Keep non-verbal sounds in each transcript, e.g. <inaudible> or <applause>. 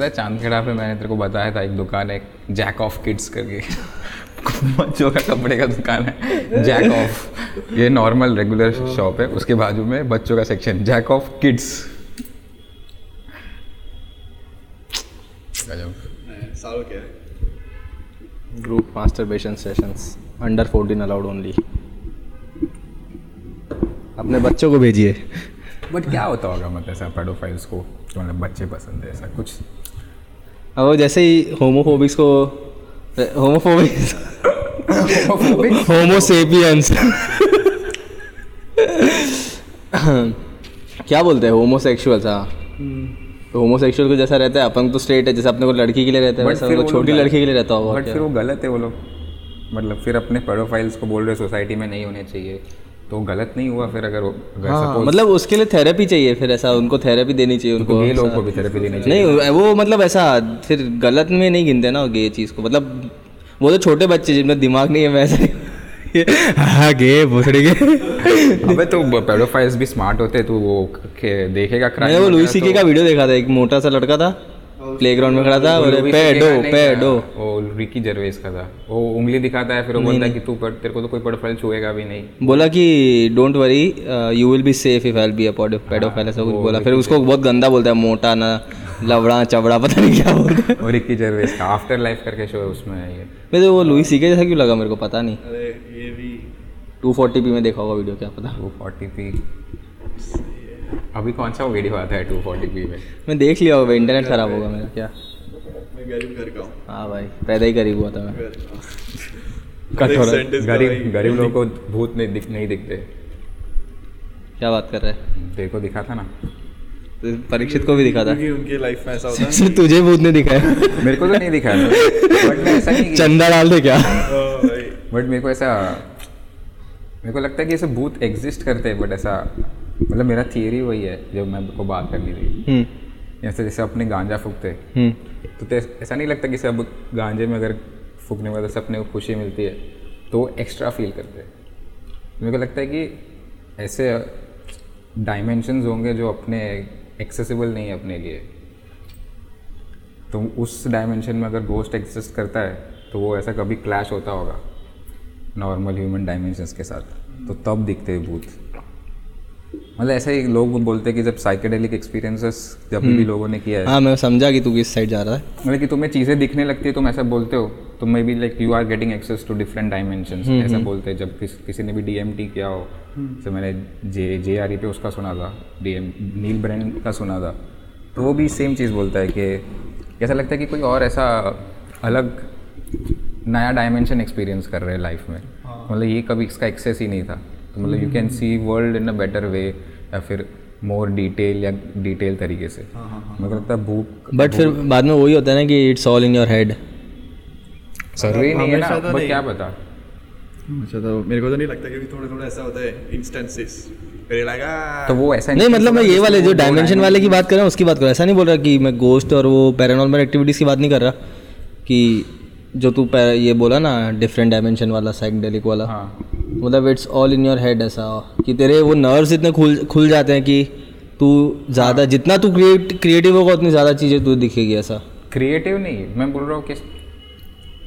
पता है चांदखेड़ा पे मैंने तेरे को बताया था एक दुकान है जैक ऑफ़ किड्स करके। बच्चों का कपड़े का दुकान है जैक ऑफ़ ये नॉर्मल रेगुलर शॉप है उसके बाजू में बच्चों का सेक्शन जैक ऑफ़ किड्स साल क्या है। Group masturbation sessions. Under 14 allowed only. अपने बच्चों को भेजिए। बट क्या होता होगा मतलब ऐसा पेडोफाइल्स को जो मतलब बच्चे पसंद है ऐसा कुछ? वो जैसे ही होमोफोबिक्स को होमोफोबिक्स होमोसेपियंस क्या बोलते हैं? होमोसेक्सुअल हाँ। तो होमोसेक्सुअल को जैसा रहता है अपन तो स्ट्रेट है जैसे अपने को लड़की के लिए रहता है वैसा वो छोटी लड़की के लिए रहता होगा बट फिर वो गलत है वो लोग। मतलब फिर अपने पेडोफाइल्स को बोल रहे सोसाइटी में नहीं होने चाहिए। तो गलत नहीं हुआ फिर अगर वो अगर हाँ, मतलब उसके लिए थेरेपी चाहिए फिर ऐसा उनको थेरेपी देनी चाहिए उनको गे लोगों को भी थेरेपी देनी चाहिए। नहीं वो मतलब ऐसा फिर गलत में नहीं गिनते ना गे चीज़ को। मतलब वो तो छोटे बच्चे जिनमें दिमाग नहीं है वैसे हाँ गे भोसड़ी के अबे तो पेडोफाइल्स भी स्मार्ट होते तो वो देखेगा मैंने वो लुई सीके तो- का वीडियो देखा था एक मोटा सा लड़का था। प्लेग्राउंड में खड़ा था वो और लुई पे सीके डो पे डो वो रिकी जर्वेस का था। वो उंगली दिखाता है फिर वो बोलता है कि तू पर- तेरे को तो कोई पेडोफाइल छुएगा भी नहीं। बोला कि don't worry you will be safe if I be a paedophile ऐसा कुछ बोला। फिर उसको बहुत गंदा बोलता है मोटा ना लवड़ा चवड़ा पता नहीं क्या बोलते हैं। और रिकी जर्वेस का आफ्टर लाइफ करके शो है उसमें है ये। तो वो लुई सीके जैसा क्यों लगा मेरे को पता नहीं। अरे ये भी टू फोर्टी पी में देखा होगा वीडियो क्या पता। Two forty P. अभी कौन सा वीडियो आता है टू फोर्टी पी में? मैं देख लिया होगा इंटरनेट खराब होगा मेरा क्या? मैं गरीब घर का हूँ। हाँ भाई पैदा ही करीब हुआ था मैं। हूँ। कठोर गरीब गरीब लोगों को भूत नहीं दिख नहीं दिखते। क्या बात कर रहे हैं? तेरे को दिखा था ना? परीक्षित को भी दिखा था। उनके लाइफ में ऐसा होता है सिर्फ़ तुझे भूत ने दिखाया मेरे को तो नहीं दिखा बट मैं ऐसा नहीं चंदा डाल दे क्या? बट मेरे को ऐसा मेरे को लगता है कि ऐसे भूत एग्जिस्ट करते हैं बट ऐसा मतलब मेरा थियरी वही है जब मैं को बात करनी थी। हम्म। जैसे जैसे अपने गांजा फूकते। हम्म। तो ऐसा नहीं लगता कि सब गांजे में अगर फूकने वाले से अपने को खुशी मिलती है तो एक्स्ट्रा फील करते। हैं मेरे को लगता है कि ऐसे डायमेंशंस होंगे जो अपने एक्सेसिबल नहीं है अपने लिए। तो उस डायमेंशन में अगर गोस्ट एग्जिस्ट करता है तो वो ऐसा कभी क्लैश होता होगा नॉर्मल ह्यूमन डायमेंशंस के साथ। तो तब दिखते हैं भूत। मतलब ऐसा ही लोग बोलते हैं कि जब साइकेडेलिक एक्सपीरियंसेस जब भी लोगों ने किया है। हाँ मैं समझा कि तू किस साइड जा रहा है। मतलब कि तुम्हें चीज़ें दिखने लगती है तुम ऐसा बोलते हो तो maybe like you are getting access to different dimensions ऐसा बोलते हैं जब किस, किसी ने भी डीएमटी किया हो जैसे मैंने जे जे आर पे उसका सुना था डीएम नील ब्रैंड का सुना था तो वो भी सेम चीज़ बोलता है कि ऐसा लगता है कि कोई और ऐसा अलग नया डायमेंशन एक्सपीरियंस कर रहे हैं लाइफ में? मतलब ये कभी इसका एक्सेस ही नहीं था। तो मतलब you can see world in a better way या फिर मोर डिटेल या डिटेल तरीके से। मेरे को लगता है भूख बट फिर बाद में वही होता है ना कि it's all in your head ज़रूरी नहीं है ना तो बट क्या पता? अच्छा तो मेरे को तो नहीं लगता क्योंकि थोड़े थोड़े ऐसा होता है इंस्टेंसेस तो वो ऐसा नहीं मतलब मैं ये वाले जो डायमेंशन वाले की बात कर रहा हूँ उसकी बात कर रहा हूँ। ऐसा नहीं बोल रहा कि मैं गोस्ट और वो पैरानॉर्मल एक्टिविटीज़ की बात नहीं कर रहा। कि जो तू ये बोला ना डिफरेंट डायमेंशन वाला साइकडेलिक वाला हाँ। मतलब it's all in your head ऐसा कि तेरे वो नर्व्स इतने खुल खुल जाते हैं कि तू ज़्यादा जितना तू क्रिएट क्रिएटिव होगा उतनी ज़्यादा चीज़ें तू दिखेगी ऐसा। क्रिएटिव नहीं मैं बोल रहा हूँ कि देख,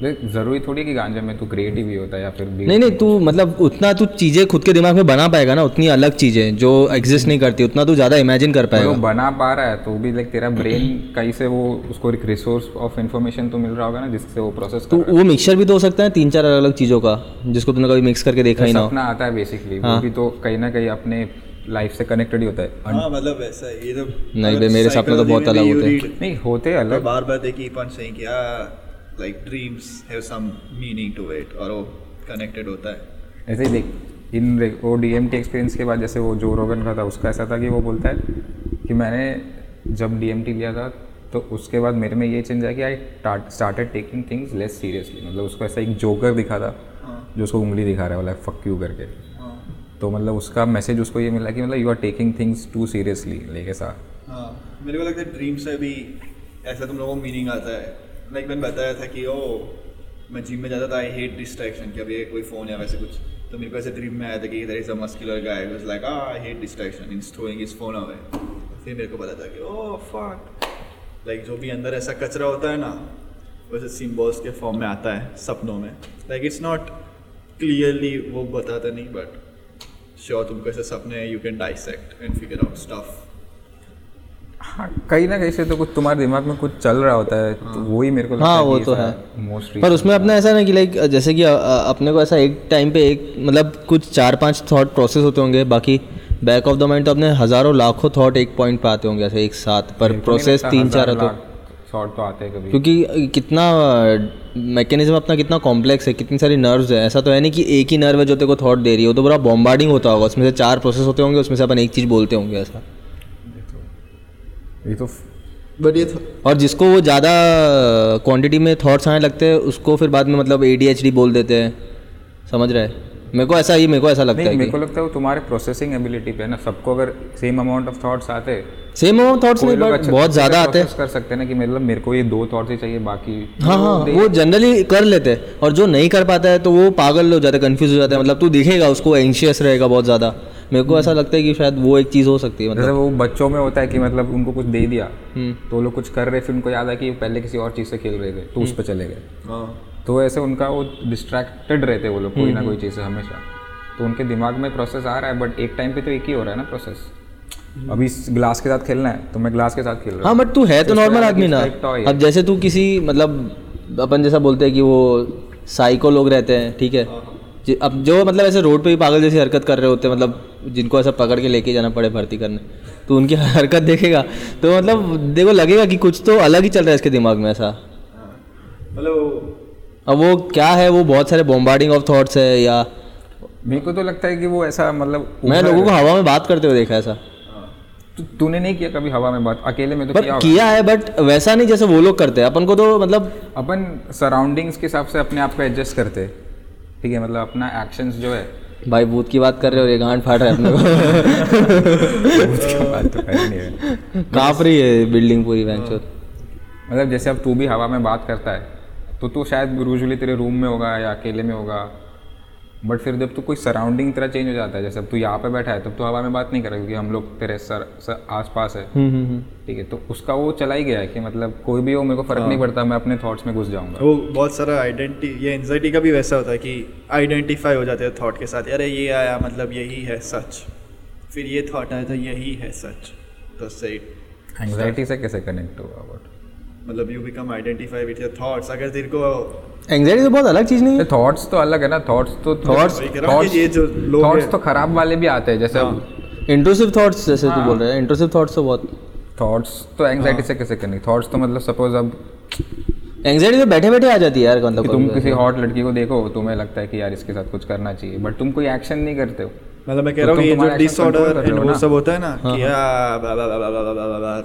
ज़रूरी थोड़ी कि गांजे में तू क्रिएटिव ही होता है या फिर नहीं नहीं तू मतलब उतना तू चीज़ें खुद के दिमाग में बना पाएगा ना उतनी अलग चीज़ें जो एग्जिस्ट नहीं करती उतना तू ज़्यादा इमेजिन कर वो पाएगा बना पा रहा है तो भी लाइक तेरा ब्रेन कहीं से वो उसको एक रिसोर्स ऑफ़ इन्फॉर्मेशन तो मिल रहा होगा ना जिससे वो प्रोसेस तो वो मिक्सचर भी तो हो सकता है तीन चार अलग अलग चीज़ों का जिसको तूने कभी मिक्स करके देखा ही ना सपना आता है बेसिकली वो हाँ। भी तो कहीं ना कहीं अपने लाइफ से कनेक्टेड ही होता है। हाँ मतलब ऐसा ये तो नहीं मेरे सपने तो बहुत अलग होते हैं। नहीं होते अलग। बार बार देखिए सही क्या। Like dreams have some meaning to it और वो कनेक्टेड होता है। ऐसे ही देख इन वो डीएमटी एक्सपीरियंस के बाद जैसे वो जो रोगन का था उसका ऐसा था कि वो बोलता है कि मैंने जब डीएमटी लिया था तो उसके बाद मेरे में ये चेंज आया कि I started taking things less seriously मतलब उसको ऐसा एक जोकर दिखा था जो उसको उंगली दिखा रहा है वाला फक यू करके। तो मतलब उसका मैसेज उसको ये मिला कि मतलब you are taking things too seriously लेके साथ हाँ मेरे को लगता है ड्रीम से भी ऐसा तुम लोगों को मीनिंग आता है। लाइक मैंने बताया था कि, ओ, मैं जिम में जाता था आई हेट डिस्ट्रैक्शन कि अभी कोई फ़ोन या वैसे कुछ। तो मेरे को ऐसे ड्रीम में आया था कि is a muscular guy was like I hate distraction in throwing his phone away फिर मेरे को पता था कि, ओ फक लाइक जो भी अंदर ऐसा कचरा होता है ना, वैसे सिम्बॉल्स के फॉर्म में आता है, सपनों में। लाइक इट्स नॉट क्लियरली वो बताता नहीं बट श्योर तुमको ऐसे सपने you can dissect and figure out stuff कहीं ना कहीं से तो कुछ तुम्हारे दिमाग में कुछ चल रहा होता है तो वही मेरे को हाँ, वो तो मोस्ट पर उसमें अपना ऐसा ना कि लाइक जैसे कि अपने को ऐसा एक टाइम पे एक मतलब कुछ चार पाँच थॉट प्रोसेस होते होंगे बाकी बैक ऑफ़ द माइंड तो अपने हज़ारों लाखों थॉट एक पॉइंट पे आते होंगे ऐसे एक साथ पर प्रोसेस तीन चार है तो। तो आते हैं कभी। क्योंकि कितना मैकेनिज्म अपना कितना कॉम्प्लेक्स है कितनी सारी नर्व्स है ऐसा तो है नहीं कि एक ही नर्व है जो तेरे को थॉट दे रही है वो तो पूरा बॉम्बार्डिंग होता होगा उसमें से चार प्रोसेस होते होंगे उसमें से अपन एक चीज़ बोलते होंगे ऐसा। ये तो बट ये और जिसको वो ज़्यादा क्वांटिटी में थॉट्स आने लगते हैं उसको फिर बाद में मतलब एडीएचडी बोल देते हैं। समझ रहे हैं? मेरे को ऐसा ही मेरे को ऐसा लगता नहीं है मेरे को लगता है वो तुम्हारे प्रोसेसिंग एबिलिटी पे है ना। सबको अगर सेम अमाउंट ऑफ़ थॉट्स आते सेम अमाउंट थॉट्स नहीं बट बहुत ज़्यादा आते हैं कर सकते हैं ना कि मतलब मेरे को ये दो थॉट्स ही चाहिए बाकी हाँ हाँ वो जनरली कर लेते हैं। और जो नहीं कर पाता है तो वो पागल हो जाता है कंफ्यूज हो जाता है। मतलब तू दिखेगा उसको एंशियस रहेगा बहुत ज़्यादा। मेरे को ऐसा लगता है कि शायद वो एक चीज़ हो सकती है जैसे मतलब। वो बच्चों में होता है कि मतलब उनको कुछ दे दिया हम्म। तो लोग कुछ कर रहे फिर उनको याद है कि पहले किसी और चीज़ से खेल रहे थे तो उस पर चले गए। हाँ। तो ऐसे उनका वो डिस्ट्रैक्टेड रहते वो लोग कोई ना कोई चीज़ से हमेशा। तो उनके दिमाग में प्रोसेस आ रहा है बट एक टाइम पे तो एक ही हो रहा है ना प्रोसेस अभी इस ग्लास के साथ खेलना है तो मैं ग्लास के साथ खेल रहा हूँ। हाँ बट तू है तो नॉर्मल आदमी ना। है। अब जैसे तू किसी मतलब अपन जैसा बोलते हैं कि वो साइको लोग रहते हैं ठीक है? अब जो मतलब ऐसे रोड पे ही पागल जैसी हरकत कर रहे होते हैं मतलब जिनको ऐसा पकड़ के लेके जाना पड़े भर्ती करने तो उनकी <laughs> हरकत देखेगा। तो मतलब देखो लगेगा कि कुछ तो अलग ही चल रहा है इसके दिमाग में ऐसा। मतलब अब वो क्या है वो बहुत सारे बॉम्बार्डिंग ऑफ़ थॉट्स है या मेरे को तो लगता है कि वो ऐसा मतलब मैं लोगों को हवा में बात करते हुए देखा ऐसा। तूने नहीं किया कभी हवा में बात? अकेले में तो किया किया है बट वैसा नहीं जैसे वो लोग करते हैं। अपन को तो मतलब अपन सराउंडिंग्स के हिसाब से अपने आप को एडजस्ट करते हैं। ठीक है मतलब अपना एक्शंस जो है। भाई भूत की बात कर रहे हो और ये गांड फाट रहा है अपने को। उसके बाद तो कर नहीं है। काँप रही है बिल्डिंग पूरी बैंक मतलब जैसे अब तू भी हवा में बात करता है तो तू शायद यूजुअली तेरे रूम में होगा या अकेले में होगा। बट फिर जब तू कोई सराउंडिंग तेरा चेंज हो जाता है जैसे अब तू यहाँ पे बैठा है तब तो हवा में बात नहीं करेगा क्योंकि हम लोग तेरे सर, सर आस पास है ठीक है तो उसका वो चला ही गया है कि मतलब कोई भी हो मेरे को फ़र्क नहीं पड़ता मैं अपने थॉट्स में घुस जाऊँगा। वो बहुत सारा आइडेंटिटी ये एंजाइटी का भी वैसा होता है कि आइडेंटिफाई हो जाते हैं थॉट के साथ अरे ये आया मतलब यही है सच। फिर ये थॉट आया तो यही है सच। तो सही। एंग्जाइटी से कैसे कनेक्ट होगा बट मतलब you become identify with your thoughts अगर तेरे को एंग्जाइटी तो बहुत अलग चीज़ नहीं है। थॉट्स तो अलग है ना थॉट्स तो थॉट्स थॉट्स ये जो लोग थॉट्स तो खराब वाले भी आते हैं जैसे हाँ। इंट्रूसिव थॉट्स जैसे तू हाँ। बोल रहा है। इंट्रूसिव थॉट्स तो बहुत थॉट्स तो एंग्जाइटी हाँ। से कैसे करनी थॉट्स तो मतलब सपोज़ अब एंग्जाइटी तो बैठे बैठे आ जाती है यार मतलब तुम किसी हॉट लड़की को देखो तुम्हें लगता है कि यार इसके साथ कुछ करना चाहिए बट तुम कोई एक्शन नहीं करते हो। मतलब मैं कह तो रहा हूँ ये जो डिसऑर्डर वो सब होता है ना कि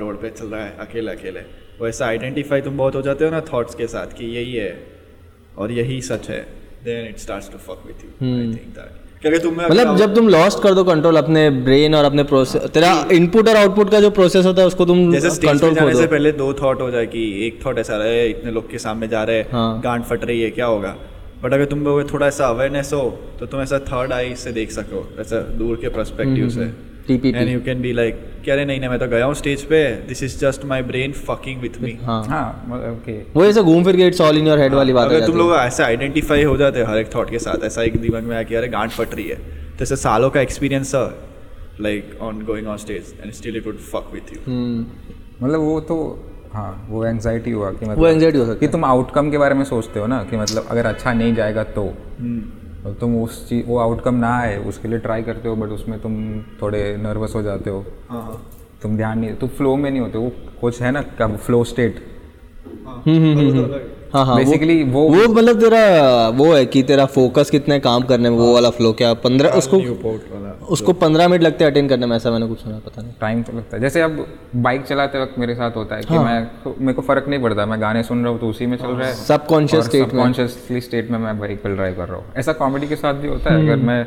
रोड पे चल रहा है अकेले अकेले। वैसा आइडेंटिफाई तुम बहुत हो जाते हो ना थॉट्स के साथ कि यही है। और यही सच है then it starts to fuck with you I think that मतलब जब तुम लॉस्ट कर दो कंट्रोल अपने ब्रेन और अपने प्रोसेस तेरा इनपुट और आउटपुट का जो प्रोसेस होता है उसको तुम कंट्रोल जाने कर से पहले दो थॉट हो जाए कि एक थॉट ऐसा रहे इतने लोग के सामने जा रहे हैं। हाँ। गांड फट रही है क्या होगा? बट अगर तुम लोग थोड़ा ऐसा अवेयरनेस हो तो तुम ऐसा थर्ड आई से देख सको ऐसा दूर के परस्पेक्टिव से। TPT and you can be like कह रहे नहीं नहीं मैं तो गया हूँ स्टेज पे। This is just my brain fucking with me हाँ। हाँ ओके वो ऐसे घूम फिर के it's all in your head वाली बात अगर तुम लोग ऐसे आइडेंटिफाई हो जाते हैं हर एक थॉट के साथ ऐसा एक दिमाग में आया कि अरे गांड फट रही है। तो ऐसे सालों का एक्सपीरियंस है like on going on stage and still it would fuck with you hmm, मतलब वो तो हाँ वो एंगजाइटी हुआ कि मतलब वो एंग्जाइटी हो सकती है। कि तुम आउटकम के बारे में सोचते हो ना कि मतलब अगर अच्छा नहीं जाएगा तो। हम्म। और तुम उस चीज़ वो आउटकम ना आए उसके लिए ट्राई करते हो बट उसमें तुम थोड़े नर्वस हो जाते हो। हाँ। तुम ध्यान नहीं तुम फ्लो में नहीं होते वो कुछ है ना कब फ्लो स्टेट हाँ हाँ बेसिकली वो वो मतलब तेरा वो है कि तेरा फोकस कितना है काम करने में वो वाला फ्लो क्या? पंद्रह उसको उसको पंद्रह मिनट लगते हैं अटेंड करने में ऐसा मैंने कुछ सुना पता नहीं। टाइम तो लगता है। जैसे अब बाइक चलाते वक्त मेरे साथ होता है कि मैं तो मेरे को फ़र्क नहीं पड़ता मैं गाने सुन रहा हूँ तो उसी में चल रहा है। सबकॉन्शियस स्टेट कॉन्शियसली स्टेट में। मैं व्हीकल ड्राइव कर रहा हूँ। ऐसा कॉमेडी के साथ भी होता है अगर मैं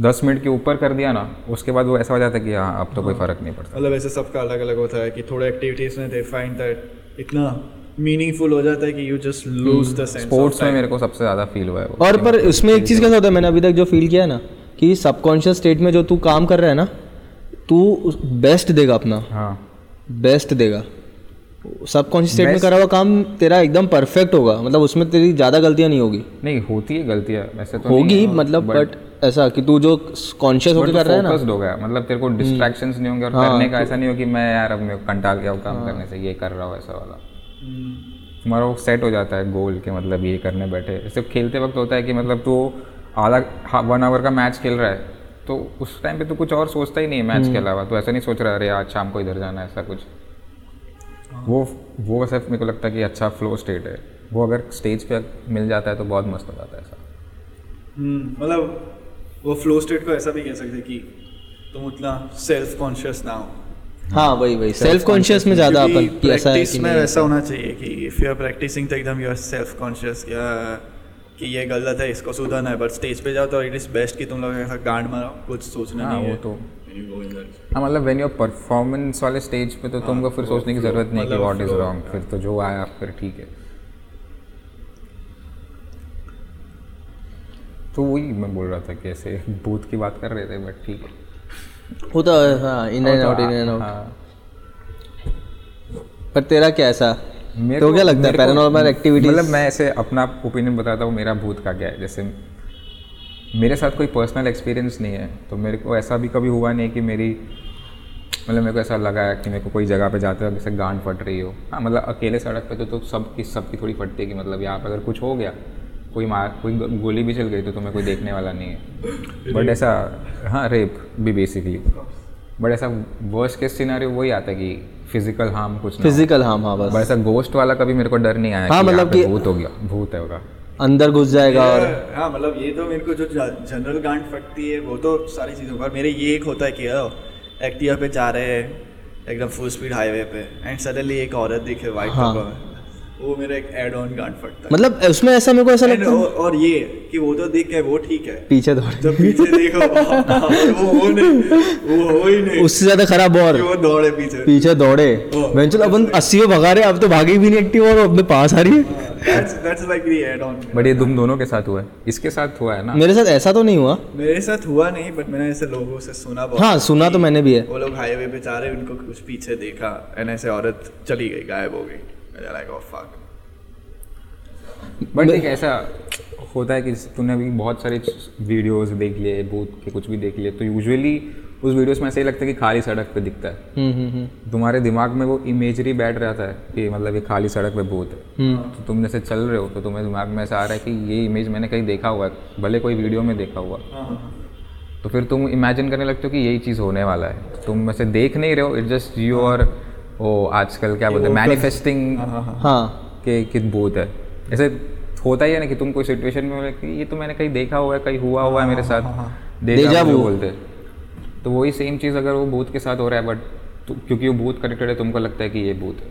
दस मिनट के ऊपर कर दिया ना उसके बाद वो ऐसा हो जाता है कि हाँ अब तो कोई फ़र्क नहीं पड़ता। मतलब ऐसे सबका अलग अलग होता है कि थोड़े एक्टिविटीज़ में दे फाइंड दैट इतना मीनिंगफुल हो जाता है कि you just lose the sense sports में मेरे को सबसे ज़्यादा फील हुआ है और पर उसमें एक चीज़ कैसा होता है मैंने अभी तक जो फील किया है ना कि सबकॉन्शियस स्टेट में जो तू काम कर रहा है ना तू बेस्ट देगा अपना। हाँ। बेस्ट देगा। सब कॉन्शियस स्टेट में करा हुआ काम तेरा एकदम परफेक्ट होगा। मतलब उसमें तेरी ज़्यादा गलतियाँ नहीं होगी। नहीं होती है गलतियाँ वैसे तो होगी मतलब बट ऐसा कि तू जो कॉन्शियस होकर कर रहा है ना फोकस्ड हो गया। मतलब तेरे को डिस्ट्रैक्शंस नहीं होंगे और हाँ, करने का ऐसा नहीं हो कि मैं यार अब मैं कंटाल गया हूँ काम करने से ये कर रहा हूँ ऐसा वाला। तुम्हारा वो सेट हो जाता है गोल के मतलब ये करने बैठे। सिर्फ़ खेलते वक्त होता है कि मतलब तू आधा वन आवर का मैच खेल रहा है तो उस टाइम पे तू कुछ और सोचता ही नहीं है मैच के अलावा। तो ऐसा नहीं सोच रहा अरे आज शाम को इधर जाना है ऐसा कुछ। वो वो वैसे मेरे को लगता है कि अच्छा फ्लो स्टेट है। वो अगर स्टेज पे मिल जाता है तो बहुत मस्त हो जाता है ऐसा। हम्म, मतलब वो फ्लो स्टेट को ऐसा भी कह सकते कि तुम उतना सेल्फ कॉन्शियस ना हो। हाँ वही वही सेल्फ कॉन्शियस में ज़्यादा अपन ऐसा है प्रैक्टिस कि में वैसा होना चाहिए कि इफ़ यू आर प्रैक्टिसिंग तो एकदम यू आर सेल्फ कॉन्शियस कि ये गलत है इसको सुधारना है बट स्टेज पे जाओ तो इट इज़ बेस्ट कि तुम लोग ऐसा गांड मारो कुछ सोचना हाँ नहीं वो है। तो। Go in there. हाँ मतलब वेन योर परफॉर्मेंस वाले स्टेज पे तो तुमको फिर सोचने की ज़रूरत नहीं कि मतलब व्हाट इज़ रॉन्ग फिर तो जो आया फिर ठीक है। तो वही मैं बोल रहा था कि ऐसे <laughs> बूथ की बात कर रहे थे बट ठीक है। होता है हाँ in and out in and out हाँ। पर तेरा क्या ऐसा? मेरे तो क्या लगता है पैरानॉर्मल एक्टिविटीज़ मतलब मैं ऐसे अपना ओपिनियन बताता हूँ मेरा भूत का क्या है। जैसे मेरे साथ कोई पर्सनल एक्सपीरियंस नहीं है तो मेरे को ऐसा भी कभी हुआ नहीं कि मेरी मतलब मेरे को ऐसा लगा है कि मेरे को कोई जगह पे जाते वक्त जैसे गांड फट रही हो। हाँ मतलब अकेले सड़क पे तो, तो सब की सब की थोड़ी फटती है कि मतलब यहाँ पे अगर कुछ हो गया कोई मार कोई गोली भी चल गई तो तुम्हें कोई देखने वाला नहीं है। बट ऐसा हाँ रेप भी बेसिकली बट ऐसा वर्स्ट केस सिनारियो वही आता है कि फ़िज़िकल हार्म कुछ फ़िज़िकल हाँ। हाँ बस। ऐसा गोस्ट वाला कभी मेरे को डर नहीं आया हाँ, मतलब कि- भूत हो गया भूत है होगा अंदर घुस जाएगा और हाँ मतलब ये तो मेरे को जो जनरल गांड फटती है वो तो सारी चीज़ों पर। मेरे ये एक होता है कि एक्टिवा पे जा रहे हैं एकदम फुल स्पीड हाईवे पे एंड सडनली एक औरत दिखे वाइट हाँ। में। वो मेरा एक एड ऑन गांड फटता है। मतलब उसमें ऐसा मेरे को ऐसा लगता है और, और ये कि वो तो दिख के वो ठीक है। पीछे दौड़े जब पीछे देखो <laughs> वो वो नहीं वो हो ही नहीं। उससे ज़्यादा खराब और। वो दौड़े पीछे। पीछे दौड़े। मैं चलो अपन अस्सी में भगा रहे अब तो भागी भी नहीं एक्टिव और अपने पास आ रही है। That's that's like the add on but ये तुम दोनों के साथ हुआ है। इसके साथ हुआ है ना? मेरे साथ ऐसा तो नहीं हुआ। मेरे साथ हुआ नहीं बट मैंने ऐसे लोगों से सुना बहुत हाँ सुना तो मैंने भी है। वो लोग हाईवे पे जा रहे उनको कुछ पीछे देखा एंड ऐसे औरत चली गई गायब हो गई। मैं लाइक ओह फक बट एक ऐसा होता है कि तूने अभी बहुत सारे वीडियोस देख लिए भूत के कुछ भी देख लिए तो यूजुअली उस वीडियोस में ऐसे ही लगता है कि खाली सड़क पे दिखता है। हम्म हम्म हम्म। तुम्हारे दिमाग में वो इमेजरी बैठ रहता है कि मतलब ये खाली सड़क पे भूत है। हम्म। तो तुम जैसे चल रहे हो तो तुम्हें दिमाग में ऐसा आ रहा है कि ये इमेज मैंने कहीं देखा हुआ है भले कोई वीडियो में देखा हुआ। तो फिर तुम इमेजिन करने लगते हो कि यही चीज़ होने वाला है। तुम वैसे देख नहीं रहे हो इट जस्ट यू और ओ आजकल क्या बोलते हैं मैनिफेस्टिंग हाँ के कि भूत है। ऐसे होता ही है ना कि तुम कोई सिचुएशन में कि ये तो मैंने कहीं देखा हुआ है कहीं हुआ हुआ है मेरे साथ। देखा vu. बोलते। तो वही सेम चीज़ अगर वो भूत के साथ हो रहा है बट क्योंकि वो भूत कनेक्टेड है तुमको लगता है कि ये भूत है।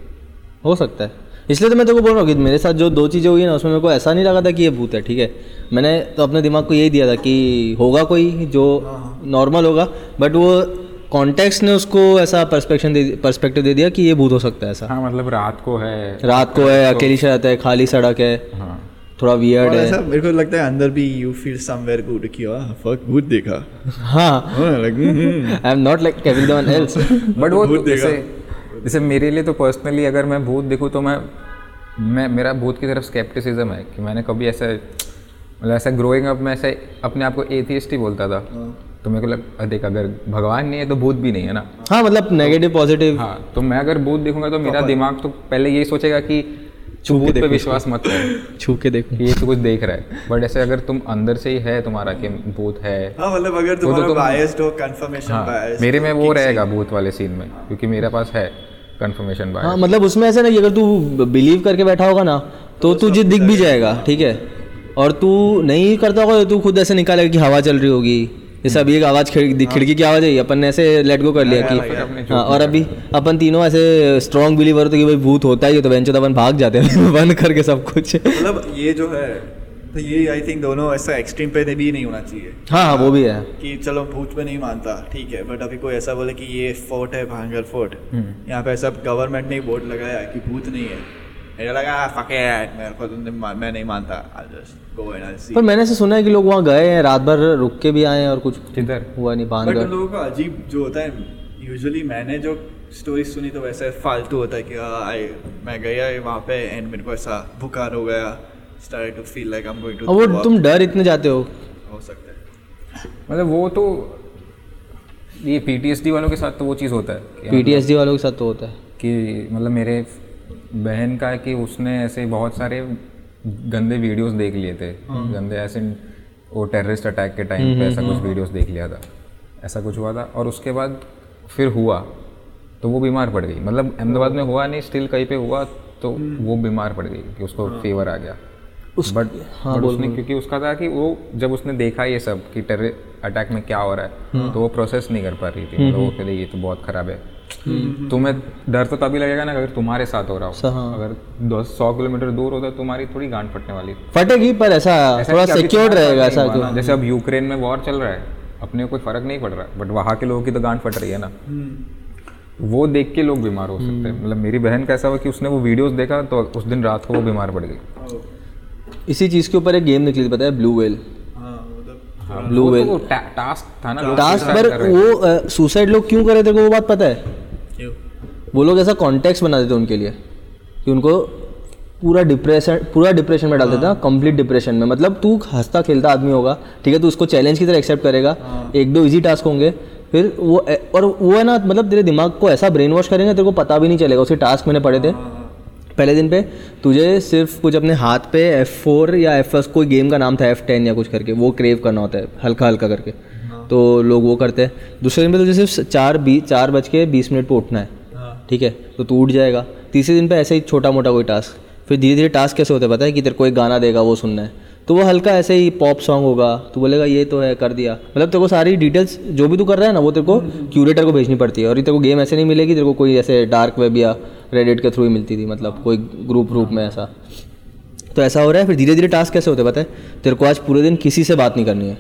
हो सकता है। इसलिए तो मैं तेरे को बोल रहा हूँ कि मेरे साथ जो दो चीज़ें हुई ना उसमें मेरे को ऐसा नहीं लगा था कि ये भूत है ठीक है। मैंने तो अपने दिमाग को यही दिया था कि होगा कोई जो नॉर्मल होगा बट वो कॉन्टेक्स्ट ने उसको ऐसा पर्सपेक्शन दे पर्सपेक्टिव दे दिया कि ये भूत हो सकता है ऐसा। हाँ मतलब रात को है। रात को है अकेली सड़क है खाली सड़क है हाँ। थोड़ा वियर्ड है। ऐसा मेरे को लगता है अंदर भी यू फील समवेयर गुड कि वाह फक भूत देखा। हाँ। हाँ I am not like everyone else but वो तो जैसे जैसे मेरे लिए तो पर्सनली अगर मैं भूत देखूँ तो मैं मैं मेरा भूत की तरफ़ स्केप्टिसिज्म है कि मैंने कभी ऐसा मतलब ऐसा ग्रोइंग अप में ऐसे अपने आप को एथियस्ट ही बोलता था। तो मेरे को लग देख अगर भगवान नहीं है तो भूत भी नहीं है ना। हाँ मतलब नेगेटिव पॉजिटिव हाँ तो मैं अगर भूत देखूँगा तो मेरा दिमाग तो पहले यही सोचेगा कि छू के भूत पे विश्वास मत कर। <laughs> छू के देखूँ। ये तो कुछ देख रहा है। बट ऐसे अगर तुम अंदर से ही है तुम्हारा कि भूत है हाँ मतलब अगर तो तुम्हारा तुम- बायस्ड हो कंफर्मेशन हाँ बायस्ड मेरे में वो रहेगा भूत वाले सीन में क्योंकि मेरे पास है कंफर्मेशन हाँ बाय मतलब उसमें ऐसा नहीं अगर तू बिलीव करके बैठा होगा ना तो तुझे दिख भी जाएगा ठीक है? और तू नहीं करता होगा तो तू खुद ऐसे निकालेगा कि हवा चल रही होगी। जैसे अभी एक आवाज़ खिड़की खिड़की की आवाज़ आई अपन ने ऐसे लेट गो कर लिया कि हाँ और अभी अपन तीनों ऐसे स्ट्रॉन्ग बिलीवर होते कि भाई भूत होता ही है तो बेंचो तो अपन भाग जाते हैं <laughs> बंद करके सब कुछ। मतलब ये जो है तो ये आई थिंक दोनों ऐसा एक्सट्रीम पे भी नहीं होना चाहिए। हाँ हाँ वो भी है। कि चलो भूत पे नहीं मानता ठीक है बट अभी कोई ऐसा बोले कि ये फोर्ट है भांगर फोर्ट यहाँ पे ऐसा गवर्नमेंट ने बोर्ड लगाया है कि भूत नहीं है। मेरा लगा फक मेरे को तुमने मैं नहीं मानता पर मैंने ऐसे सुना है कि लोग वहाँ गए हैं रात भर रुक के भी आए हैं और कुछ किधर? हुआ नहीं बट बाँध उन लोगों का अजीब जो होता है यूजुअली मैंने जो स्टोरी सुनी तो वैसे फालतू होता है कि आई मैं गया वहाँ पे एंड मेरे को ऐसा बुखार हो गया start to feel like I am going to वो तुम डर इतने जाते हो। हो सकता है। मतलब वो तो ये पीटीएसडी वालों के साथ तो वो चीज़ होता है कि पीटीएसडी वालों के साथ तो होता है। कि मतलब मेरे बहन का है कि उसने ऐसे बहुत सारे गंदे वीडियोस देख लिए थे। गंदे ऐसे वो टेररिस्ट अटैक के टाइम पे ऐसा कुछ वीडियोस देख लिया था। ऐसा कुछ हुआ था और उसके बाद फिर हुआ तो वो बीमार पड़ गई। मतलब अहमदाबाद में हुआ नहीं स्टिल कहीं पे हुआ तो वो बीमार पड़ गई कि उसको फीवर आ गया। उस बट हाँ, बट उसने क्योंकि उसका था कि वो जब उसने देखा ये सब कि टेरर अटैक में क्या हो रहा है तो वो प्रोसेस नहीं कर पा रही थी। मतलब वो ये तो बहुत खराब है। तुम्हें डर तो तभी लगेगा ना अगर तुम्हारे साथ हो रहा हो। हाँ। अगर दस सौ किलोमीटर दूर होता है तुम्हारी थोड़ी गांड फटने वाली। फटेगी पर ऐसा थोड़ा साथ रहेगा ऐसा ना। जैसे अब यूक्रेन में वॉर चल रहा है अपने कोई फ़र्क नहीं पड़ रहा। बट वहाँ के लोगों की तो गांड फट रही है ना। वो देख के लोग बीमार हो सकते हैं। मतलब मेरी बहन का ऐसा हुआ कि उसने वो वीडियोस देखा तो उस दिन रात को वो बीमार पड़ गई। इसी चीज़ के ऊपर एक गेम निकली थी पता है ब्लू वेल ब्लू वो वेल तो टा- टास्क था ना लोग टास्क पर थे। वो सुसाइड लोग क्यों कर रहे थे को वो बात पता है? वो लोग ऐसा कॉन्टेक्स्ट बना देते उनके लिए कि उनको पूरा डिप्रेशन पूरा डिप्रेशन में डाल देते हैं। कंप्लीट डिप्रेशन में। मतलब तू हंसता खेलता आदमी होगा ठीक है तू उसको चैलेंज की तरह एक्सेप्ट करेगा एक दो इजी टास्क होंगे फिर वो और वो है ना मतलब तेरे दिमाग को ऐसा ब्रेन वॉश करेंगे तेरे को पता भी नहीं चलेगा उसके टास्क मैंने पढ़े थे। पहले दिन पे तुझे सिर्फ़ कुछ अपने हाथ पे एफ़ फोर या एफ़ एस कोई गेम का नाम था एफ़ टेन या कुछ करके वो क्रेव करना होता है हल्का हल्का करके। तो लोग वो करते हैं। दूसरे दिन पे तुझे सिर्फ़ चार बीस चार बज के बीस मिनट पर उठना है। हाँ। ठीक है? तो तू उठ जाएगा। तीसरे दिन पे ऐसे ही छोटा मोटा कोई टास्क फिर धीरे धीरे टास्क कैसे होते हैं पता है? कि तेरे को एक गाना देगा वो सुनना है। तो वो हल्का ऐसे ही पॉप सॉन्ग होगा। तो बोलेगा ये तो है कर दिया। मतलब तेरे को सारी डिटेल्स जो भी तू कर रहा है ना वो तेरे को क्यूरेटर को भेजनी पड़ती है। और ये तेरे को गेम ऐसे नहीं मिलेगी तेरे को कोई ऐसे डार्क वेब या रेडिट के थ्रू ही मिलती थी मतलब कोई ग्रुप रूप में ऐसा। तो ऐसा हो रहा है फिर धीरे धीरे टास्क कैसे होते हैं पता है? तेरे को आज पूरे दिन किसी से बात नहीं करनी है।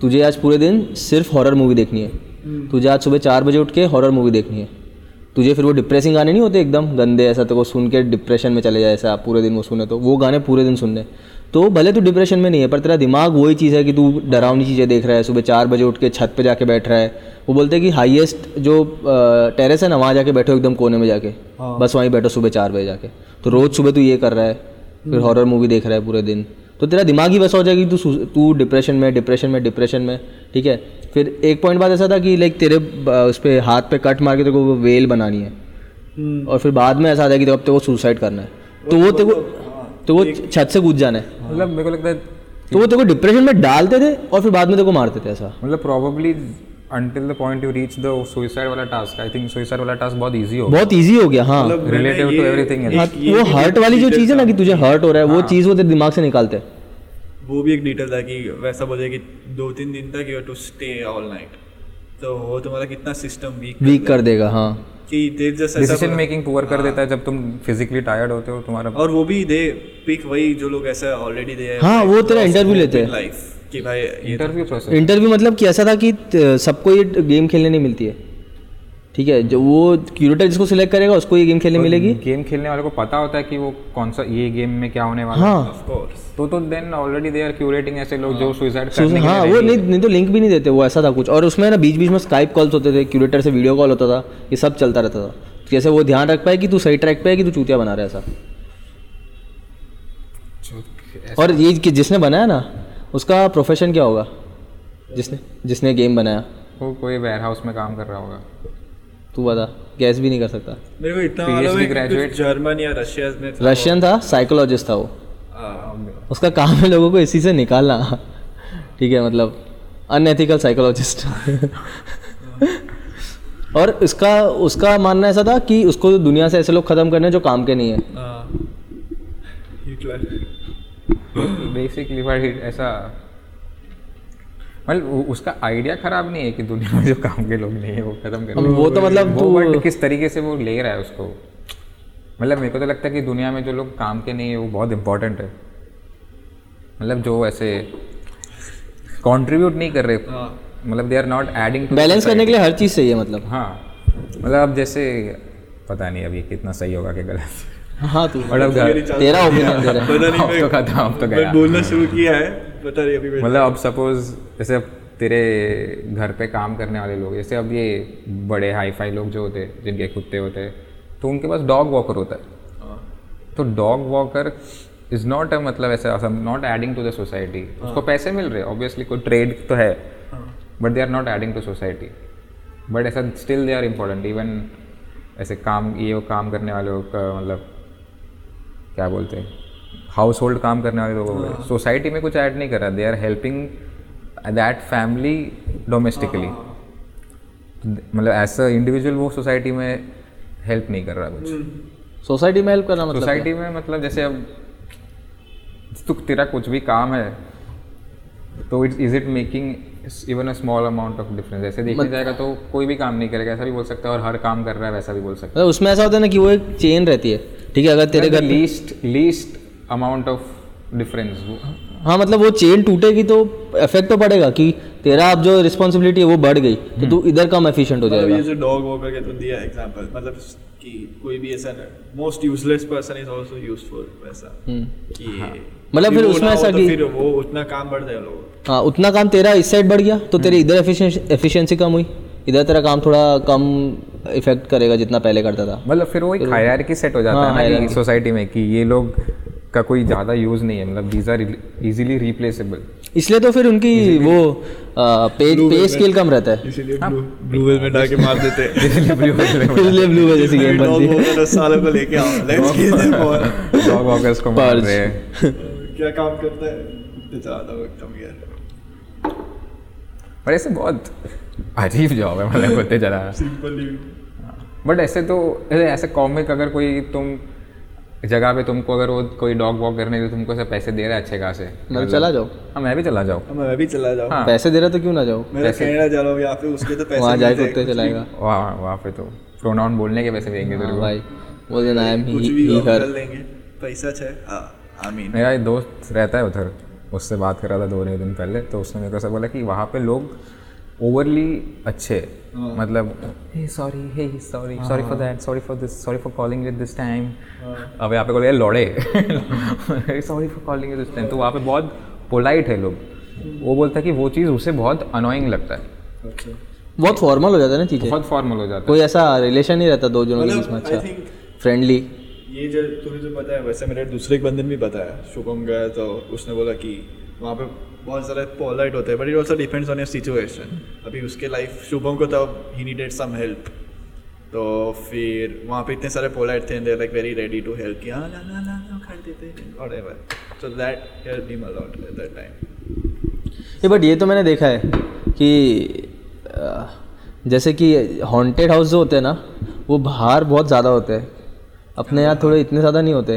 तुझे आज पूरे दिन सिर्फ़ हॉरर मूवी देखनी है। तुझे आज सुबह चार बजे उठ के हॉरर मूवी देखनी है। तुझे फिर वो डिप्रेसिंग गाने नहीं होते एकदम गंदे ऐसा तो को सुन के डिप्रेशन में चले जाए ऐसा पूरे दिन वो सुने तो वो गाने पूरे दिन सुनने। तो भले तू डिप्रेशन में नहीं है पर तेरा दिमाग वही चीज़ है कि तू डरावनी चीज़ें देख रहा है सुबह चार बजे उठ के छत पे जाके बैठ रहा है। वो बोलते हैं कि हाईएस्ट जो टेरेस है ना वहाँ जाके बैठो एकदम कोने में जाके। बस वहीं बैठो सुबह चार बजे जाके। तो रोज़ सुबह तू ये कर रहा है फिर हॉरर मूवी देख रहा है पूरे दिन। तो तेरा दिमाग ही वैसा हो जाएगा कि तू तू डिप्रेशन में डिप्रेशन में डिप्रेशन में ठीक है? फिर एक पॉइंट बाद ऐसा था कि लाइक तेरे उस पर हाथ पे कट मार के तेरे को वेल बनानी है। और फिर बाद में ऐसा आता है कि अब तेरे को सुसाइड करना है। तो वो तेरे को तो वो छत से कूद जाना है। मतलब मेरे को लगता है तो वो तेरे को डिप्रेशन में डालते थे और फिर बाद में तेरे को मारते थे ऐसा। मतलब probably until the point you reach the suicide वाला टास्क आई थिंक सुसाइड वाला टास्क बहुत इजी हो बहुत ईजी हो गया हाँ। मतलब रिलेटिव टू एवरीथिंग हाँ, वो हर्ट वाली जो चीज़ है ना कि तुझे हर्ट हो रहा है वो हाँ। चीज़ वो तेरे दिमाग से निकालते। हैं वो भी एक डिटेल था कि वैसा बोले कि दो तीन दिन तक you to stay all night तो वो तुम्हारा कितना सिस्टम वीक वीक कर देगा हाँ। कि their just decision making poor कर देता है जब तुम फिजिकली टायर्ड होते हो तुम्हारा और वो भी दे पिक वही जो लोग ऐसा ऑलरेडी दे हाँ, वो तेरा इंटरव्यू लेते हैं। लाइफ कि भाई इंटरव्यू प्रोसेस इंटरव्यू मतलब कि ऐसा था कि सबको ये गेम खेलने नहीं मिलती है। ठीक है जो वो क्यूरेटर जिसको सिलेक्ट करेगा उसको ये गेम खेलने मिलेगी? गेम खेलने वाले को पता होता है कि वो कौन सा ये गेम में क्या होने वाला हाँ। कोर्स तो तो then already they are curating ऐसे लोग जो सुसाइड करने के हाँ वो नहीं नहीं तो लिंक भी नहीं देते वो ऐसा था कुछ। और उसमें ना बीच बीच में स्काइप कॉल्स होते थे क्यूरेटर से वीडियो कॉल होता था ये सब चलता रहता था। जैसे वो ध्यान रख पाए कि तू सही ट्रैक पे है कि तू चूतिया बना रहा है ऐसा। और ये कि जिसने बनाया ना उसका प्रोफेशन क्या होगा? जिसने जिसने गेम बनाया। वो कोई वेयर हाउस में काम कर रहा होगा। तू बता गैस भी नहीं कर सकता। मेरे को इतना मालूम है graduate। जर्मन या रशिया में था रशियन था साइकोलॉजिस्ट था वो। हाँ, उसका काम है लोगों को इसी से निकालना। ठीक है मतलब अनएथिकल साइकोलॉजिस्ट और इसका उसका मानना ऐसा था कि उसको दुनिया से ऐसे लोग खत्म करने जो काम के नहीं है। हाँ। बेसिकली ऐसा मतलब उसका आइडिया खराब नहीं है कि दुनिया में जो काम के लोग नहीं है वो खत्म कर वो तो मतलब वो तू बट किस तरीके से वो ले रहा है उसको? मतलब मेरे को तो लगता है कि दुनिया में जो लोग काम के नहीं है वो बहुत इम्पोर्टेंट है। मतलब जो ऐसे कंट्रीब्यूट नहीं कर रहे हाँ। मतलब they are not adding balance करने के लिए हर चीज़ सही है मतलब। हाँ। मतलब अब जैसे पता नहीं अभी कितना सही होगा कि गलत। हाँ तू मतलब घर तेरा ओपिनियन तेरा पता नहीं तो मैं खत्म तो गया। बोलना शुरू किया है। पता नहीं अभी मतलब अब सपोज़ जैसे तेरे घर पे काम करने वाले लोग जैसे अब ये बड़े हाई फाई लोग जो होते हैं जिनके कुत्ते होते हैं तो उनके पास डॉग वॉकर होता है। हाँ। तो dog walker is not a मतलब ऐसा not adding to the society उसको पैसे मिल रहे ऑब्वियसली कोई ट्रेड तो है but they are not adding to society but ऐसा still they are important even ऐसे काम ये वो काम करने वाले मतलब क्या बोलते हैं? हाउस होल्ड काम करने वाले लोग सोसाइटी में कुछ ऐड नहीं कर रहा। They are helping that family domestically मतलब एज अ इंडिविजुअल वो सोसाइटी में हेल्प नहीं कर रहा कुछ। सोसाइटी में हेल्प करना मतलब सोसाइटी में मतलब जैसे अब तो तेरा कुछ भी काम है तो it is it making even a small amount of difference ऐसे देखने जाएगा तो कोई भी काम नहीं करेगा ऐसा भी बोल सकता है और हर काम कर रहा है वैसा भी बोल सकता है। उसमें ऐसा होता है ना कि वो एक चेन रहती है। ठीक है अगर तेरे घर least least amount of difference हाँ मतलब वो चेन टूटेगी तो इफ़ेक्ट तो पड़ेगा कि तेरा अब जो रिस्पॉन्सिबिलिटी है वो बढ़ गई तो तू इधर कम एफिशिएंट हो मतलब जाएगा। ये जो डॉग वॉकर के तो दिया एग्जांपल मतलब कि कोई भी ऐसा most useless person is also useful वैसा। कि मतलब फिर उसमें ऐसा तो कि- फिर वो उतना काम बढ़ जाए लोग हाँ उतना काम तेरा इस साइड बढ़ गया तो तेरी इधर एफिशिएंसी कम हुई। इधर तेरा काम थोड़ा कम इफ़ेक्ट करेगा जितना पहले करता था। मतलब फिर वो एक हायरार्की सेट हो जाता हाँ, है ना सोसाइटी में कि ये लोग का कोई ज़्यादा यूज़ नहीं है मतलब दीज आर इजीली रिप्लेसेबल इसलिए तो फिर उनकी वो पेज पे स्केल कम रहता है। इसीलिए ब्लू वेल में डाके मार देते हैं। <laughs> इसलिए ब्लू <laughs> जैसी गेम बनती है। दस सालों को लेके आओ। Let's kill them for dog walkers को मार रहे हैं। <laughs> क्या काम करता है? कुत्ते चलाता हूँ एकदम यार पर ऐसे बहुत अजीब जॉब है मतलब कुत्ते चला सिंपल बट ऐसे तो ऐसे ऐसे कॉमिक अगर कोई तुम जगह पे तुमको अगर वो कोई डॉग वॉक करने के तुमको पैसे दे रहा है अच्छे खासे। मतलब चला जाओ हाँ मैं भी चला जाऊँ। मैं भी चला जाऊँ। हाँ। पैसे दे रहा तो क्यों ना जाओ मेरा कनाडा जा रहा हूँ यहाँ पे उसके तो पैसे वहाँ मिलते हैं, कुत्ते चलाएगा। वहाँ वहाँ पे तो प्रोनाउन बोलने के पैसे देंगे तेरे हाँ को। भाई बोल देना आई एम ही ही कर लेंगे पैसा छे हाँ। मेरा एक दोस्त रहता है उधर उससे बात कर रहा था दो तीन दिन पहले तो उसने मेरे को ऐसा बोला कि वहाँ पे लोग ओवरली अच्छे। मतलब hey sorry hey. Sorry sorry for that sorry for this sorry for calling it this time अब यहाँ पे बोले लौड़े। Sorry for calling it this time तो वहाँ पे बहुत पोलाइट है लोग। वो बोलता है कि वो चीज़ उसे बहुत अनोइंग लगता है। बहुत फॉर्मल हो जाता है ना चीज़ें। बहुत फॉर्मल हो जाता है। कोई ऐसा रिलेशन नहीं रहता दो जनों के बीच में मतलब अच्छा। फ्रेंडली ये जो तूने जो बताया वैसे मेरे दूसरे एक बंदे ने भी बताया शुभम गया तो उसने बोला कि वहाँ पे बहुत सारे पोलाइट होते हैं but it also depends on your situation अभी उसके लाइफ शुभम को तब ही नीडेड सम हेल्प तो फिर वहाँ पे इतने सारे पोलाइट थे like very ready to help कि हाँ ला ला ला ला कर देते और ever so that help him a lot at that time ये बट ये तो मैंने देखा है कि जैसे कि हॉन्टेड हाउस जो होते हैं ना वो बाहर बहुत ज़्यादा होते हैं। अपने यहाँ थोड़े इतने ज़्यादा नहीं होते।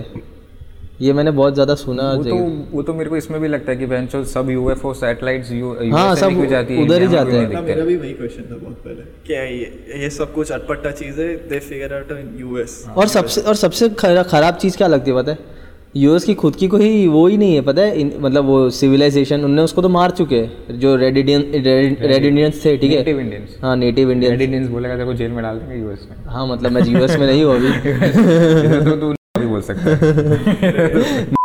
ये मैंने बहुत ज़्यादा सुना वो तो वो तो मेरे को इसमें भी लगता है कि बेंचो सब यूएफओ सैटेलाइट्स यू हाँ, सब जाती है उधर ही जाते हैं। मेरा भी वही क्वेश्चन था बहुत पहले। क्या ये ये सब कुछ अटपटा चीज़ें they figure out in US और सबसे और सबसे खराब चीज़ क्या लगती है पता है? यूएस की खुद की कोई वो ही नहीं है पता है? इन- मतलब वो सिविलाइजेशन उनने उसको तो मार चुके हैं जो रेड इंडियन रेड इंडियंस थे ठीक है? नेटिव इंडियंस हाँ नेटिव इंडियन रेड इंडियंस बोलेगा तेरे को जेल में डाल देंगे यूएस में। हाँ मतलब मैं यूएस में नहीं हूँ अभी। <laughs> तो तू भी बोल सकता। है <laughs>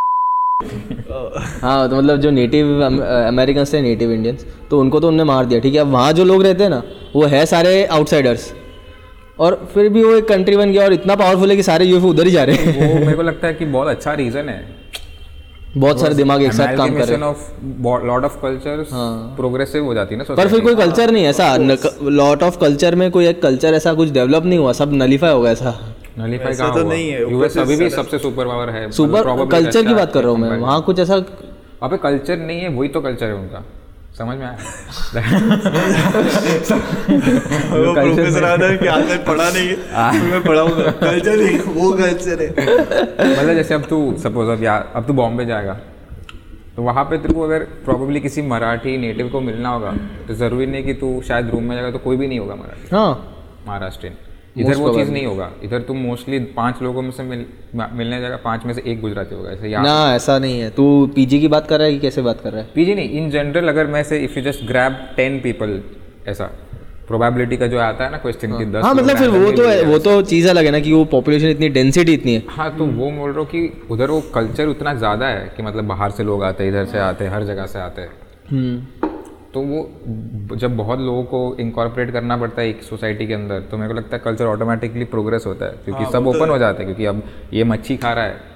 हाँ तो मतलब जो नेटिव अमेरिकन थे नेटिव इंडियंस तो उनको तो उनने मार दिया ठीक है? अब वहाँ जो लोग रहते हैं ना वो है सारे आउटसाइडर्स और फिर भी वो एक कंट्री बन गया और इतना पावरफुल है कि सारे यूएफओ उधर ही जा रहे हैं। वो मेरे को लगता है कि बहुत अच्छा रीजन है। बहुत सारे दिमाग एक साथ काम कर रहे हैं। लॉट ऑफ़ कल्चर्स प्रोग्रेसिव हो। जाती है ना पर फिर कोई कल्चर नहीं ऐसा लॉट ऑफ़ कल्चर में कोई एक कल्चर ऐसा कुछ डेवलप नहीं हुआ सब नलीफाई हो गया ऐसा। नलीफाई कहाँ तो हुआ? नहीं है, यूएस अभी भी सबसे सुपर पावर है सुपर मतलब कल्चर की अच्छा बात कर रहा हूँ मैं। वहाँ कुछ ऐसा वहाँ पे कल्चर नहीं है वही तो कल्चर है उनका। समझ में आया? <laughs> वो प्रोफेसर है। कि मैं पढ़ा नहीं है। मैं पढ़ाऊँगा कल्चर नहीं वो कल्चर है। मतलब जैसे अब तू सपोज़ अब यार अब तू बॉम्बे जाएगा तो वहाँ पे तेरे को अगर प्रॉब्ली किसी मराठी नेटिव को मिलना होगा तो ज़रूरी नहीं कि तू शायद रूम में जाएगा तो कोई भी नहीं होगा मराठी। हाँ। महाराष्ट्रियन इधर वो चीज़ नहीं होगा। इधर तुम मोस्टली पाँच लोगों में से मिल, मिलने जाएगा पाँच में से एक गुजराती होगा ऐसे ना ऐसा नहीं है। तू पीजी की बात कर रहा है कि कैसे बात कर रहा है? पीजी नहीं इन जनरल अगर मैं say if you just grab ten people ऐसा प्रोबेबिलिटी का जो आता है ना क्वेश्चन की दस हाँ मतलब फिर वो तो है वो तो चीज़ अलग है ना कि वो पॉपुलेशन इतनी डेंसिटी इतनी है। हाँ तो वो बोल रहा हूँ कि उधर वो कल्चर उतना ज़्यादा है कि मतलब बाहर से लोग आते हैं इधर से आते हैं हर जगह से आते। हैं हम्म। तो वो जब बहुत लोगों को इंकॉर्पोरेट करना पड़ता है एक सोसाइटी के अंदर तो मेरे को लगता है कल्चर ऑटोमेटिकली प्रोग्रेस होता है क्योंकि हाँ, सब तो ओपन हो है। जाता है क्योंकि अब ये मच्छी खा रहा है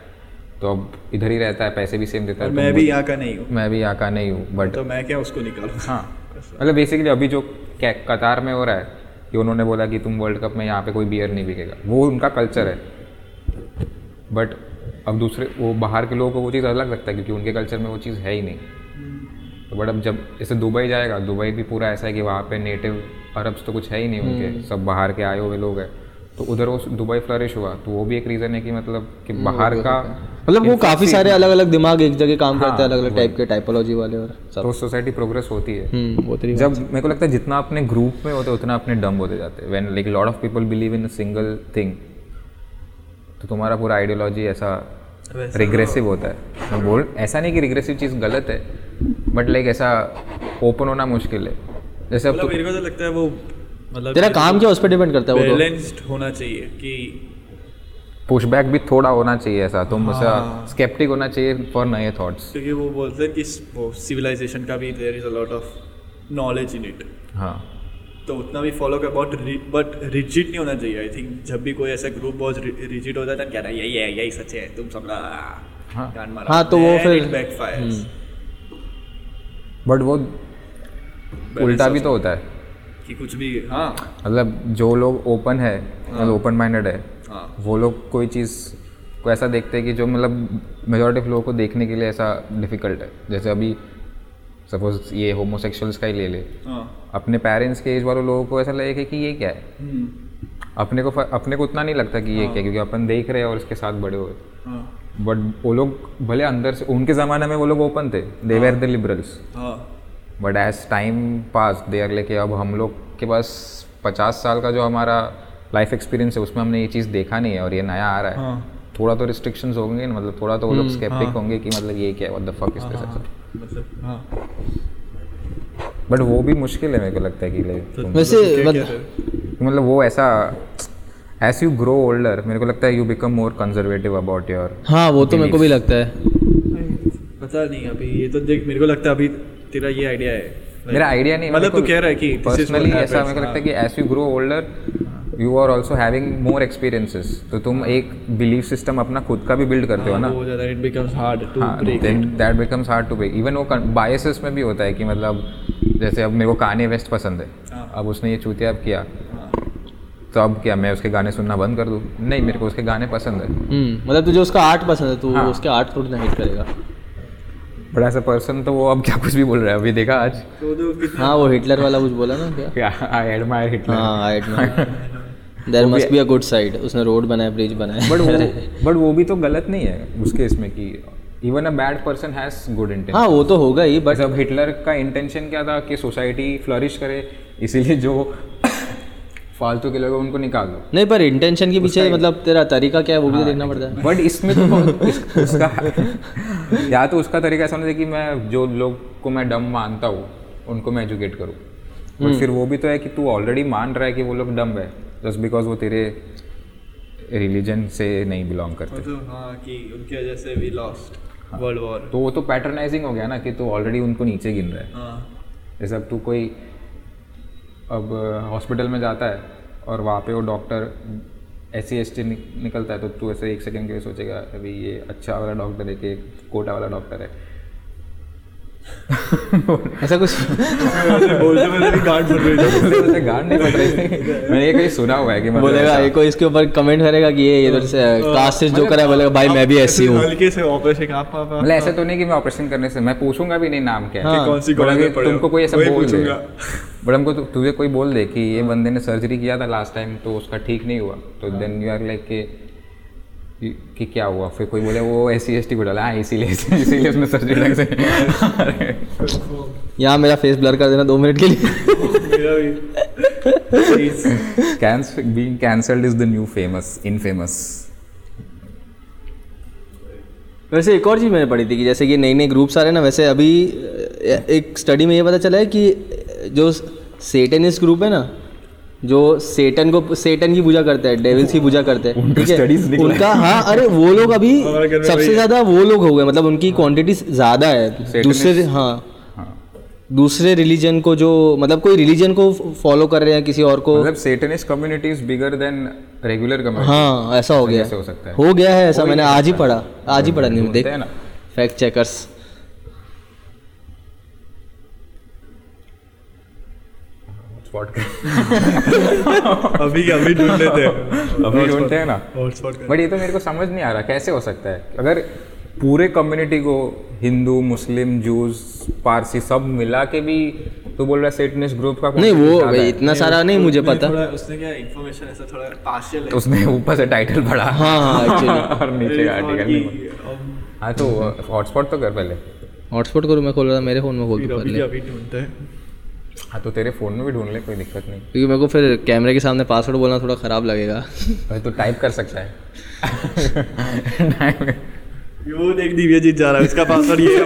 तो अब इधर ही रहता है पैसे भी सेम देता है मैं तो भी यहाँ का नहीं हूँ। मैं भी यहाँ का नहीं हूँ बट तो मैं क्या उसको निकालूँ? हाँ <laughs> मतलब बेसिकली अभी जो कै- कतार में हो रहा है कि उन्होंने बोला कि तुम वर्ल्ड कप में यहाँ पे कोई बियर नहीं बिकेगा वो उनका कल्चर है। बट अब दूसरे वो बाहर के लोगों को वो चीज़ अलग लगता है क्योंकि उनके कल्चर में वो चीज़ है ही नहीं। तो बट अब जब जैसे दुबई जाएगा दुबई भी पूरा ऐसा है कि वहाँ पे नेटिव अरब्स तो कुछ है ही नहीं उनके। सब बाहर के आए हुए लोग हैं। तो उधर वो दुबई फ्लरिश हुआ। तो वो भी एक रीज़न है कि मतलब कि बाहर का मतलब वो काफ़ी सारे अलग अलग दिमाग एक जगह काम करते हैं हाँ, अलग अलग टाइप के टाइपोलॉजी वाले और सब। तो सोसाइटी प्रोग्रेस होती है। हम्म वो जब मेरे को लगता है जितना अपने ग्रुप में होते उतना अपने डम होते जाते हैं। When like lot of people believe in single thing तो तुम्हारा पूरा आइडियोलॉजी ऐसा रिग्रेसिव होता है। मैं बोल ऐसा नहीं कि रिग्रेसिव चीज़ गलत है बट लाइक ऐसा ओपन होना मुश्किल है। जैसे अब मतलब तो मेरे को तो लगता है वो मतलब तेरा काम क्या उस पर डिपेंड करता है वो तो? बैलेंस्ड होना चाहिए कि पुशबैक भी थोड़ा होना चाहिए ऐसा तुम तो ऐसा स्केप्टिक होना चाहिए फॉर नए थॉट्स क्योंकि वो बोलते हैं कि वो सिविलाइजेशन का भी there is a lot of knowledge in it हाँ। तो उतना भी फॉलो कर बहुत बट रिजिड नहीं होना चाहिए आई थिंक जब भी कोई ऐसा ग्रुप बहुत रिजिड होता है तो क्या यही है यही सच है तुम सब हाँ। मारा। हाँ, तो वो फिर- बट वो उल्टा भी तो होता है। कि कुछ भी हाँ। मतलब जो लोग ओपन है मतलब ओपन माइंडेड है हाँ। वो लोग कोई चीज़ को ऐसा देखते हैं कि जो मतलब मेजोरिटी ऑफ़ लोगों को देखने के लिए ऐसा डिफ़िकल्ट है। जैसे अभी सपोज़ ये होमोसेक्सुअल्स का ही ले ले। हाँ। अपने पेरेंट्स के एज वाले लोगों को ऐसा लगेगा कि ये क्या है? हम्म, अपने को अपने को उतना नहीं लगता कि ये क्या क्योंकि अपन देख रहे हैं और इसके साथ बड़े हुए। हाँ। बट वो लोग भले अंदर से उनके ज़माने में वो लोग ओपन थे। दे वेर द लिबरल्स हाँ। But as time pass they are लेके अब हम लोग के पास पचास साल का जो हमारा लाइफ एक्सपीरियंस है उसमें हमने ये चीज़ देखा नहीं है और ये नया आ रहा है। हाँ। थोड़ा तो रिस्ट्रिक्शंस होंगे मतलब थोड़ा तो वो लोग स्केप्टिक होंगे कि मतलब ये क्या है what the fuck is this मतलब हाँ बट वो भी मुश्किल है मेरे को लगता है कि वैसे कह रहे हो? मतलब वो ऐसा एज यू ग्रो ओल्डर मेरे को लगता है you become more conservative about your हाँ वो तो मेरे को भी लगता है पता नहीं अभी ये तो देख मेरे को लगता है अभी तेरा ये आइडिया है मेरा आइडिया नहीं मतलब तू कह रहा है कि पर्सनली ऐसा मेरे को लगता है हाँ। कि as you grow older you are also having more experiences तो तुम एक बिलीफ सिस्टम अपना खुद का भी बिल्ड करते हो ना? हाँ, ज़्यादा इट बिकम्स हार्ड टू हाँ break that becomes hard to break even वो बायसेस में भी होता है कि मतलब जैसे अब मेरे को काने वेस्ट पसंद है। हाँ। अब उसने ये चूतिया किया। तो अब क्या मैं उसके गाने सुनना बंद कर दूँ? नहीं मेरे को उसके गाने पसंद है। हम्म मतलब तुझे उसका आर्ट पसंद है तू हाँ। उसके आर्ट थोड़ी ना हिट करेगा। बट एज अ पर्सन तो वो अब क्या कुछ भी बोल रहा है अभी देखा आज। तो तो हाँ वो हिटलर वाला कुछ बोला ना क्या? आई एडमायर हिटलर हाँ aight <laughs> there must be a good side उसने रोड बनाया ब्रिज बनाया. बट वो <laughs> बट वो भी तो गलत नहीं है उसके इसमें कि even a bad person has good intention हाँ वो तो होगा ही बट अब हिटलर का इंटेंशन क्या था कि सोसाइटी फ्लरिश करे इसीलिए जो <coughs> फालतू के लोग उनको निकाल दो। नहीं पर इंटेंशन के पीछे मतलब तेरा तरीका क्या है वो भी तो देखना पड़ता है। बट इसमें तो <laughs> इस, उसका <laughs> या तो उसका तरीका ऐसा होना चाहिए कि मैं जो लोग को मैं डम मानता हूँ उनको मैं एजुकेट करूँ। बट फिर वो भी तो है कि तू ऑलरेडी मान रहा है कि वो लोग डम है। जस्ट बिकॉज़ वो तेरे रिलीजन से नहीं बिलोंग करते। तो हाँ कि उनकी वजह से वी लॉस्ट वर्ल्ड वॉर तो वो तो पैटर्नाइजिंग हो गया ना कि तू ऑलरेडी उनको नीचे गिन रहा है। हाँ। जैसे अब तू कोई अब हॉस्पिटल में जाता है और वहाँ पे वो doctor S C S T निकलता है तो तू ऐसे एक सेकंड के लिए सोचेगा अभी ये अच्छा वाला डॉक्टर है कि कोटा वाला डॉक्टर है। <laughs> ऐसा कुछ बोलते बोलते गांड भर रही गांड नहीं पड़ रही। थी मैंने ये कहीं सुना हुआ है कि मतलब बोलेगा ये कोई इसके ऊपर कमेंट करेगा कि ये इधर से कास्ट से जो करा है बोलेगा भाई मैं भी ऐसी हूँ। हल्के से ऑपरेशन आप मतलब ऐसा तो नहीं कि मैं ऑपरेशन करने से मैं पूछूँगा भी नहीं नाम क्या। है। कौन सी कॉलेज में तुमको कोई ऐसा बोल दे। बट हमको तुझे कोई बोल दे कि ये बंदे ने सर्जरी किया था लास्ट टाइम तो उसका ठीक नहीं हुआ। तो देन यू आर लाइक कि कि क्या हुआ? फिर कोई बोले वो एस सी एस टी को डाला। हाँ इसीलिए इसीलिए उसने सर्जरी ढंग से यहाँ मेरा फेस ब्लर कर देना दो मिनट के लिए। Being cancelled is the new famous infamous वैसे एक और चीज़ मैंने पढ़ी थी कि जैसे कि नए नए ग्रुप्स आ रहे हैं ना वैसे अभी एक स्टडी में ये पता चला है कि जो सेटनिस्ट ग्रुप है ना जो सेटन को सेटन की पूजा करते हैं डेविल्स की पूजा करते हैं उनका ठीक है। उनका हाँ अरे वो लोग अभी सबसे ज़्यादा वो लोग हो गए मतलब उनकी क्वांटिटी ज़्यादा है। दूसरे हाँ। हाँ। दूसरे रिलीजन को जो मतलब कोई रिलीजन को फॉलो कर रहे हैं किसी और को मतलब satanist community is bigger than regular community हाँ ऐसा हो गया। हो सकता है। हो गया है ऐसा मैंने आज ही पढ़ा आज ही पढ़ा नहीं देख। फैक्ट चेकर्स स्पॉट कर अभी अभी ढूंढ लेते हैं। <laughs> अभी ढूंढते हैं ना। हॉटस्पॉट बट ये तो मेरे को समझ नहीं आ रहा कैसे हो सकता है? अगर पूरे कम्युनिटी को हिंदू मुस्लिम जूस पारसी सब मिला के भी तो बोल रहा है ग्रुप का नहीं वो। इतना सारा नहीं मुझे पता। उसने क्या इन्फॉर्मेशन ऐसा थोड़ा पार्शियल है? उसने ऊपर से टाइटल पढ़ा। हाँ हाँ <laughs> और नीचे आर्टिकल um, हाँ तो हॉटस्पॉट तो कर पहले। हॉटस्पॉट करूँ मैं खोल रहा था मेरे फ़ोन में खोल फिर पहले अभी ढूंढते हैं तो तेरे फ़ोन में भी ढूंढ ले कोई दिक्कत नहीं। क्योंकि मेरे को फिर कैमरे के सामने पासवर्ड बोलना थोड़ा ख़राब लगेगा। भाई तो टाइप कर सकता है। वो देख दिव्या जीत जा रहा है उसका पासवर्ड ये है।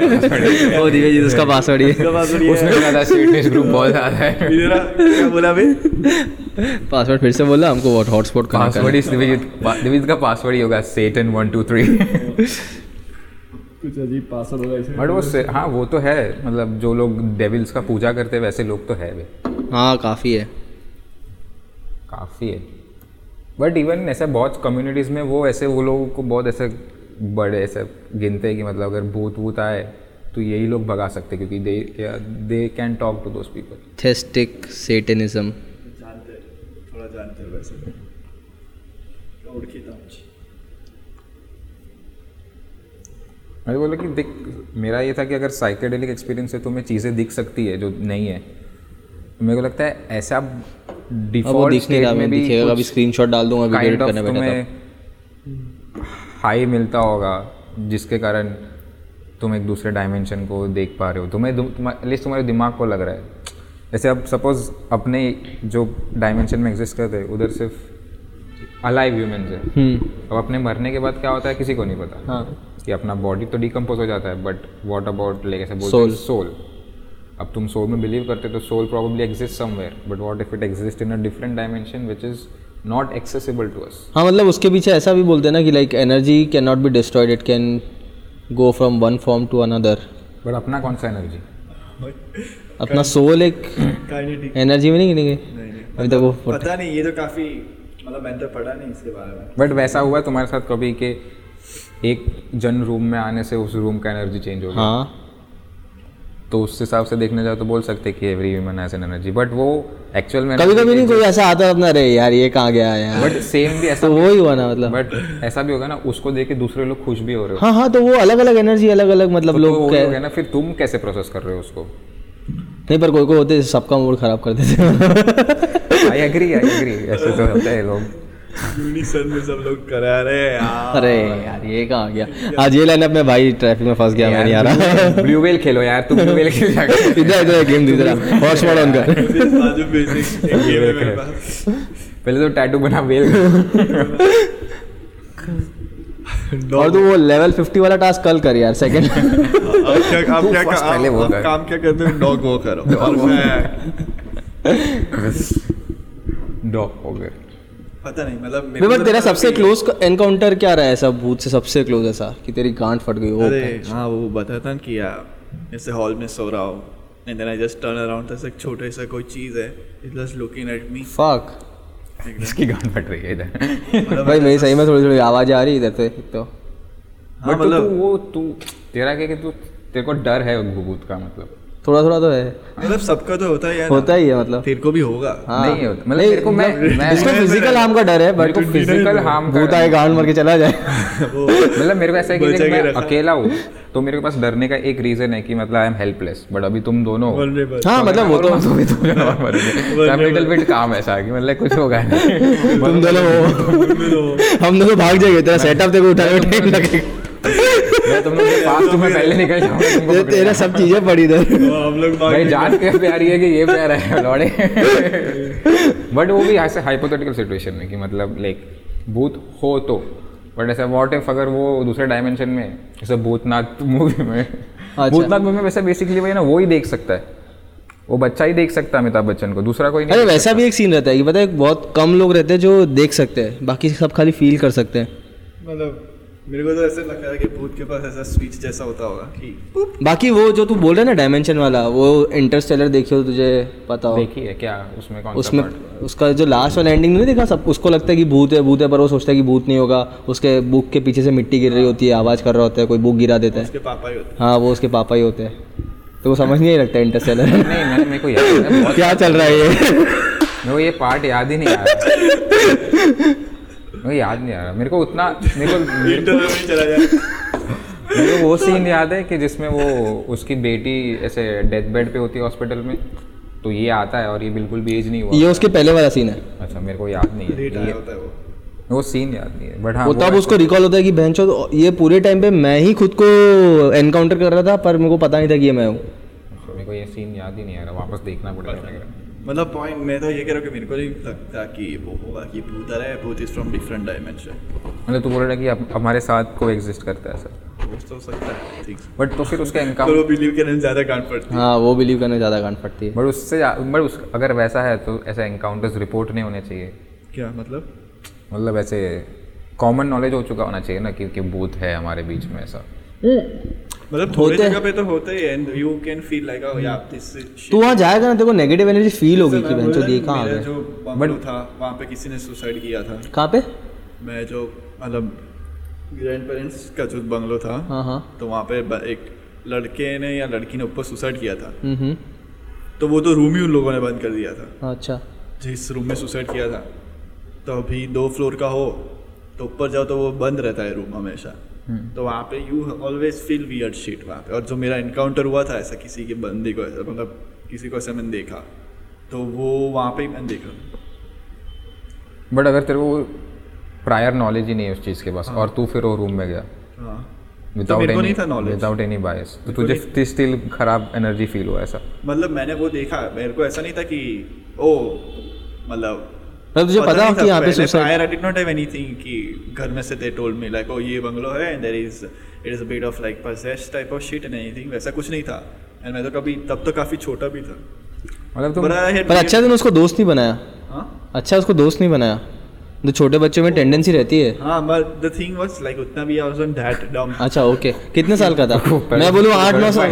जी <laughs> उसका पासवर्ड ये उसका पासवर्ड ये उसने है बोला था ग्रुप बहुत ज़्यादा है। मेरा क्या बोला बे पासवर्ड फिर से बोला हमको हॉटस्पॉट करना पासवर्ड इस का पासवर्ड ही होगा सेटन वन टू थ्री कुछ अजीब पासवर्ड होगा इसे बट वो से- हाँ वो तो है। मतलब जो लोग डेविल्स का पूजा करते हैं वैसे लोग तो है वे हाँ काफ़ी है। काफ़ी है। बट इवन ऐसे बहुत कम्युनिटीज़ में वो ऐसे वो लोगों को बहुत ऐसे बड़े ऐसे गिनते हैं कि मतलब अगर भूत वूत आए तो यही लोग भगा सकते क्योंकि they they can talk to those people theistic satanism जानते थोड़ा जानते हैं वैसे। ओळखीता आमची मैं बोला कि देख मेरा ये था कि अगर साइकेडेलिक एक्सपीरियंस से तुम्हें चीज़ें दिख सकती है जो नहीं है तो मेरे को लगता है ऐसा डिफ़ॉल्ट स्टेट में भी दिखेगा स्क्रीनशॉट डाल दूँगा वीडियो एडिट करने बैठा हाई मिलता होगा जिसके कारण तुम एक दूसरे डायमेंशन को देख पा रहे हो। तुम्हें एटलीस्ट तुम्हारे दिमाग को लग रहा है। जैसे अब सपोज़ अपने जो डायमेंशन में एग्जिस्ट करते हैं उधर सिर्फ़ अलाइव ह्यूमंस है। अब अपने मरने के बाद क्या होता है किसी को नहीं पता। हाँ। कि अपना बॉडी तो डिकम्पोज हो जाता है बट वॉट अबाउट लाइक ऐसे बोलते हैं सोल अब तुम सोल में बिलीव करते हो तो soul probably exist somewhere but what if it exist in a different dimension which is not accessible to us हाँ मतलब उसके पीछे ऐसा भी बोलते हैं ना कि like energy can not be destroyed it can go from one form to another but अपना कौन सा एनर्जी अपना सोल एक एनर्जी में नहीं गिनेंगे? नहीं नहीं अभी तक वो पता नहीं ये तो काफ़ी मतलब मैंने तो पढ़ा नहीं इसके बारे में। बट वैसा हुआ तुम्हारे साथ कभी कि एक जन रूम में आने से उस रूम का एनर्जी चेंज हो गया। हाँ। तो उस हिसाब से देखने जाओ तो बोल सकते कि every human has an energy but वो एक्चुअल में कभी कभी नहीं कोई ऐसा आता अपना रे यार ये कहाँ गया यार? बट सेम भी <laughs> ऐसा तो वो ही हुआ ना मतलब। बट ऐसा भी होगा ना उसको देख के दूसरे लोग खुश भी हो रहे हो। हाँ हाँ तो वो अलग अलग एनर्जी अलग अलग मतलब तो लोग क्या हो गया ना फिर तुम कैसे प्रोसेस कर रहे हो उसको? नहीं पर कोई कोई होते सबका मूड खराब कर देते हैं। आई एग्री आई एग्री ऐसे तो होता है लोग। यूनिसन में सब लोग करा रहे हैं यार। अरे यार ये कहाँ गया? आज ये लाइन अपने भाई ट्रैफ़िक में फंस गया मैं नहीं आ रहा। ब्लू वेल खेलो यार तुम ब्लू वेल खेल जाके <laughs> इधर इधर गेम इधर हॉटस्पॉट ऑन कर। बाजू बेसिक गेम है <laughs> पहले तो टैटू बना वेल <laughs> और तू वो लेवल 50 वाला टास्क कल कर यार सेकंड अब क्या तू क्या first पहले वो काम क्या करते हो? डॉग वो करो। और मैं डॉग हो गए। पता नहीं मतलब मेरे को तेरा सबसे क्लोज एनकाउंटर क्या रहा है ऐसा भूत से सबसे क्लोज ऐसा कि तेरी गांठ फट गई हो अरे हाँ वो बताता ना कि यार जैसे हॉल में सो रहा हूँ and then I just turn around तो एक छोटे सा कोई चीज़ है it just looking at me fuck इसकी गांड फट रही है इधर। भाई मेरी सही में थोड़ी थोड़ी आवाज़ आ रही इधर से तो। हाँ मतलब वो तू तेरा क्या कि तू तेरे को डर है भूत का मतलब। थोड़ा थोड़ा तो है। मतलब सबका तो होता है यार होता ही है मतलब। तेरे को भी होगा। हाँ। नहीं होता। मतलब मेरे को मैं मैं इसको फ़िज़िकल हार्म का डर है बट को फ़िज़िकल हार्म का भूत आए गांड मर के चला जाए। <laughs> मतलब मेरे को ऐसा है कि मैं अकेला हूँ तो मेरे पास डरने का एक रीजन है कि मतलब आई एम हेल्पलेस बट अभी तुम दोनों हाँ। मतलब वो तो तुम तुम दोनों तो लिटिल बिट काम ऐसा कि मतलब कुछ होगा नहीं। तुम दोनों हम दोनों भाग जाएँगे तेरा सेटअप देखो उठाने में टाइम लगेगा मैं तुम लोग पास <laughs> तुम्हें पहले निकल जाऊँगा <laughs> तेरा सब चीज़ें पड़ी इधर <laughs> तो हम लोग भाई जान के प्यारी है कि ये प्यार है लौड़े। बट वो भी ऐसे हाइपोथेटिकल सिचुएशन में कि मतलब लाइक भूत हो तो। बट ऐसा व्हाट इफ़ अगर वो दूसरे डायमेंशन में जैसे भूतनाथ मूवी में अच्छा। भूतनाथ मूवी में वैसे बेसिकली वही ना वो ही देख सकता है। वो बच्चा ही देख सकता है अमिताभ बच्चन को दूसरा कोई नहीं अरे वैसा भी एक सीन रहता है कि पता है बहुत कम लोग रहते हैं जो देख सकते हैं बाकी सब खाली फील कर सकते हैं। मतलब मेरे को तो ऐसे लगता है कि भूत के पास ऐसा स्पीच जैसा होता होगा। कि बाकी वो जो तू बोल रहा है ना डायमेंशन वाला वो इंटरस्टेलर देखियो तुझे पता हो। देखी है क्या? उसमें कौन सा उसमें उसका जो लास्ट वाला एंडिंग नहीं देखा सब? उसको लगता है कि भूत है भूत है पर वो सोचता है कि भूत नहीं होगा। उसके बुक के पीछे से मिट्टी गिर रही होती है आवाज़ कर रहा होता है कोई बुक गिरा देता है। उसके पापा ही होते हाँ। वो उसके पापा ही होते हैं। तो वो समझ नहीं लगता इंटरस्टेलर नहीं मैंने मेरे को याद है। क्या चल रहा है ये? मेरे को ये पार्ट याद ही नहीं आ रहा। <laughs> को याद नहीं आ रहा। मेरे को उतना मेरे को <laughs> मेरे को इंटरव्यू में चला जाए मेरे को वो सीन याद है कि जिसमें वो उसकी बेटी ऐसे डेथ बेड पे होती है हॉस्पिटल में तो ये आता है और ये बिल्कुल भी एज नहीं हुआ। ये उसके पहले वाला सीन है। अच्छा मेरे को याद नहीं है। लेट आया ये होता है वो। वो सीन याद नहीं है बट हाँ वो तब उसको रिकॉल होता है कि बहन चो ये पूरे टाइम पे मैं ही खुद को एनकाउंटर कर रहा था पर मेरे को पता नहीं था कि ये मैं हूँ। मेरे को ये सीन याद ही नहीं आ रहा वापस देखना पड़ेगा। मतलब पॉइंट मैं तो ये कह रहा हूँ कि मेरे को नहीं लगता कि वो होगा कि भूत आ रहा है भूत इज़ फ्रॉम डिफरेंट डायमेंशन मतलब तू बोल रहा है कि अब हमारे साथ को एग्जिस्ट करता है सर। हो तो सकता है ठीक। बट तो फिर उसका पर एनकाउंटर वो बिलीव करने में ज़्यादा गांठ पड़ती है। हाँ वो बिलीव करने ज़्यादा गांठ पड़ती है। बट उससे बट उस अगर वैसा है तो ऐसा एनकाउंटर्स रिपोर्ट नहीं होने चाहिए। क्या मतलब? मतलब ऐसे कॉमन नॉलेज हो चुका होना चाहिए ना कि, कि भूत है हमारे बीच में ऐसा। मतलब थोड़े जगह पे तो होते ही and you can feel like this is तू वहाँ जाएगा ना तेरे को नेगेटिव एनर्जी फील होगी कि ये आ गया जो बंगलो था वहाँ पे किसी ने सुसाइड किया था। कहाँ पे? मैं जो मतलब ग्रैंड पेरेंट्स का जो बंगलो था हाँ हाँ। तो वहाँ पे एक लड़के ने या लड़की ने ऊपर सुसाइड किया था। हम्म हम्म। तो वो तो रूम ही उन लोगों ने बंद कर दिया था। अच्छा। जिस रूम में सुसाइड किया था। तो अभी दो फ्लोर का हो तो ऊपर जाओ तो वो बंद रहता है रूम हमेशा। तो वहाँ पे you always feel weird shit वहाँ पे। और जो मेरा इनकाउंटर हुआ था ऐसा किसी के बंदे को ऐसा मतलब किसी को ऐसा मैंने देखा तो वो वहाँ पे ही मैंने देखा। बट अगर तेरे को प्रायर नॉलेज ही नहीं है उस चीज़ के पास हाँ। और तू फिर वो रूम में गया। हाँ। विदाउट एनी था विदाउट एनी बायस तो को तुझे स्टिल खराब एनर्जी फील हुआ ऐसा। मतलब मैंने वो देखा मेरे को ऐसा नहीं था कि ओ मतलब मतलब तुझे पता हो कि यहाँ पे suicide I did not have anything कि घर में से they told me like oh ये बंगलो है and there is it is a bit of like possessed type of shit and anything वैसा कुछ नहीं था। एंड मैं तो कभी तब तो काफ़ी छोटा भी था। मतलब had पर अच्छा दिन उसको दोस्त नहीं बनाया? हाँ? अच्छा उसको दोस्त नहीं बनाया? जो छोटे बच्चों में टेंडेंसी रहती है। हाँ but the thing was like उतना भी I was not that dumb अच्छा ओके कितने साल का था? <laughs> मैं बोलूँ आठ नौ साल?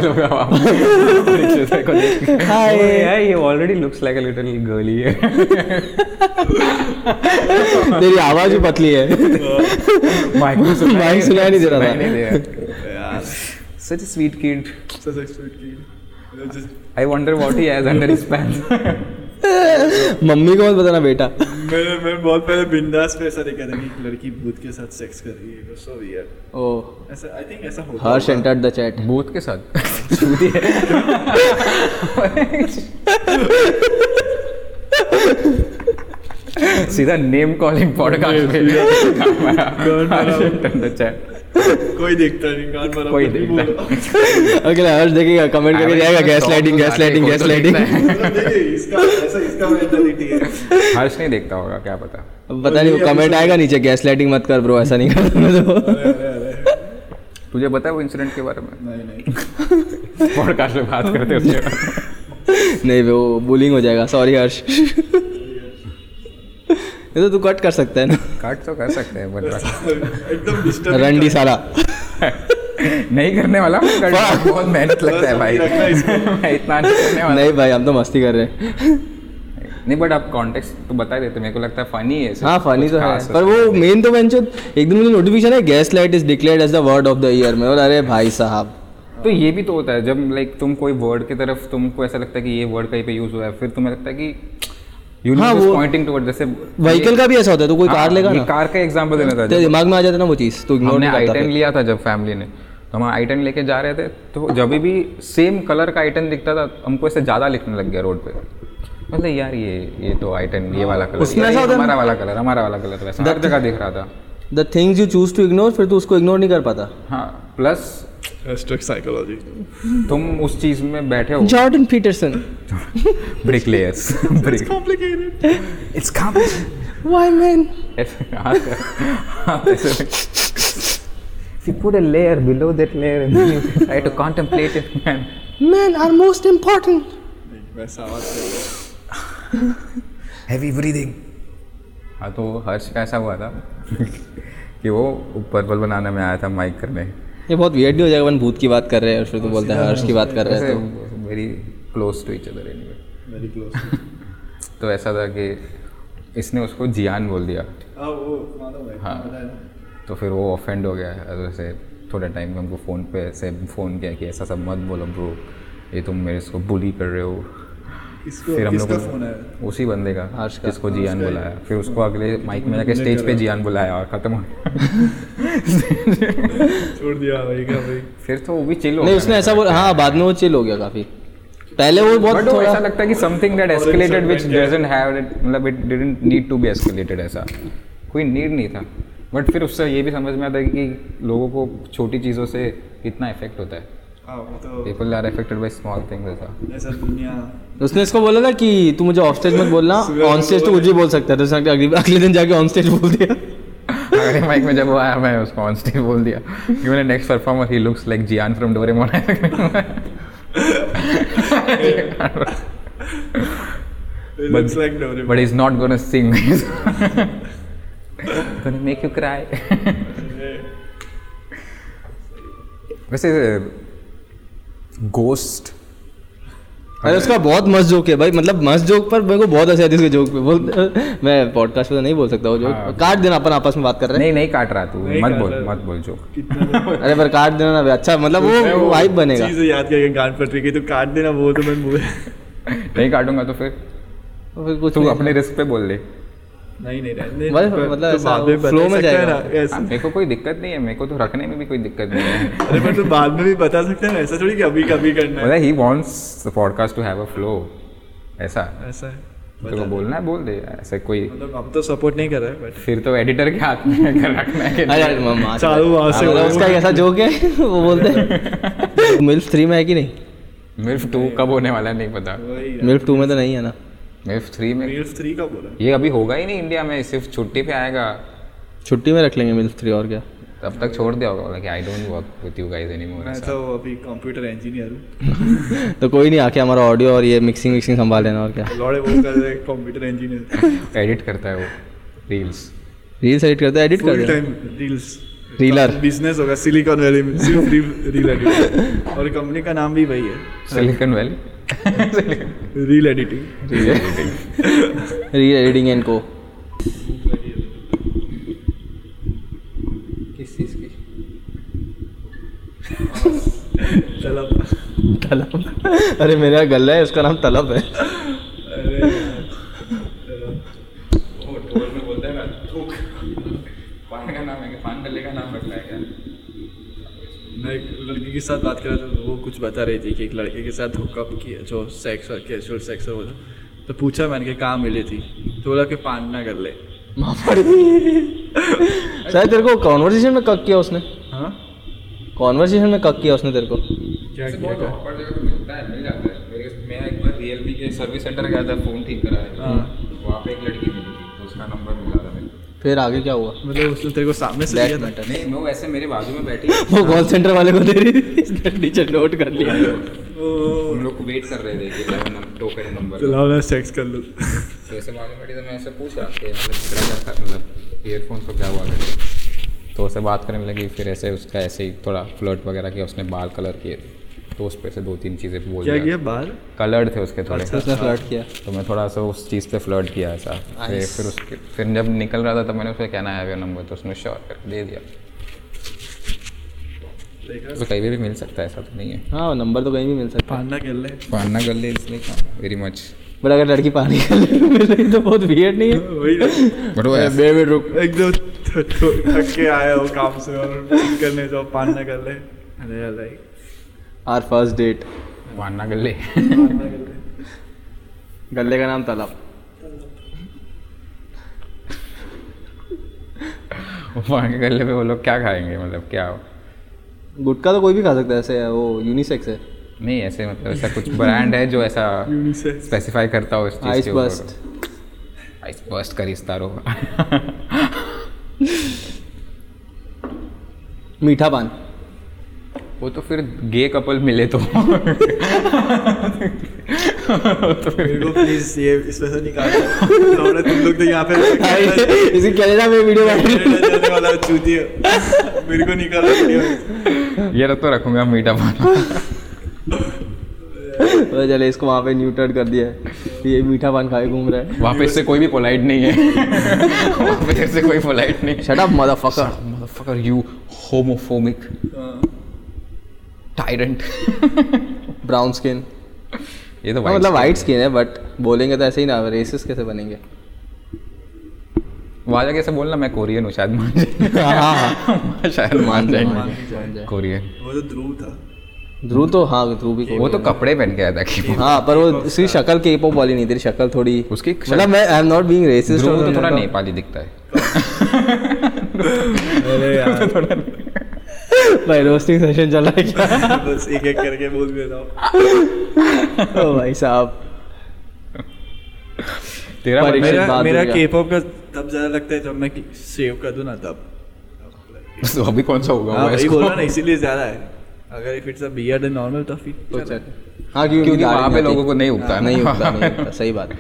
हाय ये already looks like a little girly है। तेरी आवाज़ भी पतली है। माइक Mic सुनाई नहीं दे रहा था। Such a sweet kid such a sweet kid I wonder what he has under his pants मम्मी को मत बताना बेटा। मैंने मैं बहुत पहले बिंदास पे ऐसा देखा था कि एक लड़की भूत के साथ सेक्स कर रही है। सो वियर्ड ओ। ऐसा आई थिंक ऐसा होता हर्ष एंटर्ड द चैट भूत के साथ? छूती है। सीधा नेम कॉलिंग पॉडकास्ट पे। चैट <laughs> कोई देखता नहीं कान भरा कोई देखता <laughs> अगला हर्ष देखेगा कमेंट करके जाएगा gas lighting gas lighting gas lighting देखिए, इसका ऐसा इसका मेंटालिटी हर्ष नहीं देखता होगा क्या पता। पता नहीं वो कमेंट आएगा नीचे गैस लाइटिंग मत कर ब्रो ऐसा नहीं करना तो। अरे अरे अरे। तुझे पता है वो इंसिडेंट के बारे में? नहीं नहीं। <laughs> पॉडकास्ट में बात करते उसके <laughs> नहीं वो बुलिंग हो जाएगा सॉरी हर्ष। ये तो तू कट कर सकता है ना। काट तो कर सकते हैं बट एकदम रंडी साला। नहीं करने वाला कर बहुत मेहनत लगता है भाई। <laughs> मैं इतना नहीं करने वाला। नहीं भाई हम तो मस्ती कर रहे हैं। नहीं बट आप कॉन्टेक्स्ट तो बता देते मेरे को लगता है फनी है हाँ फनी तो है पर वो मेन तो बेंचो एकदम मुझे नोटिफिकेशन है gaslight is declared as the word of the year में और अरे भाई साहब। तो ये भी तो होता है जब लाइक तुम कोई वर्ड की तरफ़ तुमको ऐसा लगता है कि ये वर्ड कहीं पे यूज़ हुआ है फिर तुम्हें लगता है कि हाँ, वो- पॉइंटिंग टुवर्ड जैसे व्हीकल का भी ऐसा होता है तो कोई कार लेगा ना? कार का एग्जांपल देना था दिमाग में आ जाता ना वो चीज़ तो हमने नहीं आई टेन लिया था जब फैमिली ने। तो हम आई टेन लेके जा रहे थे तो जब भी सेम कलर का आई टेन दिखता था हमको ऐसे ज़्यादा लिखने लग गया रोड पे। मतलब यार ये ये तो आई टेन ये वाला कलर उसमें है हमारा वाला कलर हमारा वाला कलर वैसा। हर जगह दिख रहा था। The things you choose to ignore फिर तू उसको इग्नोर नहीं कर पाता। हाँ प्लस साइकोलॉजी तुम उस चीज़ में बैठे हो। Jordan Peterson brick layers brick complicated it's complicated why man If you put a layer below that layer and then you try to contemplate it, man. Man are most important वैसा आवाज़ नहीं Heavy breathing. हाँ तो हर्ष का ऐसा हुआ था? कि वो पर्पल बनाने में आया था माइक करने। ये बहुत वियर्ड नहीं हो जाएगा अपन भूत की बात कर रहे हैं और फिर तो बोलते हैं हर्ष की बात कर रहे हैं तो। Very close to each other anyway very close तो ऐसा था कि इसने उसको जियान बोल दिया। हाँ वो हाँ। है। तो फिर वो ऑफेंड हो गया। ऐसे थोड़ा टाइम में हमको फ़ोन पे ऐसे फ़ोन किया कि ऐसा सब मत बोलो ब्रो ये तुम मेरे इसको बुली कर रहे हो। फिर हम लोग उसी बंदे का हर्ष का। जिसको जियान बुलाया। फिर उसको अगले <laughs> माइक में जाके <laughs> स्टेज पे <laughs> जियान बुलाया और ख़त्म हो छोड़ दिया भाई का भाई? फिर तो वो भी चिल हो नहीं उसने ऐसा बोला हाँ बाद में वो चिल हो गया काफ़ी। पहले वो बहुत थोड़ा ऐसा लगता है कि something that escalated which doesn't have मतलब it didn't need to be escalated ऐसा। कोई नीड नहीं था। बट फिर उससे ये भी समझ में आता है कि लोगों को छोटी चीज़ों से कितना इफ़ेक्ट होता है। People are affected by small things ऐसा। ऐसा दुनिया उसने इसको बोला था कि तू मुझे ऑफ़ स्टेज मत बोलना <laughs> ऑन स्टेज तो। कुछ भी बोल सकता है तो उसने अगले अगले दिन जाके ऑन स्टेज बोल दिया। अगले माइक में जब वो आया मैं उसको ऑन स्टेज बोल दिया। कि मैंने next performer he looks like Gian from Doraemon looks like Doraemon. but he's not gonna sing. He's gonna make you cry. <laughs> वैसे गोस्ट अरे उसका बहुत मस्त जोक है भाई। मतलब मस्त जोक पर मेरे को बहुत आती है उसके जोक पे। बोल <laughs> मैं पॉडकास्ट पे तो नहीं बोल सकता वो जोक हाँ। काट देना अपन आपस में बात कर रहे हैं। नहीं नहीं काट रहा तू। मत बोल मत <laughs> बोल जो कितना हैं अरे पर काट देना ना अच्छा मतलब वो वाइब बनेगा। चीज़ याद करके गान पट रही है तो काट देना वो तो मैं नहीं काटूँगा तो फिर तो फिर कुछ तू अपने रिस्क पे बोल दे नहीं नहीं रहने मतलब तो में है जाएगा। ना, ऐसे। मेरे को कोई दिक्कत नहीं है मेरे को तो रखने में भी कोई दिक्कत नहीं है। <laughs> अरे पर तू बाद में भी बता सकता है ऐसा थोड़ी कि अभी कभी करना है। मतलब he wants the podcast to have a flow ऐसा। ऐसा है तेरे बोलना है बोल दे ऐसे कोई मतलब हम तो सपोर्ट नहीं कर रहे बट फिर तो एडिटर के हाथ में है रखना है अरे नहीं। <laughs> चालू वहाँ से मतलब वो- उसका ऐसा जोक है <laughs> वो बोलते हैं। मिल्फ थ्री में है कि नहीं? मिल्फ टू कब होने वाला है नहीं पता। मिल्फ टू में तो नहीं है ना। मिल्फ थ्री में मील्स थ्री का बोला। ये अभी होगा ही नहीं इंडिया में सिर्फ़ छुट्टी पे आएगा। छुट्टी में रख लेंगे मिल्फ थ्री और क्या? तब तक छोड़ दिया होगा कि I don't work with you guys anymore मैं तो अभी कंप्यूटर इंजीनियर हूँ। <laughs> तो कोई नहीं आके हमारा ऑडियो और ये मिक्सिंग विक्सिंग संभाल लेना और क्या? लौड़े वो कर रहे कंप्यूटर इंजीनियर एडिट करता है वो रील्स रील्स एडिट करता हैं एडिट कर फुल देना टाइम रील्स Reeler. बिज़नेस होगा सिलिकॉन वैली में सिर्फ़ रील एडिटिंग <laughs> और कंपनी का नाम भी वही है। Silicon Valley reel editing reel editing and को किस चीज़ की? चलो तलब? अरे मेरा गला है उसका नाम तलब है। अरे वो ढोल में बोलता है ना थूक। पान का नाम है पान गले का नाम रखना है। मैं एक लड़की के साथ बात कर रहा था तो वो कुछ बता रही थी कि एक लड़के के साथ हुकअप किया जो सेक्स और कैजुअल सेक्स और था। तो पूछा मैंने कि कहाँ मिली थी तो बोला कि पांडना कर ले। शायद तेरे को कॉन्वर्सेशन में कक किया उसने। हाँ? कॉन्वर्सेशन में कक किया उसने तेरे को। क्या किया बहुत awkward जगह पे मिलता है मिल जाता है। मैं एक बार रियलमी के सर्विस सेंटर गया था फ़ोन ठीक कराने। हाँ। वहाँ पे एक लड़की मिली थी तो उसका नंबर था फिर आगे क्या हुआ? मतलब उसने तेरे को सामने से दिया था। नहीं वो ऐसे मेरे बाजू में बैठी <laughs> वो कॉल सेंटर वाले को दे रही थी। इसने नीचे नोट कर लिया। हम लोग को वेट कर रहे थे कि टोकन नंबर चलाओ मैं सेक्स कर लूँ। तो ऐसे बाजू में बैठी तो मैं ऐसे पूछा कि मतलब था मतलब ईयरफोन्स को क्या हुआ करके। तो उससे बात करने लगी फिर ऐसे उसका ऐसे ही थोड़ा फ्लर्ट वगैरह किया उसने बाल कलर किए। तो उस पे से दो तीन चीज़ें बोल क्या दिया। किया? बाहर? कलर्ड थे उसके थोड़े। उसने फ्लर्ट किया। तो मैं थोड़ा सा उस चीज़ पे फ्लर्ट किया ऐसा। फिर फिर उसके फिर जब निकल रहा था तब मैंने उसे कहना है नंबर तो उसने श्योर करके दे दिया। तो कहीं भी, भी मिल सकता है ऐसा तो नहीं है। हाँ नंबर तो कहीं भी मिल सकता है। पांडना कर ले। पाना कर ले इसलिए वेरी मच बट अगर लड़की पानी मिल रही तो बहुत वियर्ड नहीं है। <laughs> बट वो ऐसे- बे बे रुक एकदम थक के आया हो काम से और करने जाओ पांडना कर ले। अरे लाइक आर फ़र्स्ट डेट पाना कर ले पांडना कर ले गले का नाम तलब। पाना कर ले पे वो लोग क्या खाएँगे? मतलब क्या? गुटखा तो कोई भी खा सकता है ऐसे है, वो यूनिसेक्स है। नहीं ऐसे मतलब ऐसा कुछ ब्रांड है जो ऐसा स्पेसिफाई करता हो इस चीज़ आइस बस्ट आइस बस्ट करिस तारो मीठा पान। वो तो फिर गे कपल मिले तो। मेरे को प्लीज़ ये इसमें से निकाल दो। तुम लोग तो यहाँ पे इसी कनाडा में वीडियो जाने वाला चूती मेरे को निकालो वीडियो ये तो रखूँगा मीठा पान। तो चले इसको वहाँ पे न्यूटर्ड कर दिया है। ये मीठा पान खाए घूम रहा है। वहाँ पे इससे कोई भी पोलाइट नहीं है। वहाँ पे तेरे से कोई पोलाइट नहीं। Shut up motherfucker motherfucker you homophobic tyrant brown skin ये तो हाँ, मतलब वाइट स्किन है। बट बोलेंगे तो ऐसे ही ना रेसिस कैसे बनेंगे? वहाँ जाके ऐसे बोलना मैं कोरियन हूँ शायद मान जाए हाँ हाँ <laughs> शायद मान जाए। कोरियन वो तो ध्रुव था। ध्रुव तो हाँ ध्रुव भी वो तो कपड़े पहन के आया था कि हाँ पर वो उसकी शक्ल के पॉप वाली नहीं तेरी शक्ल थोड़ी। उसकी मतलब मैं I am not being racist Dhruv तो थोड़ा नेपाली दिखता है। <laughs> अरे यार। <laughs> भाई रोस्टिंग सेशन चल रहा है क्या? बस एक एक करके बोल देता हूँ। ओ भाई साहब। तेरा मेरा मेरा गया। के तब ज़्यादा लगता है जब मैं सेव कर दूँ ना तब। <laughs> तो अभी कौन सा होगा हाँ वो इसको? बोल रहा ना इसीलिए ज़्यादा है। अगर if it's a beard and normal तो फिर तो चल। हाँ। क्योंकि वहाँ पे नहीं लोगों को नहीं उगता है नहीं उगता नहीं <laughs> उगता सही बात।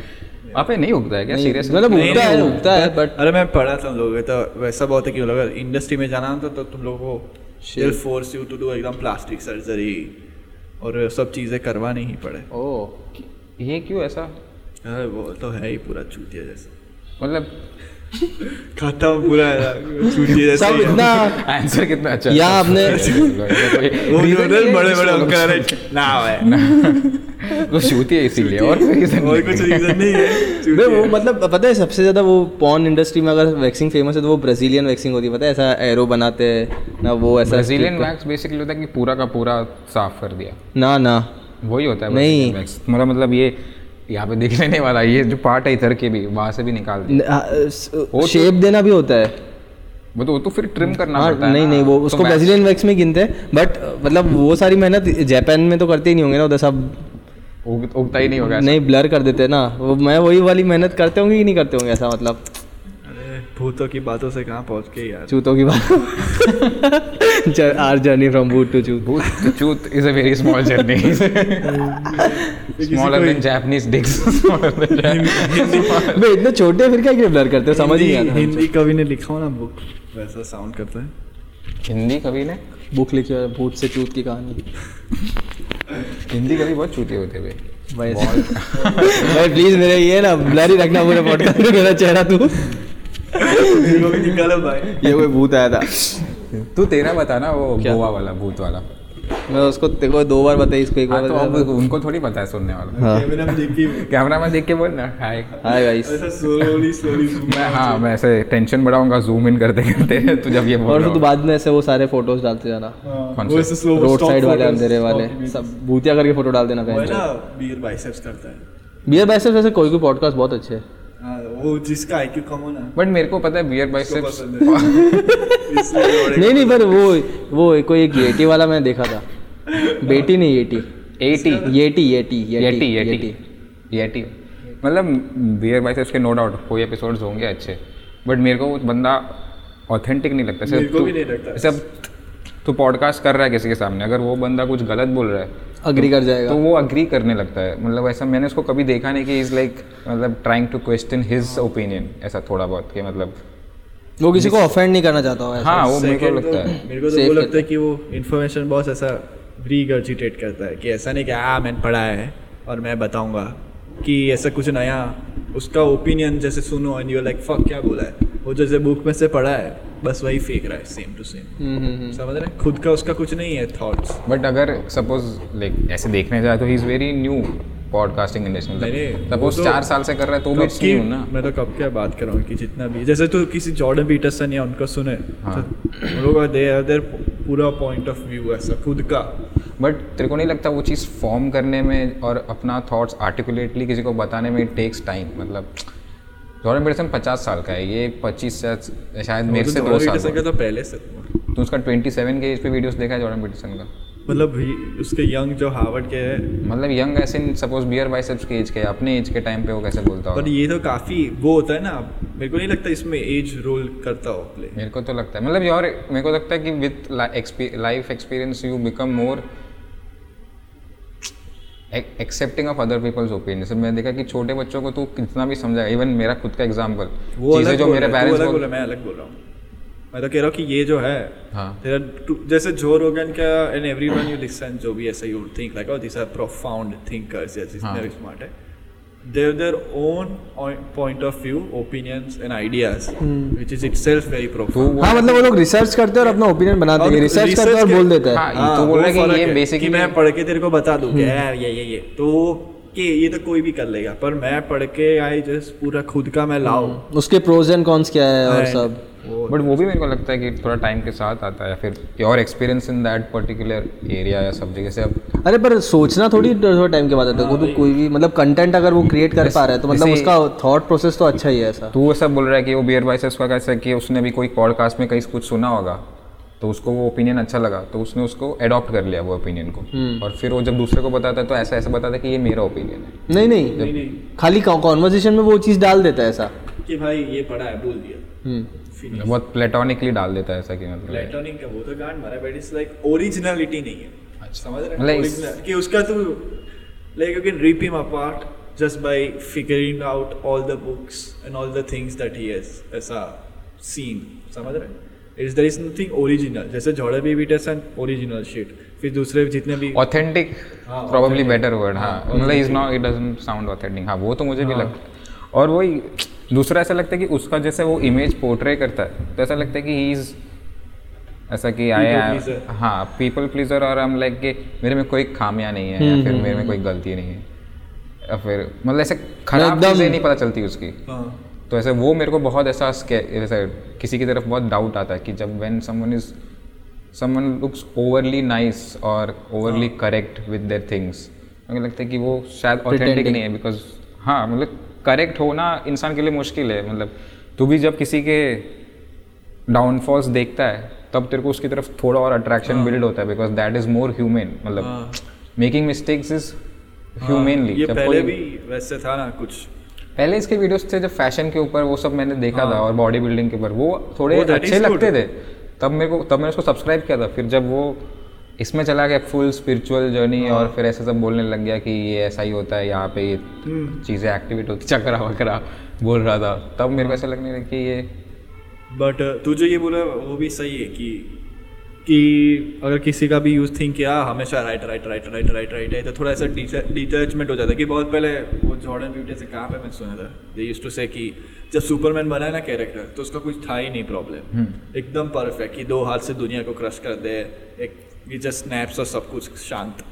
वहाँ पे नहीं उगता है क्या? सीरियस मतलब उगता है उगता है। बट अरे मैं पढ़ा था लोगों तो वैसा बहुत है कि अगर इंडस्ट्री में जाना तो, तो तुम लोगों को Shit. force force you to do एकदम प्लास्टिक सर्जरी और सब चीज़ें करवानी ही पड़े। ओ ये क्यों ऐसा? अरे वो तो है ही पूरा चूतिया जैसा। मतलब खत्म पूरा चूतिया जैसा सब इतना आंसर कितना अच्छा है। आपने- <laughs> ये है बड़े बड़े अंकल है। ना है वो शूती है इसीलिए और कोई reason और कुछ रीजन नहीं है नहीं वो मतलब पता है सबसे ज़्यादा वो पॉन इंडस्ट्री में अगर वैक्सिंग फ़ेमस है तो वो ब्राजीलियन वैक्सिंग होती है पता है ऐसा एरो बनाते हैं ना वो ऐसा ब्राजीलियन वैक्स बेसिकली होता है कि पूरा का पूरा साफ़ कर दिया। ना ना। वही होता है नहीं। मेरा मतलब ये यहाँ पे दिखने नहीं वाला ये जो पार्ट है इधर के भी वहाँ से भी निकाल दिया तो- शेप देना भी होता है। वो तो वो तो फिर ट्रिम करना हाँ पड़ता है नहीं नहीं वो तो उसको ब्राजीलियन वैक्स में गिनते हैं बट मतलब वो सारी मेहनत जापान में तो करते ही नहीं होंगे ना उधर सब उगता ही नहीं होगा नहीं ब्लर कर देते ना। वो मैं वही वाली मेहनत करते होंगे कि नहीं करते होंगे ऐसा मतलब? भूतों की बातों से कहाँ पहुँच के यार? चूतों की बात our journey from boot to चूत is a very small journey. <laughs> <laughs> Smaller than Japanese dicks. Smaller than Japanese. बे इतने छोटे फिर क्या ब्लर करते हो? समझ ही नहीं आता। हिंदी कवि ने लिखा हो ना बुक वैसा साउंड करता है। हिंदी कवि ने? बुक लिखी है भूत से चूत की कहानी। हिंदी कवि बहुत चूते होते हुए भाई। <laughs> भाई प्लीज़ मेरे ये ना ब्लर ही रखना पूरे पॉडकास्ट में मेरा चेहरा तू। निकालो <laughs> भाई ये कोई भूत आया था। तू तेरा बता ना वो गोवा वाला भूत वाला। मैं उसको तेरे को दो बार बताई इसको एक हाँ बार तो अब बताया उनको थोड़ी पता है सुनने वाला। हाँ। कैमरा में देखी कैमरा में देख के बोल ना। हाय। हाय गाइस ऐसा स्लोली स्लोली मैं हाँ मैं ऐसे टेंशन बढ़ाऊँगा जूम इन करते करते तू जब ये बोल और तू बाद में ऐसे वो सारे फ़ोटोज़ डालते जाना। कौन वो से? ऐसे रोड साइड वाले अंधेरे वाले सब भूतिया करके फ़ोटो डाल देना वो है ना बियर बाइसेप्स करता है। बियर बाइसेप्स वैसे कोई कोई पॉडकास्ट बहुत अच्छे हैं हाँ। वो जिसका आईक्यू कम हो। ना बट मेरे को पता है बियर बाइसेप्स <laughs> नहीं नहीं पर वो वो कोई एक येटी वाला मैंने देखा था। <laughs> बेटी नहीं yeti 80 yeti yeti yeti yeti yeti मतलब बियर बाइसेप्स के नो डाउट कोई एपिसोड्स होंगे अच्छे। बट मेरे को वो बंदा ऑथेंटिक नहीं लगता। सिर्फ़ तू भी नहीं लगता। सिर्फ़ तू पॉडकास्ट कर रहा है किसी के सामने अगर वो बंदा कुछ गलत बोल रहा है अग्री तो, कर जाएगा। तो वो अग्री करने लगता है। मतलब ऐसा मैंने उसको कभी देखा नहीं कि इज़ लाइक मतलब trying to question his opinion ऐसा थोड़ा बहुत कि मतलब वो किसी को ऑफेंड नहीं करना चाहता हो ऐसा। हाँ वो मेरे को लगता है। मेरे को तो वो लगता है कि वो इन्फॉर्मेशन बहुत ऐसा रीगर्जिटेट करता है कि ऐसा नहीं कि हाँ मैंने पढ़ा है और मैं बताऊँगा। कि ऐसा कुछ नया उसका ओपिनियन जैसे सुनो एंड यू लाइक फक क्या बोला है? वो जैसे बुक में से पढ़ा है बस वही फेंक रहा है सेम टू सेम। समझ रहे खुद का उसका कुछ नहीं है थॉट्स बट अगर सपोज़ लाइक ऐसे देखने जाए तो he is very new podcasting industry वो सपोज़ तो चार साल से कर रहा है तो भी इट्स न्यू ना। मैं तो कब क्या बात कर रहा हूँ कि जितना भी जैसे तो किसी जॉर्डन पीटरसन या उनका सुने हाँ। तो लोगों दे देर पूरा पॉइंट ऑफ़ व्यू ऐसा खुद का। बट तेरे को नहीं लगता वो चीज़ फॉर्म करने में और अपना थॉट्स आर्टिकुलेटली किसी को बताने में टेक्स टाइम मतलब जॉर्डन पीटरसन पचास साल का है ये पच्चीस शायद मेरे से दो साल का बड़ा। तो पहले से तो उसका ट्वेंटी सेवन के एज पे वीडियोस देखा है जॉर्डन पीटरसन का? मतलब उसके यंग जो हार्वर्ड के है। मतलब यंग ऐसे सपोज़ बियर बाइसेप्स के एज के अपने एज के टाइम पे वो कैसे बोलता हो पर ये तो काफ़ी वो होता है ना मेरे को नहीं लगता इसमें एज रोल करता हो प्ले मेरे को तो लगता है मतलब यार मेरे को लगता है कि with life experience you become more accepting of other people's opinion sir मैंने देखा कि छोटे बच्चों को तू कितना भी समझा इवन मेरा खुद का एग्ज़ाम्पल चीज़ें जो मेरे पेरेंट्स अलग बोल रहा मैं अलग बोल रहा हूँ। मैं तो कह रहा हूँ कि ये जो है हाँ। जैसे जो रोगन का एंड एवरीवन यू लिसन जो भी ऐसा you think like this are profound thinkers या हाँ. स्मार्ट है। Their have own point of view opinions and ideas ideas is which very itself very profound. हाँ मतलब वो लोग रिसर्च करते हैं और अपना ओपिनियन बनाते हैं रिसर्च research करते हैं और बोल देते हैं। हाँ ये तो बोल रहा है कि ये बेसिकली कि मैं पढ़ के तेरे को बता दूँ कि यार ये ये ये। तो कि ये तो कोई भी कर लेगा पर मैं पढ़ के आई जस्ट पूरा खुद का मैं लाऊं। उसके प्रोज एंड कॉन्स क्या है और सब? बट वो भी मेरे को लगता है कि थोड़ा टाइम के साथ आता है या फिर your experience in that particular area या सब जगह से अब अरे पर सोचना थोड़ी थोड़ा टाइम के बाद आता है। तो कोई भी मतलब कंटेंट अगर वो क्रिएट कर पा रहा है तो मतलब उसका थॉट प्रोसेस तो अच्छा ही है ऐसा। तू ऐसा बोल रहा है कि वो बियर बाइसेस का कैसा कि उसने भी कोई पॉडकास्ट में कहीं कुछ सुना होगा तो उसको वो ओपिनियन अच्छा लगा तो उसने उसको अडॉप्ट कर लिया वो ओपिनियन को। और फिर वो जब दूसरे को बताता है तो ऐसा ऐसा बताता है कि ये मेरा ओपिनियन है। नहीं नहीं। नहीं नहीं। खाली कॉन्वर्जेशन में वो चीज़ डाल देता है ऐसा। कि भाई ये पढ़ा है बोल दिया। फिनिश बहुत प्लेटोनिकली डाल देता है ऐसा कि मतलब प्लेटोनिक का वो तो गांड मारा बट इट्स लाइक ओरिजिनलिटी नहीं है। समझ रहे मतलब हैं कि उसका तो like you can rip him apart just by figuring out all the books and all the things that he has ऐसा सीन समझ रहे हैं? It's there is nothing original जैसे जॉर्डन बी बीटस एंड ओरिजिनल शिट फिर दूसरे जितने भी ऑथेंटिक हाँ, authentic. बेटर वर्ड हाँ। हाँ, मतलब is not it doesn't sound authentic हाँ वो तो मुझे भी लगता है। और वही दूसरा ऐसा लगता है कि उसका जैसे वो इमेज पोर्ट्रे करता है तो ऐसा लगता है कि ही इज़ ऐसा कि आई एम हाँ पीपल प्लीजर और हम लाइक कि मेरे में कोई खामियाँ नहीं है या फिर मेरे में कोई गलती नहीं है। या फिर मतलब ऐसे खराब चीज़ें नहीं पता चलती उसकी। हाँ। तो ऐसे वो मेरे को बहुत ऐसा ऐसा किसी की तरफ़ बहुत डाउट आता है कि जब when someone is someone looks overly nice और overly correct with their things मुझे लगता है कि वो शायद ऑथेंटिक नहीं है बिकॉज़ हाँ मतलब करेक्ट होना इंसान के लिए मुश्किल है मतलब तू भी जब किसी के डाउनफॉल्स देखता है तब तेरे को उसकी तरफ़ थोड़ा और अट्रैक्शन बिल्ड होता है because that is more human मतलब हाँ। मेकिंग मिस्टेक्स इज़ हाँ, ह्यूमनली ये पहले भी वैसे था ना कुछ पहले इसके वीडियोस थे जब फ़ैशन के ऊपर वो सब मैंने देखा था और बॉडी बिल्डिंग के ऊपर वो थोड़े हाँ। वो अच्छे लगते थे तब मेरे को तब मैंने उसको सब्सक्राइब किया था फिर जब वो इसमें चला गया फुल स्पिरिचुअल जर्नी। और फिर ऐसे सब बोलने लग गया कि ये ऐसा ही होता है यहाँ पे ये हम्म। चीज़ें एक्टिवेट होती चकरा वकरा बोल रहा था तब मेरे। को ऐसा लगने लगा कि ये बट तू जो ये बोला वो भी सही है कि कि अगर किसी का भी यूज़ थिंक किया हमेशा right right right right right right है तो थोड़ा ऐसा डिटैचमेंट हो जाता है कि बहुत पहले वो जॉर्डन ब्यूटी से कहाँ पे मैं सुना था दे यूज़ टू से कि जब सुपरमैन बना है ना कैरेक्टर तो उसका कुछ था ही नहीं प्रॉब्लम हम्म। एकदम परफेक्ट कि दो हाथ से दुनिया को क्रश कर दे एक ये जस्ट स्नैप्स और सब कुछ शांत।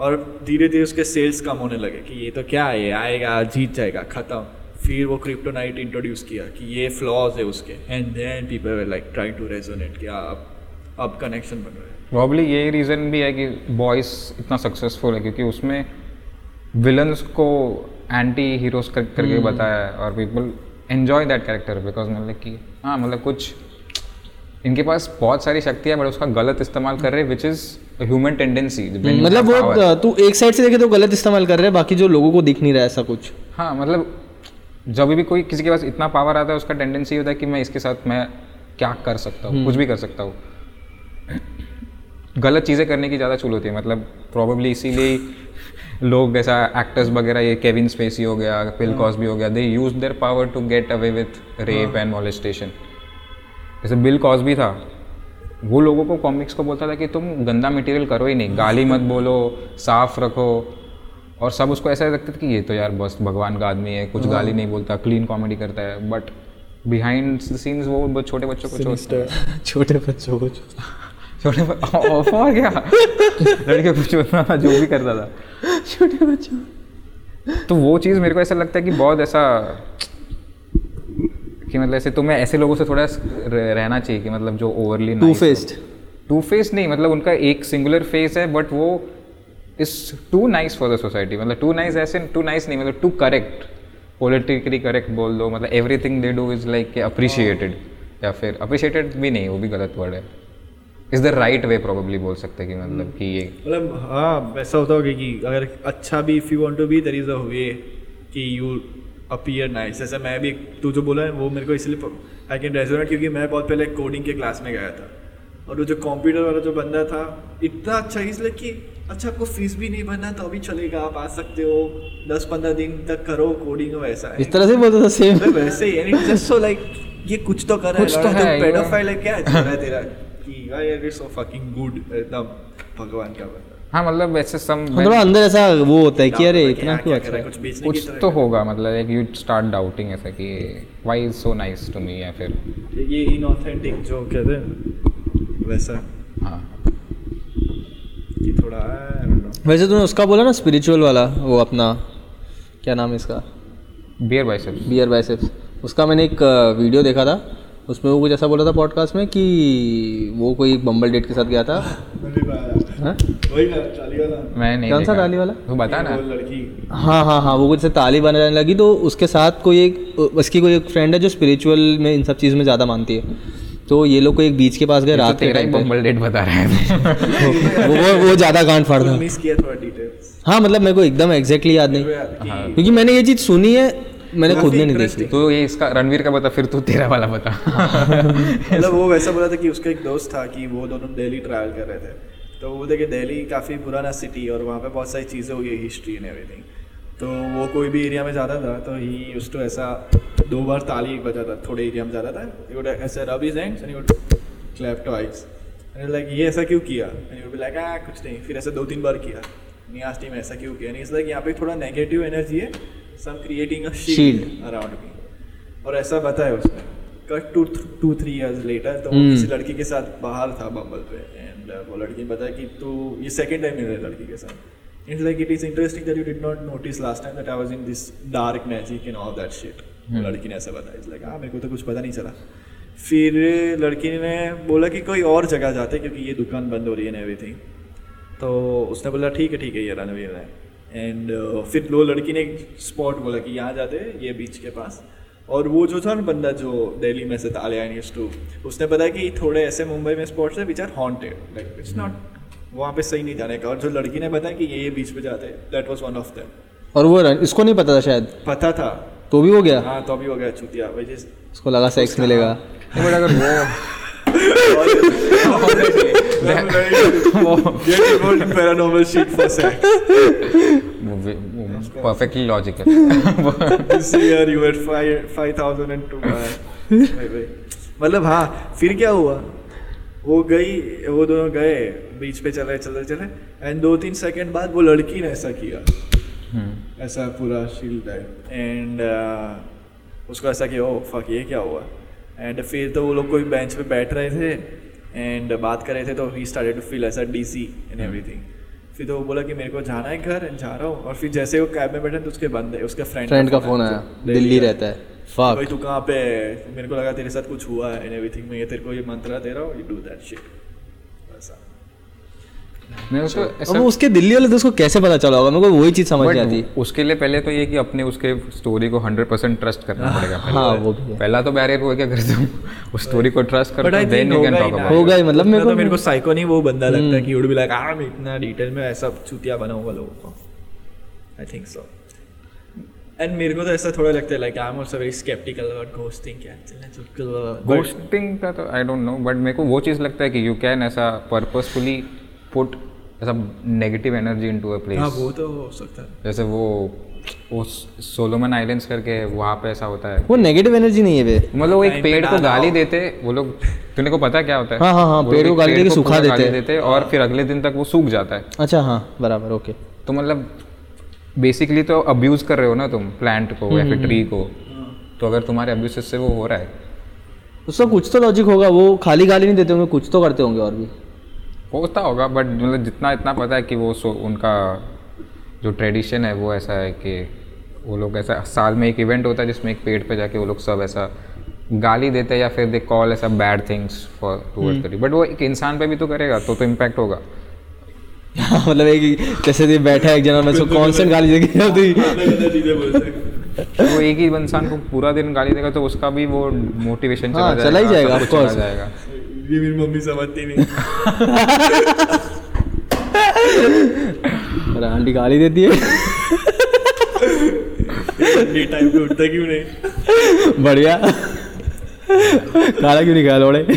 और धीरे धीरे उसके सेल्स कम होने लगे कि ये तो क्या है? ये आएगा जीत जाएगा खत्म। फिर वो क्रिप्टोनाइट इंट्रोड्यूस किया कि ये फ्लॉज है उसके। And then people were like trying to resonate कि अब अब कनेक्शन बन रहा है। प्रॉब्ली यही रीज़न भी है कि बॉयस इतना सक्सेसफुल है क्योंकि उसमें विलन्स को एंटी हीरोज करके हम्म। बताया है और people enjoy that character because मतलब कि हाँ मतलब कुछ इनके पास बहुत सारी शक्तियाँ बट उसका गलत इस्तेमाल कर रहे विच इज़ ह्यूमन टेंडेंसी मतलब वो तू एक साइड से देखे तो गलत इस्तेमाल कर रहे हैं बाकी जो लोगों को दिख नहीं रहा है ऐसा कुछ। हाँ मतलब जब भी कोई किसी के पास इतना पावर आता है उसका टेंडेंसी होता है कि मैं इसके साथ मैं क्या कर सकता हूँ कुछ भी कर सकता हूँ। गलत चीज़ें करने की ज़्यादा चूल होती है मतलब प्रॉबेबली इसीलिए लोग जैसा एक्टर्स वगैरह ये केविन स्पेसी हो गया पिल कॉस्बी हो गया they use their power to get away with rape and molestation जैसे बिल कॉस्बी था वो लोगों को कॉमिक्स को बोलता था कि तुम गंदा मटेरियल करो ही नहीं गाली मत बोलो साफ़ रखो। और सब उसको ऐसा लगता था कि ये तो यार बस भगवान का आदमी है कुछ गाली नहीं बोलता क्लीन कॉमेडी करता है। बट बिहाइंड सीन्स वो बहुत छोटे बच्चों को <laughs> छोटे बच्चों को छोटे ऑफ़ और क्या? लड़के कुछ होता था जो भी करता था। <laughs> छोटे बच्चों। तो वो चीज़ मेरे को ऐसा लगता है कि बहुत ऐसा कि मतलब ऐसे तुम्हें ऐसे लोगों से थोड़ा रहना चाहिए कि मतलब जो overly two faced to face नहीं मतलब उनका एक सिंगुलर फेस है बट वो is too nice for the society मतलब टू नाइस ऐसे टू नाइस नहीं मतलब टू करेक्ट पॉलिटिकली करेक्ट बोल दो मतलब everything they do is like appreciated या फिर अप्रिशिएटेड भी नहीं वो भी गलत वर्ड है. Is the right way probably बोल सकते हैं कि मतलब कि ये मतलब हाँ वैसा होता होगा कि अगर अच्छा भी if you want to be there is a way कि यू अपीयर नाइस जैसे मैं भी तू जो बोला है वो मेरे को इसलिए आई कैन रेजोनेट क्योंकि मैं बहुत पहले कोडिंग के क्लास में गया था। और वो जो कंप्यूटर वाला जो बंदा था इतना अच्छा इसलिए कि अच्छा आपको फ़ीस भी नहीं भरना तो अभी चलेगा आप आ सकते हो। दस पंद्रह दिन तक करो कोडिंग वैसा है। इस तरह से बोलता था सेम मतलब वैसे ही एंड जस्ट सो लाइक ये कुछ तो कर कुछ है तो है, तो पेडोफाइल है क्या? रहा है तेरा कि यार सो फकिंग गुड एकदम भगवान का हाँ मतलब वैसे सम मतलब अंदर ऐसा वो होता है कि अरे इतना क्यों अच्छा है, है कुछ कुछ तो होगा मतलब एक यू स्टार्ट डाउटिंग ऐसा कि why is so nice to me या फिर? ये इनऑथेंटिक जो कहते हैं वैसा। हाँ। कि थोड़ा. वैसे तूने उसका बोला ना स्पिरिचुअल वाला वो अपना क्या नाम है इसका? बियर बाइसेप्स बियर बाइसेप्स उसका मैंने एक वीडियो देखा था उसमें वो कुछ ऐसा बोला था पॉडकास्ट में कि वो कोई बम्बल डेट के साथ गया था? हाँ? वही ना चाली वाला। मैं नहीं कौन सा। डाली वाला? तू बता ना। लड़की। हाँ हाँ हाँ वो कुछ ताली बनाने लगी तो उसके साथ कोई एक उसकी कोई एक फ्रेंड है जो स्पिरिचुअल में इन सब चीज़ में ज़्यादा मानती है। तो ये लोग को एक बीच के पास गए तो रात के तेरा टाइम बम्बल डेट बता रहा है। वो वो वो ज़्यादा गांड फाड़ था। मिस किया थोड़ा डिटेल्स हाँ मतलब मेरे को एकदम एग्जैक्टली याद नहीं। हाँ। क्योंकि मैंने ये चीज़ सुनी है मैंने खुद ने नहीं देखी। तो ये इसका रणवीर का बता फिर तू तेरा वाला बता। मतलब वो वैसा बोला था कि उसका एक दोस्त था कि वो दोनों दिल्ली ट्रैवल कर रहे थे। तो वो कि दिल्ली काफ़ी पुराना सिटी और वहाँ पे बहुत सारी चीज़ें हुई है हिस्ट्री एंड एवरीथिंग तो वो कोई भी एरिया में जाता था तो ही यूज़ टू ऐसा दो बार ताली बजाता थोड़े एरिया में जाता था। He would ऐसे रब hands and he would clap twice like ये ऐसा क्यों किया? Would be ah कुछ नहीं। फिर ऐसे दो तीन बार किया। नहीं आज टीम ऐसा क्यों किया? नहीं इस लाइक यहाँ पे थोड़ा नेगेटिव एनर्जी है। Some creating a shield around me और ऐसा बताया उसने cut to two three years later तो वो Hmm. किसी लड़की के साथ बाहर था बम्बल पे एंड वो लड़की ने बताया कि तू ये सेकंड टाइम मिल रहा है लड़की के साथ। It's like it is interesting that you did not notice last time that I was in this dark magic and all that shit लड़की ने ऐसा बताया इट्स लाइक हाँ मेरे को तो कुछ पता नहीं चला. फिर लड़की ने बोला कि कोई और जगह जाते क्योंकि ये दुकान बंद हो रही है एवरीथिंग तो उसने बोला ठीक है ठीक है ये रणवीर है। एंड फिर वो लड़की ने एक स्पॉट बोला कि यहाँ जाते हैं ये बीच के पास। और वो जो था ना बंदा जो दिल्ली में से ताले आई टू उसने बताया कि थोड़े ऐसे मुंबई में स्पॉट्स है which are haunted like it's not वहाँ पे सही नहीं जाने का। और जो लड़की ने बताया कि ये ये बीच पे जाते हैं that was one of them और वो इसको नहीं पता था शायद? पता था। तो भी हो गया? हाँ तो भी हो गया चुतिया which उसको लगा सेक्स मिलेगा। बट अगर वो paranormal shit for sex perfectly logical this year you had five five thousand and two. भाई <laughs> भाई मतलब हाँ फिर क्या हुआ? वो गई वो दोनों गए बीच पे चले चले चले एंड दो तीन सेकंड बाद वो लड़की ने ऐसा किया। ऐसा पूरा शील्ड एंड उसको ऐसा किया ओ फक ये क्या हुआ? एंड फिर तो वो लोग कोई बेंच पे बैठ रहे थे एंड बात कर रहे थे तो ही स्टार्टेड टू फील ऐसा डीसी एंड एवरीथिंग फिर तो वो बोला कि मेरे को जाना है घर एंड जा रहा हूँ। और फिर जैसे वो कैब में बैठे तो उसके है उसके फ्रेंड फ्रेंड का फ़ोन आया। दिल्ली रहता है। भाई तू कहाँ पे मेरे को लगा तेरे साथ कुछ हुआ है एंड एवरीथिंग मैं ये तेरे को ये मंत्रा दे रहा हूँ। यू डू दैट शिट मैं उसको अब उसके दिल्ली वाले दोस्त को कैसे पता चला होगा? मेरे को वही चीज़ समझ नहीं आती। उसके लिए पहले तो ये कि अपने उसके स्टोरी को 100% ट्रस्ट करना पड़ेगा पहले। हाँ वो भी है। पहला तो बैरियर वो है कि तुम उस स्टोरी को ट्रस्ट हो then you can talk about होगा ही, मतलब मेरे तो को- मेरे को साइको नहीं वो बंदा लगता है कि वुड बी लाइक आ मैं इतना डिटेल में ऐसा चूतिया बनाऊँगा लोगों को। आई थिंक सो एंड मेरे को तो ऐसा थोड़ा लगता है like I am also very sceptical about ghosting क्या चलना चुटकुल घोस्टिंग का तो आई डोंट नो बट मेरे को वो चीज़ लगता है कि यू कैन ऐसा पर्पसफुली पुट ऐसा नेगेटिव एनर्जी इनटू अ हाँ प्लेस वो तो हो सकता है। जैसे वो वो सोलोमन आइलैंड्स करके वहाँ पे ऐसा होता है। वो नेगेटिव एनर्जी नहीं है वे। मतलब वो एक पेड़ को गाली देते वो लोग तूने को पता क्या होता है? हाँ, हाँ, हाँ, पेड़ को गाली देके सुखा देते हैं। देते और फिर अगले दिन तक वो सूख जाता है। अच्छा हाँ बराबर ओके तो मतलब बेसिकली तो अब्यूज कर रहे हो ना तुम प्लांट को या फिर ट्री को। तो अगर तुम्हारे अब्यूज से वो हो रहा है। उसका कुछ तो लॉजिक होगा वो खाली गाली नहीं देते होंगे कुछ तो करते होंगे और भी। होता होगा बट मतलब जितना इतना पता है कि वो सो उनका जो ट्रेडिशन है वो ऐसा है कि वो लोग ऐसा साल में एक इवेंट होता है जिसमें एक पेड़ पे जाके वो लोग सब ऐसा गाली देते हैं या फिर दे कॉल ऐसा bad things for towards the but वो एक इंसान पे भी तो करेगा तो तो इम्पैक्ट होगा। <laughs> मतलब एक जैसे ये बैठा है एक जना मैं उसको कांस्टेंट गाली जाती चीज़ें बोलते वो एक ही इंसान को पूरा दिन गाली देगा तो उसका भी वो मोटिवेशन हाँ, चला चला ही जाएगा, चला course. जाएगा। ये मेरी मम्मी समझती नहीं। अरे आंटी गाली देती है। ये टाइम पे उठता क्यों नहीं? बढ़िया। काला क्यों नहीं खाया लोड़े? है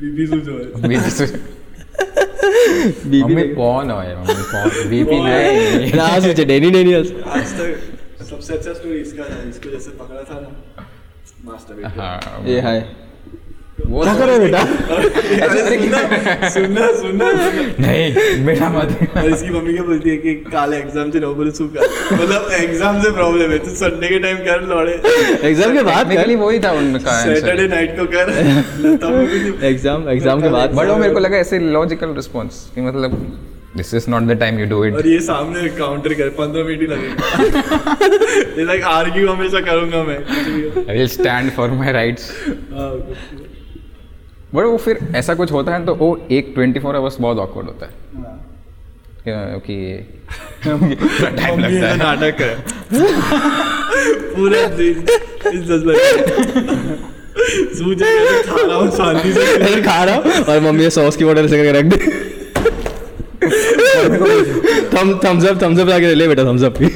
बीपी से बीबी मम्मी कौन है मम्मी कौन बीपी नहीं। ना सोचे डेनी डेनी आज। तक सबसे अच्छा स्टोरी इसका था इसको जैसे पकड़ा था ना मास्टर हाँ ये हाय वो क्या तो- कर रहे बेटा अरे सुनना सुनना। नहीं बेटा मत। इसकी मम्मी क्या बोलती है कि काले एग्ज़ाम से नो बोले सुखा मतलब एग्ज़ाम से प्रॉब्लम है तो संडे के टाइम कर लौड़े। एग्ज़ाम के बाद टेक्निकली वही था उनका सैटरडे नाइट को कर। एग्ज़ाम एग्ज़ाम <laughs> के बाद बट वो मेरे को लगा ऐसे लॉजिकल रिस्पॉन्स कि मतलब this is not the time you do it और ये सामने काउंटर कर पंद्रह मिनट ही लगेगा। ये लाइक आर्ग्यू हमेशा करूँगा मैं। I will stand for my rights हाँ, बट वो फिर ऐसा कुछ होता है तो वो एक 24 फोर आवर्स बहुत ऑकवर्ड होता है। कि क्योंकि टाइम लगता है नाटक है पूरे दिन खा रहा हूँ शांति से। खा रहा हूँ। और मम्मी सॉस की बॉटल से करके रख दे। थम थम्स अप थम्स अप लाके ले बेटा थम्स अप की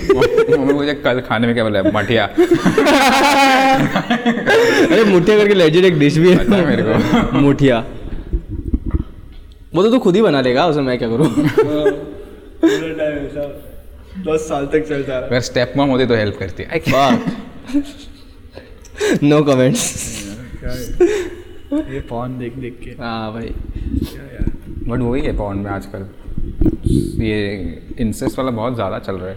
मम्मी मुझे कल खाने में क्या बोला मठिया. अरे मुठिया करके लेजिट एक डिश भी है। मेरे है मुठिया। वो तो तू खुद ही बना लेगा उसमें मैं क्या करूँ? पूरा टाइम ऐसा दस साल तक चलता रहा। अगर स्टेप मॉम होती तो हेल्प करती है। नो कमेंट्स ये पॉन देख देख के। हाँ भाई। क्या यार। बट वही है पॉन में आजकल। ये इंसेस्ट वाला बहुत ज़्यादा चल रहा है।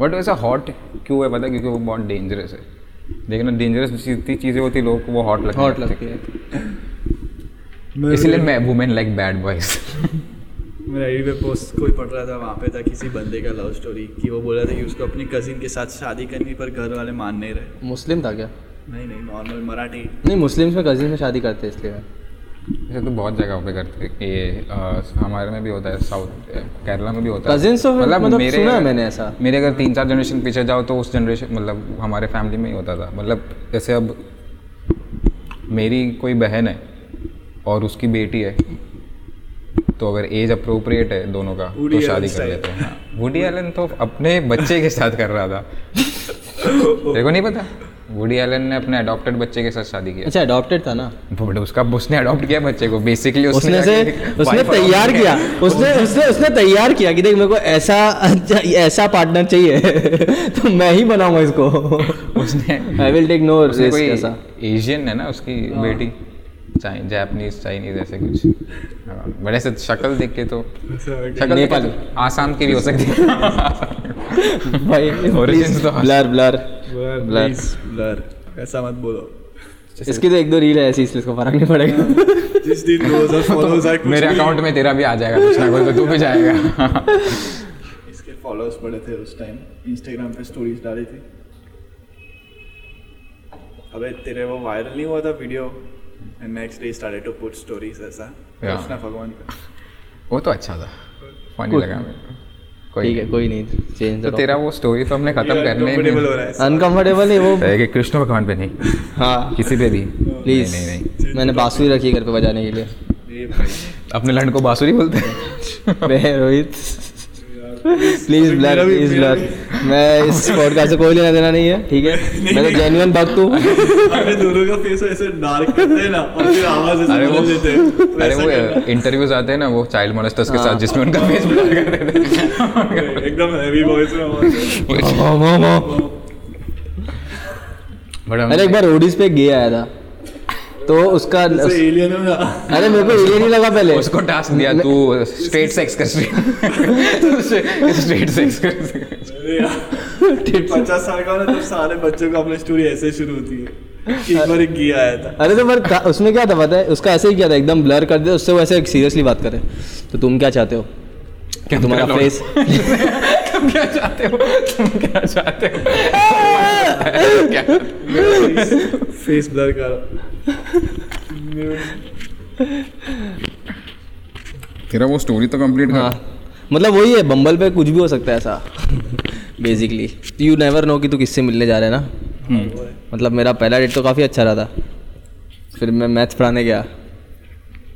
बट वैसा हॉट क्यों है पता क्योंकि वो बहुत डेंजरस है। लेकिन डेंजरस जितनी चीज़ें होती लोगों को वो हॉट लगती हॉट है। लगती है। इसलिए मैं वुमेन लाइक बैड बॉयज़ मैं आईडी पे पोस्ट कोई पढ़ रहा था वहाँ पे था किसी बंदे का लव स्टोरी कि वो बोल रहा था कि उसको अपनी कजिन के साथ शादी करनी पर घर वाले मान नहीं रहे। मुस्लिम था क्या? नहीं नहीं नॉर्मल मराठी। नहीं मुस्लिम्स में कजिन में शादी करते हैं इसलिए। ऐसे तो बहुत जगह पे करते हैं ये हमारे में भी होता है साउथ केरला में भी होता है। फिर मतलब सुना है मैंने ऐसा। मेरे अगर तीन चार जनरेशन पीछे जाओ तो उस जनरेशन मतलब हमारे फैमिली में ही होता था। मतलब जैसे अब मेरी कोई बहन है और उसकी बेटी है तो अगर एज अप्रोप्रिएट है दोनों का तो शादी कर लेते हैं। वुडी एलन तो अपने बच्चे के साथ कर रहा था। <laughs> तेरे को नहीं पता? वुडी एलन ने अपने अडॉप्टेड बच्चे के साथ शादी किया अच्छा अडॉप्टेड था ना? बट उसका उसने अडॉप्ट किया बच्चे को बेसिकली उसने से उसने तैयार किया। उसने उसने उसने तैयार किया कि देख मेरे को ऐसा ऐसा पार्टनर चाहिए <laughs> तो मैं ही बनाऊँगा इसको। <laughs> उसने I will take no risk ऐसा। एशियन है ना उसकी बेटी? चाइन जापानीज चाइनीज़ ऐसे कुछ। हाँ, बट ऐसे शक्ल देख के तो शक्ल नेपाली। तो आसाम की भी हो सकती है। <laughs> भाई Origins तो ब्लर ब्लर ब्लर ब्लर ऐसा मत बोलो। इसकी तो एक दो रील है ऐसी इसलिए इसको फ़र्क नहीं पड़ेगा। <laughs> जिस दिन 2000 फॉलोअर्स <laughs> आए मेरे अकाउंट में तेरा भी आ जाएगा कुछ ना कुछ तो तू भी जाएगा। इसके फॉलोअर्स बड़े थे उस टाइम इंस्टाग्राम पे स्टोरीज डाली थी। अबे तेरे वो वायरल नहीं हुआ था video and next day started to put stories ऐसा। कृष्णा भगवान का वो तो अच्छा था। फनी लगा मेरे को। ठीक है कोई नहीं चेंज तो तेरा वो स्टोरी तो हमने खत्म कर ली हो रहा है। अनकंफर्टेबल वो है कि कृष्ण भगवान पे नहीं? हाँ। किसी पे भी? प्लीज़ नहीं नहीं नहीं। मैंने बांसुरी रखी है घर पे बजाने के लिए। अपने लंड को बांसुरी बोलते हैं? Rohit. Please blur please blur मैं इस पॉडकास्ट से कोई लेना देना नहीं है ठीक है? मैं तो जेन्युइन भक्त हूँ। अबे दोनों का फेस ऐसे डार्क करते हैं ना और फिर आवाज़ ऐसे अरे बदल देते हैं। अरे वो। इंटरव्यूज़ आते हैं ना वो चाइल्ड मोलेस्टर्स के हाँ। साथ जिसमें उनका फेस ब्लर कर देते हैं। एकदम हैवी वॉइस में आवाज़ बट अरे एक बार ओडिस पे गे आया था। तो उसका एलियन हो अरे मेरे को ये नहीं लगा पहले। उसको टास्क दिया तू स्ट्रेट सेक्स कर स्ट्रेट <laughs> सेक्स कर अरे यार पचास साल का हो ना सारे बच्चों को अपनी स्टोरी ऐसे शुरू होती है। एक बार एक गिया आया था। अरे तो पर उसने क्या था? पता है उसका ऐसे ही किया था एकदम ब्लर कर दिया उससे वो ऐसे सीरियसली बात करे तो तुम क्या चाहते हो? कि तुम्हारा फेस <laughs> तुम क्या चाहते हो? तुम क्या चाहते हो? क्या फेस ब्लर कर। तेरा वो स्टोरी तो कंप्लीट हाँ। मतलब वही है बम्बल पे कुछ भी हो सकता है ऐसा। बेसिकली यू नेवर नो कि तू किससे मिलने जा रहा है ना। मतलब मेरा पहला डेट तो काफ़ी अच्छा रहा था। फिर मैं मैथ्स पढ़ाने गया।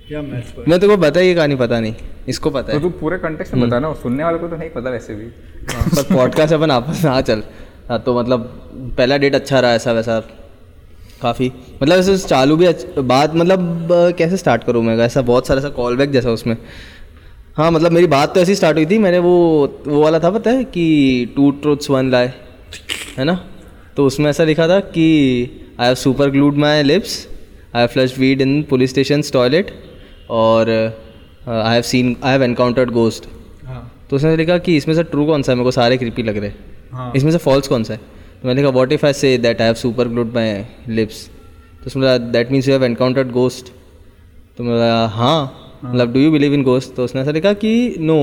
क्या मैं तेरे को पता ही है कहानी पता नहीं। इसको पता तो है। तू पूरे कंटेक्स्ट में बता ना सुनने वाले को तो नहीं पता वैसे भी। पर पॉडकास्ट अपन आपस में हाँ चल। हाँ तो मतलब पहला डेट अच्छा रहा ऐसा वैसा। काफ़ी। मतलब ऐसे चालू भी अच्छ- बात मतलब कैसे स्टार्ट करूँ मैं? ऐसा बहुत सारा ऐसा कॉल बैक जैसा उसमें। हाँ मतलब मेरी बात तो ऐसी स्टार्ट हुई थी। मैंने वो वो वाला था पता है कि टू ट्रूथ्स वन लाई है ना? तो उसमें ऐसा लिखा था कि I have super glued my lips I have flush weed in police station toilet और I have seen I have encountered ghost हाँ। तो उसने लिखा कि इसमें से ट्रू कौन सा है? मेरे को सारे क्रिपी लग रहे हाँ। इसमें से फॉल्स कौन सा है? तो मैंने कहा what if I say that I have super glued my lips तो उसने बोला that means you have encountered ghost तो मैं बोला हाँ। मतलब do you believe in ghost तो उसने ऐसा लिखा कि no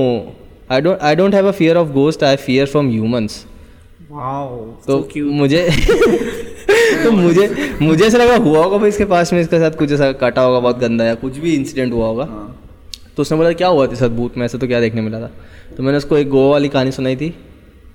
I don't I don't have a fear of ghost I fear from humans तो मुझे <laughs> <laughs> तो मुझे मुझे ऐसा लगा हुआ होगा भाई इसके पास में इसके साथ कुछ ऐसा काटा होगा बहुत गंदा या कुछ भी इंसिडेंट हुआ होगा। हाँ। तो उसने बोला क्या हुआ था साथ भूत में? ऐसा तो क्या देखने मिला था? तो मैंने उसको एक गोवा वाली कहानी सुनाई थी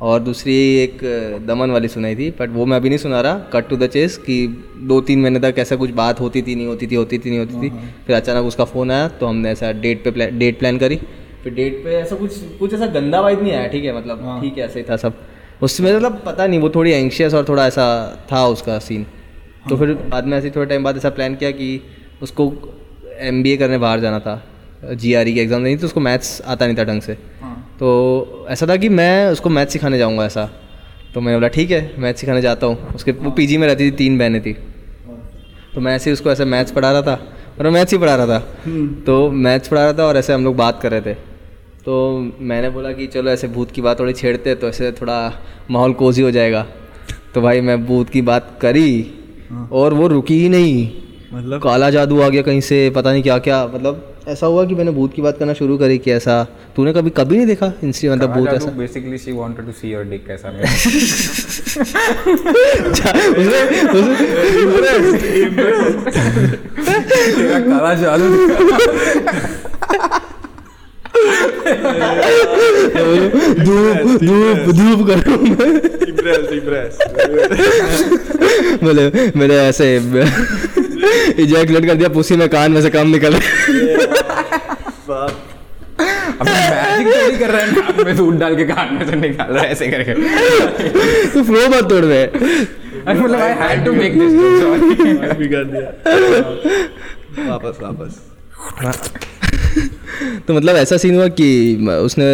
और दूसरी एक दमन वाली सुनाई थी बट वो मैं अभी नहीं सुना रहा। कट टू द चेस कि दो तीन महीने तक ऐसा कुछ बात होती थी नहीं होती थी होती थी नहीं होती थी। फिर अचानक उसका फ़ोन आया तो हमने ऐसा डेट पे प्लान डेट प्लान करी। फिर डेट पे ऐसा कुछ कुछ ऐसा गंदा वाइब नहीं आया ठीक है? मतलब ठीक है ऐसा ही था सब। उसमें मतलब पता नहीं वो थोड़ी एंशियस और थोड़ा ऐसा था उसका सीन तो फिर बाद में ऐसे थोड़े टाइम बाद ऐसा प्लान किया कि उसको एमबीए करने बाहर जाना था जी आर ई के एग्ज़ाम नहीं तो उसको मैथ्स आता नहीं था ढंग से। हाँ। तो ऐसा था कि मैं उसको मैथ्स सिखाने जाऊँगा ऐसा। तो मैंने बोला ठीक है मैथ सिखाने जाता हूँ। उसके वो पीजी में रहती थी तीन बहनें थी। तो मैं ऐसे ही उसको ऐसे मैथ्स पढ़ा रहा था और मैं मैथ्स ही पढ़ा रहा था। तो मैथ्स पढ़ा रहा था और ऐसे हम लोग बात कर रहे थे। तो मैंने बोला कि चलो ऐसे भूत की बात थोड़ी छेड़ते तो ऐसे थोड़ा माहौल कोजी हो जाएगा। तो भाई मैं भूत की बात करी और वो रुकी ही नहीं। मतलब? काला जादू आ गया कहीं से पता नहीं क्या क्या मतलब ऐसा हुआ कि मैंने भूत की बात करना शुरू करी कि ऐसा तूने कभी कभी नहीं देखा इंस्टी मतलब भूत ऐसा? Basically she wanted to see your dick कैसा अच्छा, उसने उसने <laughs> <laughs> काला जादू <laughs> धूप धूप धूप करो इम्प्रेस इम्प्रेस बोले मेरे ऐसे इजैकुलेट कर दिया पुसी में कान में से काम निकल अब मैजिक थोड़ी कर रहा है नाक में दूध डाल के कान में से निकाल रहा है ऐसे करके तू फ्लो मत तोड़ दे मतलब I had to make this sorry भी दिया वापस वापस तो मतलब ऐसा सीन हुआ कि उसने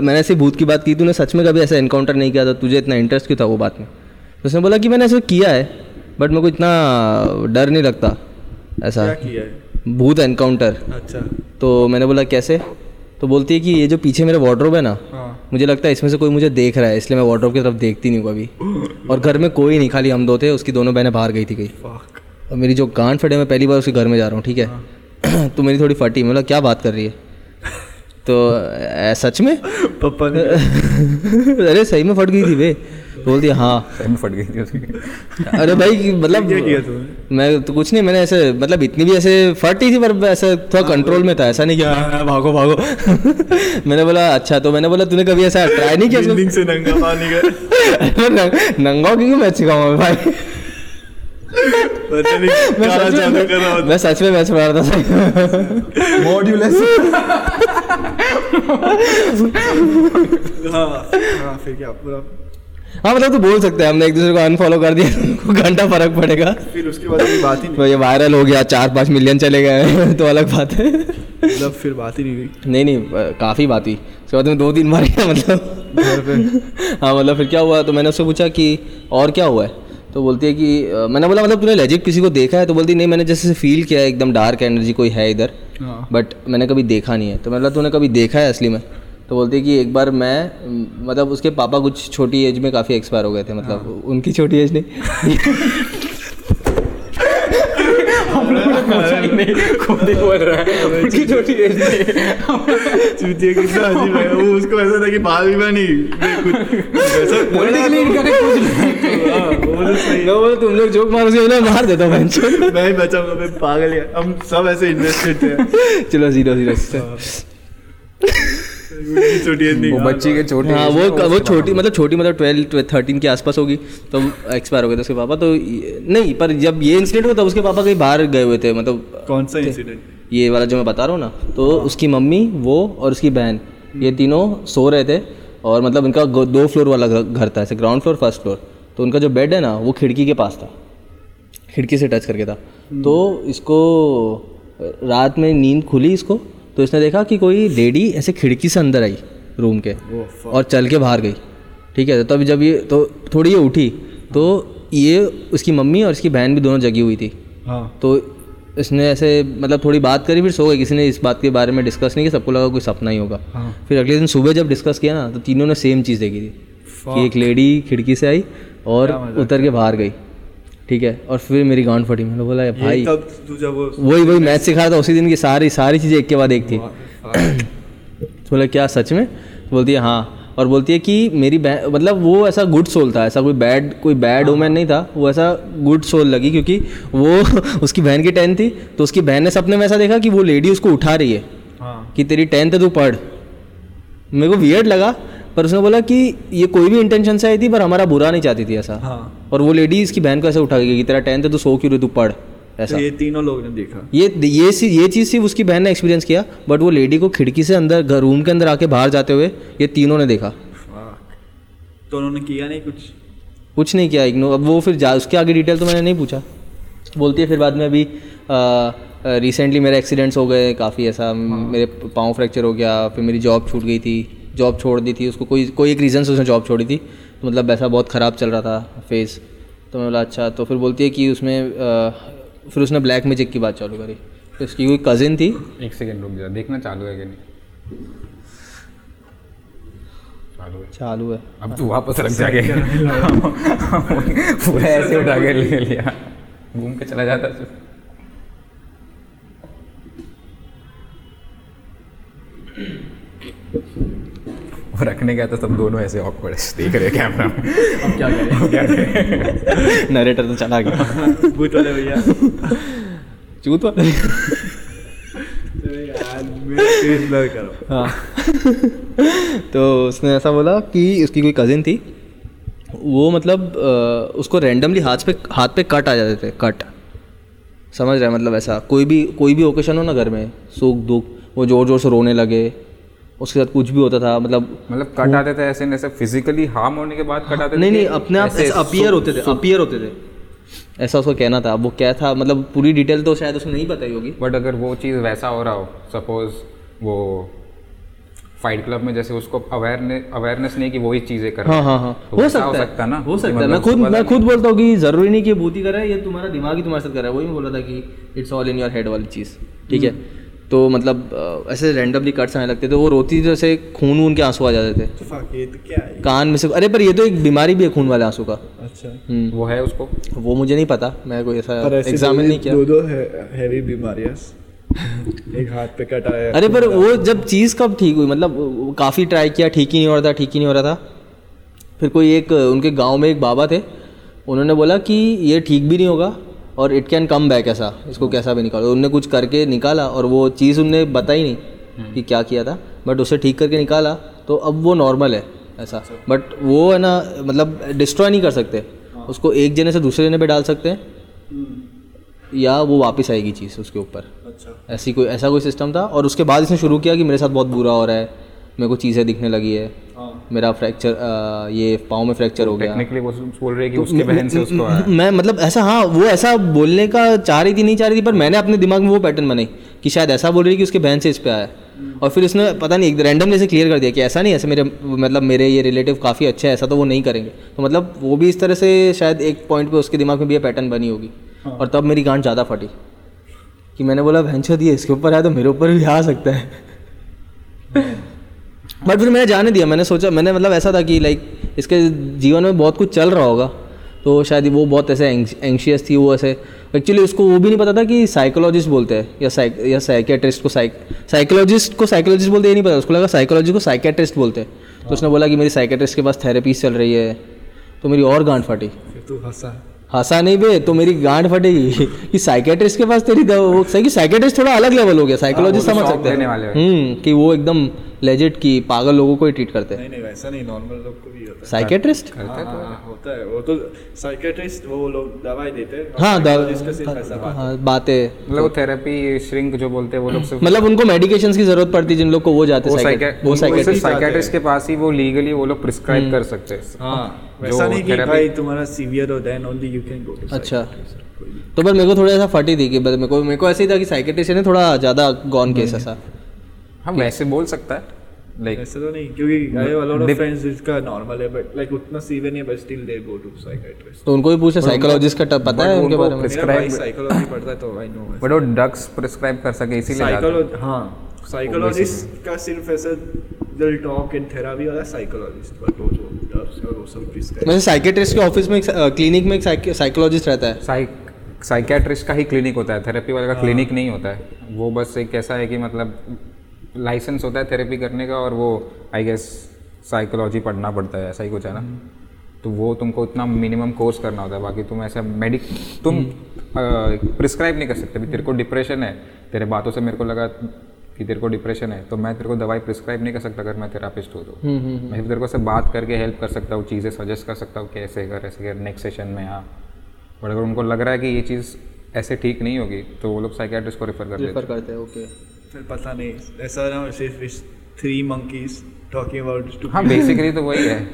मैंने ऐसे भूत की बात की तूने सच में कभी ऐसा इनकाउंटर नहीं किया था? तुझे इतना इंटरेस्ट क्यों था वो बात में? तो उसने बोला कि मैंने ऐसा किया है बट मेरे को इतना डर नहीं लगता ऐसा। क्या किया है? भूत एनकाउंटर अच्छा। तो मैंने बोला कैसे? तो बोलती है कि ये जो पीछे मेरे वार्ड्रोब है ना हाँ। मुझे लगता है इसमें से कोई मुझे देख रहा है इसलिए मैं वार्ड्रोब की तरफ़ देखती नहीं हूँ कभी। और घर में कोई नहीं खाली हम दो थे उसकी दोनों बहनें बाहर गई थी कहीं। और मेरी जो गांड फटे मैं पहली बार उसके घर में जा रहा हूँ ठीक है। <clears throat> तो मेरी थोड़ी फटी मैं बोला क्या बात कर रही है? तो सच में? पापा ने अरे सही में फट गई थी वे तो बोलती है, हाँ सही में फट गई थी उसकी। अरे भाई मतलब क्या किया तूने? मैं तो कुछ नहीं मैंने ऐसे मतलब इतनी भी ऐसे फटी थी पर ऐसे थोड़ा कंट्रोल में था ऐसा नहीं कि "हाँ, भागो भागो। <laughs> मैंने बोला अच्छा तो मैंने बोला तूने कभी ऐसा ट्राई नहीं किया? से नंगा पानी का <laughs> नंगा क्योंकि मैं सिखाऊँगा भाई? मैं सच में कर रहा होता मैं सच में मैच रहा था। मॉड्यूलस हाँ। हाँ फिर क्या पूरा। हाँ मतलब तू बोल सकते हैं हमने एक दूसरे को अनफॉलो कर दिया तो घंटा फ़र्क पड़ेगा। फिर उसके बाद बात ही नहीं। तो ये वायरल हो गया चार पाँच मिलियन चले गए तो अलग बात है। मतलब फिर बात ही नहीं हुई। नहीं नहीं काफ़ी बात हुई। उसके बाद में दो तीन बार मतलब। हाँ मतलब फिर क्या हुआ तो मैंने उससे पूछा कि और क्या हुआ है? तो बोलती है कि मैंने बोला मतलब तूने लेजिट किसी को देखा है? तो बोलती नहीं मैंने जैसे फील किया है एकदम डार्क एनर्जी कोई है इधर हाँ। बट मैंने कभी देखा नहीं है। तो मतलब तूने कभी देखा है असली में? तो बोलती है कि एक बार मैं मतलब उसके पापा कुछ छोटी एज में काफ़ी एक्सपायर हो गए थे मतलब उनकी छोटी एज नहीं। <laughs> खुद ही बोल रहा है उनकी छोटी एज चूतिया कितना अजीब है वो उसको ऐसा था कि बाल भी बनी पॉलिटिकली इनकरेक्ट कुछ नहीं हाँ, वो तो सही मैं बोला तुम लोग जोक मारो से मार देता हूँ बेंच मैं बचाऊँगा मैं पागल है हम सब ऐसे इन्वेस्टेड थे चलो ज़ीरो ज़ीरो <laughs> वो बच्ची के छोटे हाँ वो वो छोटी मतलब छोटी मतलब ट्वेल्व थर्टीन के आसपास होगी तो एक्सपायर हो गए थे उसके पापा तो नहीं पर जब ये इंसिडेंट हुआ तब उसके पापा कहीं बाहर गए हुए थे मतलब कौन सा इंसिडेंट ये वाला जो मैं बता रहा हूँ ना तो उसकी मम्मी वो और उसकी बहन ये तीनों सो रहे थे और मतलब इनका दो फ्लोर वाला घर था ऐसे ग्राउंड फ्लोर फ़र्स्ट फ्लोर तो उनका जो बेड है ना वो खिड़की के पास था खिड़की से टच करके था। तो इसको रात में नींद खुली इसको तो इसने देखा कि कोई लेडी ऐसे खिड़की से अंदर आई रूम के और चल के बाहर गई। ठीक है तो तब जब ये तो थोड़ी ये उठी तो ये उसकी मम्मी और इसकी बहन भी दोनों जगी हुई थी। हाँ। तो इसने ऐसे मतलब थोड़ी बात करी फिर सो गए किसी ने इस बात के बारे में डिस्कस नहीं किया सबको लगा कोई सपना ही होगा। हाँ। फिर अगले दिन सुबह जब डिस्कस किया ना तो तीनों ने सेम चीज़ देखी थी कि एक लेडी खिड़की से आई और उतर के बाहर गई। ठीक है? और फिर मेरी गांड फटी। मैंने बोला "ये भाई तब वो वही वही मैथ सिखा था उसी दिन की सारी सारी चीज़ें एक के बाद एक थी। तो बोला क्या सच में? बोलती है हाँ। और बोलती है कि मेरी मतलब वो ऐसा गुड सोल था ऐसा कोई बैड कोई बैड वुमेन नहीं था वो ऐसा गुड सोल लगी क्योंकि वो <laughs> उसकी बहन की टेंथ थी तो उसकी बहन ने सपने में ऐसा देखा कि वो लेडी उसको उठा रही है हाँ। कि तेरी टेंथ है तू पढ़। मेरे को वियर्ड लगा पर उसने बोला कि ये कोई भी इंटेंशन से आई थी पर हमारा बुरा नहीं चाहती थी ऐसा। हाँ। और वो लेडी इसकी बहन को ऐसे उठा गई कि तेरा टेंथ है तू सो क्यों रही तू पढ़? ऐसा। तो ये तीनों लोग ने देखा। ये ये सी- ये चीज़ सिर्फ़ उसकी बहन ने एक्सपीरियंस किया बट वो लेडी को खिड़की से अंदर घर रूम के अंदर आके बाहर जाते हुए ये तीनों ने देखा। तो उन्होंने किया नहीं कुछ? कुछ नहीं किया इग्नो अब वो फिर जा उसके आगे डिटेल तो मैंने नहीं पूछा। बोलती है फिर बाद में अभी रिसेंटली मेरे एक्सीडेंट्स हो गए काफ़ी ऐसा मेरे पाँव फ्रैक्चर हो गया फिर मेरी जॉब छूट गई थी। जॉब छोड़ दी थी उसको कोई कोई एक रीज़न से उसने जॉब छोड़ी थी तो मतलब ऐसा बहुत ख़राब चल रहा था फेस तो मैं बोला अच्छा तो फिर बोलती है कि उसमें अ, फिर उसने ब्लैक मैजिक की बात चालू करी। तो उसकी कोई कज़िन थी? एक सेकंड रुक जा देखना चालू है कि नहीं। चालू है। चालू है। अब तू वापस रख जाके <laughs> पूरा ऐसे उठा के ले लिया। घूम के चला जाता तू वो रखने गया था सब दोनों ऐसे ऑकवर्ड देख रहे कैमरा में। अब क्या करें? क्या करें? नरेटर तो चला गया। भूत वाले भैया। चूत वाला। करो हाँ। तो उसने ऐसा बोला कि उसकी कोई कज़िन थी वो मतलब उसको रैंडमली हाथ पे हाथ पे कट आ जाते थे कट समझ रहे हैं मतलब ऐसा। कोई भी कोई भी ओकेशन हो ना घर में सुख दुख वो ज़ोर ज़ोर से रोने लगे उसके साथ कुछ भी होता था मतलब मतलब कट आते थे ऐसे ऐसे फिजिकली हार्म होने के बाद कट आते नहीं नहीं अपने आप ऐसे अपीयर होते थे अपीयर होते थे। ऐसा उसको कहना था वो क्या था मतलब पूरी डिटेल तो शायद उसने नहीं बताई होगी। बट अगर वो चीज़ वैसा हो रहा हो सपोज़ वो फाइट क्लब में जैसे उसको अवेयरनेस अवेयरनेस नहीं कि वही चीज़ें कर हाँ हाँ हाँ तो हो सकता हो है सकता ना? हो सकता है। मतलब मैं खुद मैं खुद बोलता हूँ कि ज़रूरी नहीं कि भूति कर रहा है ये तुम्हारा दिमाग ही तुम्हारे साथ कर रहा है। वही मैं बोला था कि it's all in your head वाली चीज़ ठीक है? तो मतलब ऐसे रैंडमली कट्स आने लगते थे वो रोती थी जैसे खून वून के आँसू आ जाते थे। तो क्या है? कान में से अरे पर ये तो एक बीमारी भी है खून वाले आँसू का। अच्छा। हम्म, वो है उसको? वो मुझे नहीं पता मैं कोई ऐसा एग्जामिन नहीं किया। दो दो हैवी बीमारियाँ। एक हाथ पे कट आया अरे पर वो जब चीज़ कब ठीक हुई? मतलब काफ़ी ट्राई किया ठीक ही नहीं हो रहा था ठीक ही नहीं हो रहा था। फिर कोई एक उनके गाँव में एक बाबा थे उन्होंने बोला कि ये ठीक भी नहीं होगा और इट कैन कम बैक ऐसा इसको कैसा भी निकालो। उनने कुछ करके निकाला और वो चीज़ उनने बताई नहीं कि क्या किया था बट उसे ठीक करके निकाला तो अब वो नॉर्मल है ऐसा। बट वो है ना मतलब डिस्ट्रॉय नहीं कर सकते। उसको एक जने से दूसरे जने पे डाल सकते हैं। या वो वापस आएगी चीज़ उसके ऊपर। अच्छा। ऐसी कोई ऐसा कोई सिस्टम था और उसके बाद इसने शुरू किया कि मेरे साथ बहुत बुरा हो रहा है मेरे को चीज़ें दिखने लगी है हाँ। मेरा फ्रैक्चर ये पाँव में फ्रैक्चर हो गया। टेक्निकली वो बोल रहे हैं कि उसकी बहन से उसको आया। मैं मतलब ऐसा हाँ वो ऐसा बोलने का चाह रही थी नहीं चाह रही थी पर मैंने अपने दिमाग में वो पैटर्न बनाई कि शायद ऐसा बोल रही है कि उसके बहन से इस पर आया। और फिर उसने पता नहीं एक रैंडमली से क्लियर कर दिया कि ऐसा नहीं ऐसे मेरे मतलब मेरे ये रिलेटिव काफ़ी अच्छे हैं ऐसा तो वो नहीं करेंगे। तो मतलब वो भी इस तरह से शायद एक पॉइंट पे उसके दिमाग में भी ये पैटर्न बनी होगी। और तब मेरी गांठ ज़्यादा फटी कि मैंने बोला भैंस दिए इसके ऊपर आया तो मेरे ऊपर भी आ सकता है। <laughs> बट फिर मैंने जाने दिया मैंने सोचा मैंने मतलब ऐसा था कि लाइक इसके जीवन में बहुत कुछ चल रहा होगा तो शायद वो बहुत ऐसे एंशियस थी वो ऐसे। एक्चुअली उसको वो भी नहीं पता था कि साइकोलॉजिस्ट बोलते हैं या साइक या साइकेट्रिस्ट को साइक साइकोलॉजिस्ट को साइकोलॉजिस्ट बोलते ये नहीं पता उसको लगा साइकोलॉजी को साइकेट्रिस्ट बोलते हैं। तो उसने बोला कि मेरी साइकेट्रिस्ट के पास थेरेपीज चल रही है तो मेरी और गांठ फटी। फिर तू हंसा। हंसा नहीं बे तो मेरी गांठ फटेगी कि साइकेट्रिस्ट के पास तेरी वो सही कि साइकेट्रिस्ट थोड़ा अलग लेवल हो गया साइकोलॉजिस्ट हाँ, तो समझ सकते हैं। हैं। हम्म कि वो एकदम लेजिट की पागल लोगों को ही ट्रीट करते हैं। नहीं नहीं वैसा नहीं नॉर्मल लोग को भी होता है। साइकेट्रिस्ट हाँ, हाँ, होता है। वो तो साइकेट्रिस्ट वो लोग दवाई देते हैं। हाँ Psychologist का सिर्फ़ ऐसा द- बात हाँ। बातें। मतलब वो थेरेपी श्रिंक जो बोलते हैं वो लोग मतलब उनको मेडिकेशंस की ज़रूरत पड़ती है जिन लोग को वो जाते हैं वो साइकेट्रिस्ट साइकेट्रिस्ट के पास ही वो लीगली वो लोग प्रिस्क्राइब कर सकते हैं। हाँ वैसा नहीं कि भाई तुम्हारा सीवियर हो then only you can go to अच्छा। तो पर मेरे को थोड़ा ऐसा फटी थी कि बस मेरे को मेरे को ऐसे ही था कि साइकेट्रिस्ट ने थोड़ा ज़्यादा गॉन केस ऐसा। हाँ वैसे बोल सकता है। लाइक ऐसा तो नहीं क्योंकि I have a lot of friends जिसका नॉर्मल है बट लाइक उतना सीवियर नहीं है but still they go to psychiatrist तो उनको भी पूछे साइकोलॉजिस्ट का टप पता है उनके बारे में? भाई साइकोलॉजी पढ़ता है तो आई नो बट वो ड्रग्स प्रिस्क्राइब कर सके इसीलिए है। साइकोलॉजी हाँ साइकोलॉजिस्ट का सिर्फ़ ऐसा दिल टॉक एंड थेरेपी वाला साइकोलॉजिस्ट बट वो जो ड्रग्स और वो सब प्रिस्क्राइब वैसे साइकेट्रिस्ट के ऑफ़िस में एक क्लिनिक में एक साइकोलॉजिस्ट रहता है। साइक साइकेट्रिस्ट का ही क्लिनिक होता है थेरेपी वाले का क्लिनिक नहीं होता है। वो बस एक ऐसा है कि मतलब लाइसेंस होता है थेरेपी करने का और वो आई गेस साइकोलॉजी पढ़ना पड़ता है ऐसा ही कुछ है ना? तो वो तुमको इतना मिनिमम कोर्स करना होता है बाकी तुम ऐसा मेडिक तुम प्रिस्क्राइब नहीं कर सकते अभी तेरे को डिप्रेशन है तेरे बातों से मेरे को लगा कि तेरे को डिप्रेशन है तो मैं तेरे को दवाई प्रिस्क्राइब नहीं कर सकता अगर मैं थेरापिस्ट हूँ तो। मैं सिर्फ़ तेरे को से बात करके हेल्प कर सकता हूँ चीज़ें सजेस्ट कर सकता हूँ कि ऐसे कर ऐसे कर नेक्स्ट सेशन में आ बट अगर उनको लग रहा है कि ये चीज़ ऐसे ठीक नहीं होगी तो वो लोग साइकेट्रिस्ट को रेफर कर देते हैं। ओके फिर पता नहीं ऐसा ना सिर्फ़ थ्री मंकीज टॉकिंग अबाउट हैं हाँ बेसिकली तो वही है।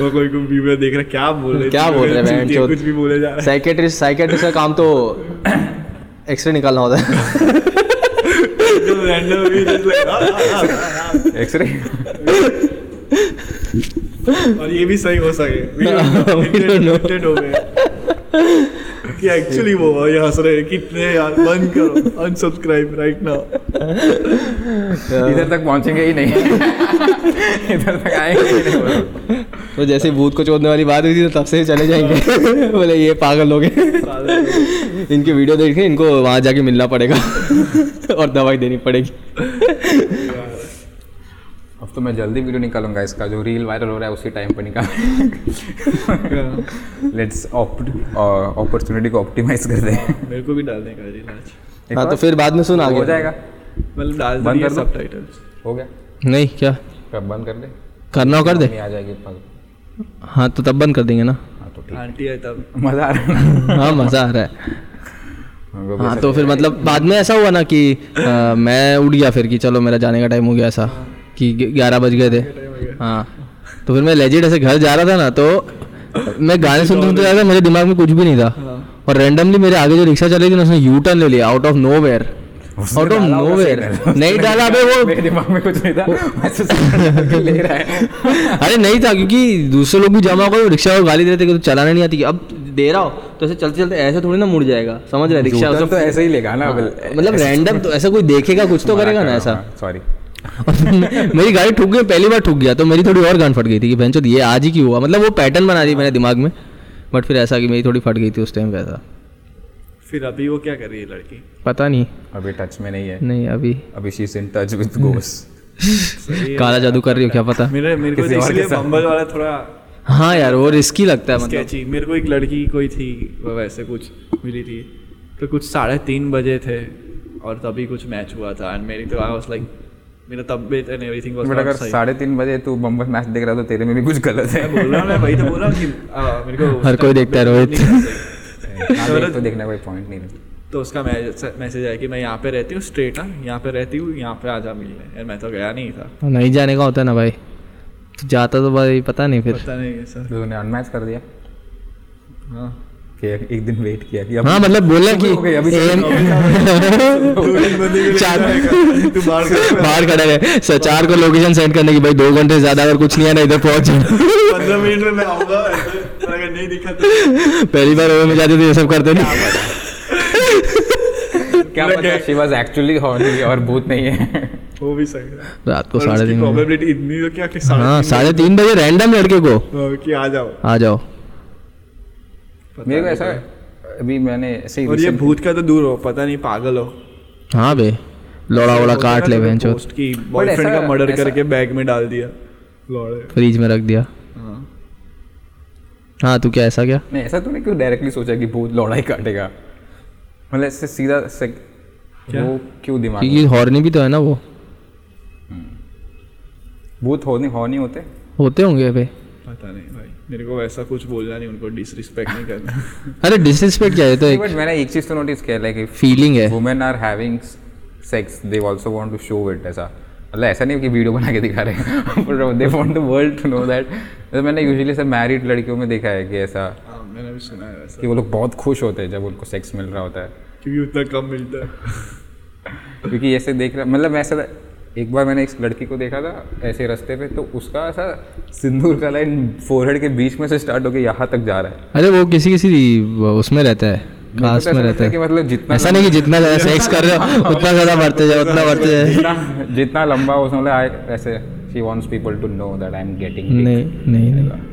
वो <laughs> कोई कोई वीडियो देख रहा क्या बोल रहे क्या बोल रहे हैं <laughs> कुछ भी बोले जा रहा साइकेट्रिस्ट साइकेट्रिस्ट का काम तो <coughs> एक्सरे निकालना होता है। है भी like, हाँ, हाँ, हाँ, हाँ, एक्सरे हाँ। और ये भी सही हो सके. <laughs> हो गए। कि एक्चुअली वो ये हंस रहे कितने यार बंद करो। अनसब्सक्राइब राइट नाउ <laughs> इधर तक पहुँचेंगे ही नहीं। <laughs> इधर तक आएँगे ही नहीं। तो जैसे भूत को चोदने वाली बात हुई थी तो तब से चले जाएँगे। <laughs> बोले ये पागल लोग हैं। इनकी वीडियो देख के इनको वहाँ जाके मिलना पड़ेगा। और दवाई देनी पड़ेगी। अब तो मैं जल्दी वीडियो निकालूँगा इसका जो रील वायरल हो रहा है उसी टाइम पर निकाल लेट्स अपॉर्चुनिटी को ऑप्टिमाइज कर दें। मेरे को भी डालने का रील आज। हाँ तो फिर बाद में सुन हो जाएगा। मतलब डाल बंद कर दो। सबटाइटल्स हो गया। नहीं क्या? कब बंद कर दे? करना हो कर दे? आ जाएगी पल हाँ तो तब बंद कर देंगे ना। हाँ तो ठीक। आंटी है तब। मज़ा आ रहा है। <laughs> हाँ मज़ा आ रहा है। हाँ तो फिर मतलब बाद में ऐसा हुआ ना कि आ, मैं उठ गया फिर कि चलो मेरा जाने का टाइम हो गया ऐसा कि ग्यारह बज गए थे। हाँ तो फिर मैं लेजिट ऐसे घर जा रहा था ना तो मैं गाने सुनते सुनते जा रहा था मेरे दिमाग में कुछ भी नहीं था। और रैंडमली मेरे आगे जो रिक्शा चली थी ना उसने यू टर्न ले लिया out of nowhere out of डाला नो होगा नहीं डाला अबे वो। <laughs> मेरे दिमाग में कुछ नहीं था। मैं तो <laughs> ले रहा है। अरे नहीं था क्योंकि दूसरे लोग भी जमा हो गए रिक्शा को गाली दे देते कि तू चलाने नहीं आती। अब दे रहा हो तो ऐसे चलते चलते ऐसे थोड़ी ना मुड़ जाएगा। समझ रहे रिक्शा तो ऐसे ही लेगा ना हाँ, मतलब रैंडम तो ऐसा कोई देखेगा कुछ तो करेगा ना ऐसा। <laughs> सॉरी मेरी गाड़ी ठुक गई पहली बार ठुक गया तो मेरी थोड़ी और गान फट गई थी कि बहनचोद ये आज ही क्यों हुआ? मतलब वो पैटर्न बना दी मेरे दिमाग में बट फिर ऐसा कि मेरी थोड़ी फट गई थी उस टाइम वैसा फिर अभी वो क्या कर रही है लड़की? पता नहीं। अभी टच में नहीं है। नहीं अभी। अभी she is in touch with है। काला जादू कर रही हो क्या पता? <laughs> मेरे मेरे को इसलिए। बम्बल वाला थोड़ा हाँ यार वो रिस्की लगता है मतलब। मेरे को एक लड़की कोई थी वो वैसे कुछ मिली थी। तो कुछ साढ़े तीन बजे थे और तभी कुछ मैच हुआ था। एंड मेरी तो आई वाज लाइक मेरा तबीयत एंड एवरीथिंग वाज बट अगर साढ़े तीन बजे तू बम्बई मैच देख रहा तो तेरे में भी कुछ गलत है। मैं बोल रहा हूँ मैं वही तो बोल रहा हूँ कि <laughs> मेरे को हर कोई देखता है रोहित। <laughs> हाँ, देख तो देखने का कोई पॉइंट नहीं है तो उसका मैसेज आया कि मैं यहाँ पे रहती हूँ स्ट्रेट हाँ यहाँ पे रहती हूँ यहाँ पे आजा मिलने। यार मैं तो गया नहीं था। नहीं जाने का होता ना भाई। तो जाता तो भाई पता नहीं फिर। पता नहीं तो तूने अनमैच कर दिया? हाँ। कि एक दिन वेट किया कि अब हाँ मतलब बोला कि हो <laughs> तू बाहर खड़ा बाहर खड़े रहे। सर चार को लोकेशन सेंड करने की भाई दो घंटे ज़्यादा अगर कुछ नहीं है ना इधर पहुँच <laughs> पंद्रह मिनट में मैं आऊँगा। अगर नहीं दिखा तो पहली बार ओवे में जाते थे ये सब करते नहीं क्या पता? शी वाज एक्चुअली हॉर्नी और भूत नहीं है। वो भी सही है। रात को साढ़े तीन प्रोबेबिलिटी इतनी तो क्या कि हाँ साढ़े तीन बजे रैंडम लड़के को। हाँ, कि आ जाओ। आ जाओ। मेरे को ऐसा अभी मैंने ऐसे ही और ये भूत का तो दूर हो पता नहीं पागल हो। हाँ बे। लोड़ा वोड़ा काट ले बहन की बॉयफ्रेंड का मर्डर करके बैग में डाल दिया। लौड़े। फ्रीज में रख दिया। हाँ तू क्या ऐसा क्या? नहीं ऐसा तूने क्यों डायरेक्टली सोचा कि भूत लौड़ा ही काटेगा? मतलब इससे सीधा से क्या? वो क्यों दिमाग क्योंकि हॉर्नी भी तो है ना वो। भूत हो नहीं हो नहीं होते? होते होंगे भाई पता नहीं भाई मेरे को वैसा कुछ बोलना नहीं उनको डिसरिस्पेक्ट नहीं करना। <laughs> अरे डिसरिस्पेक्ट क्या है तो एक बट मैंने एक चीज़ तो नोटिस किया लाइक फीलिंग है। Women are having sex they also want to show it ऐसा। मतलब ऐसा नहीं कि वीडियो बना के दिखा रहे हैं। They want the world to know that तो मैंने यूजुअली से मैरिड लड़कियों में देखा है कि ऐसा हाँ मैंने भी सुना है वैसा कि वो लोग बहुत खुश होते हैं जब उनको सेक्स मिल रहा होता है। क्योंकि उतना कम मिलता है। <laughs> क्योंकि ऐसे देख रहा मतलब ऐसा एक बार मैंने एक लड़की को देखा था ऐसे रास्ते पे तो उसका ऐसा सिंदूर का लाइन फोरहेड के बीच में से स्टार्ट होकर यहाँ तक जा रहा है। अरे वो किसी किसी उसमें रहता है। कास्ट तो में रहता है कि मतलब जितना ऐसा नहीं कि जितना ज़्यादा सेक्स कर रहे हो <laughs> उतना ज़्यादा बढ़ते जाए उतना बढ़ते जाए जितना लंबा उसमें मतलब ऐसे she wants people to know that I am getting नहीं नहीं नहीं।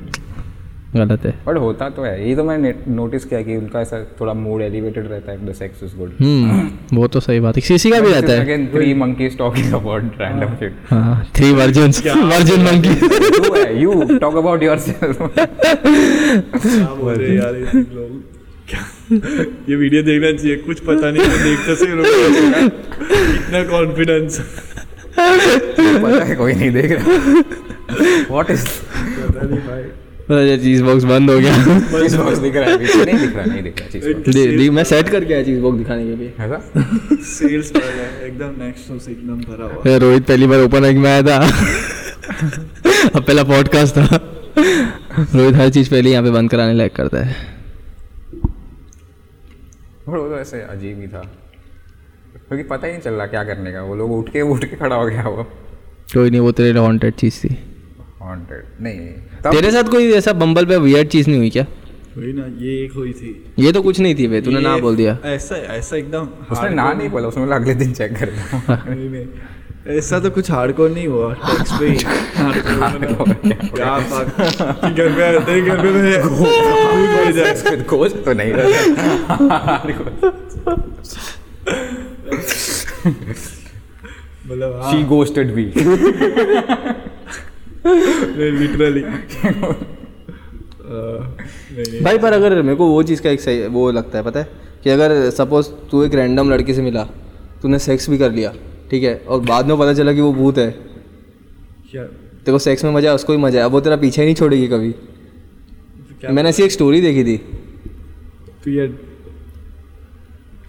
गलत है। बट होता तो है। ये तो मैंने नोटिस किया कि उनका ऐसा थोड़ा मूड एलिवेटेड रहता है the sex is good hmm वो तो सही बात है। सीसी का भी रहता है। Again three monkeys talking about random shit हाँ three virgin virgin monkey you talk about yourself क्या बोल रहे यार ये लोग? <laughs> ये वीडियो देखना चाहिए कुछ पता नहीं मैं देखता से लोग इतना कॉन्फिडेंस पता है कोई नहीं देख रहा। व्हाट इज़ पता नहीं भाई। चीज़ बॉक्स बंद हो गया। चीज़ बॉक्स दिख रहा है नहीं दिख रहा नहीं दिख रहा चीज़ बॉक्स दे, दे, मैं सेट करके आया चीज़ बॉक्स दिखाने के लिए। ऐसा? सेल्स कर रहा है एकदम नेक्स्ट हाउस एकदम भरा हुआ। रोहित पहली बार ओपन में आया था। अब पहला पॉडकास्ट था। रोहित हर चीज़ पहले यहाँ पे बंद कराने लायक करता है। और वो तो ऐसे अजीब ही था। क्योंकि पता ही नहीं चल रहा क्या करने का। वो लोग उठ के उठ के खड़ा हो गया वो। कोई नहीं वो तेरे हॉन्टेड चीज़ थी। हॉन्टेड नहीं। तेरे साथ कोई ऐसा बम्बल पे वियर्ड चीज़ नहीं हुई क्या? वही ना ये एक हुई थी। ये तो कुछ नहीं थी भाई तूने ना बोल दिया। ऐसा ऐसा एकदम उसने ना नहीं बोला उसने बोला अगले दिन चेक कर <laughs> ऐसा तो कुछ हार्डकोर नहीं हुआ टेक्स्ट पे मतलब घर पे आते ही घर पे मैं तो नहीं रहता मतलब शी गोस्टेड मी लिटरली भाई पर अगर मेरे को वो चीज़ का एक सही वो लगता है पता है? कि अगर सपोज़ तू एक रैंडम लड़की से मिला तूने सेक्स भी कर लिया ठीक है? और बाद में पता चला कि वो भूत है। तेरे को सेक्स में मज़ा है उसको भी मज़ा है। अब वो तेरा पीछे नहीं छोड़ेगी कभी। मैंने ऐसी एक स्टोरी देखी थी। तू ये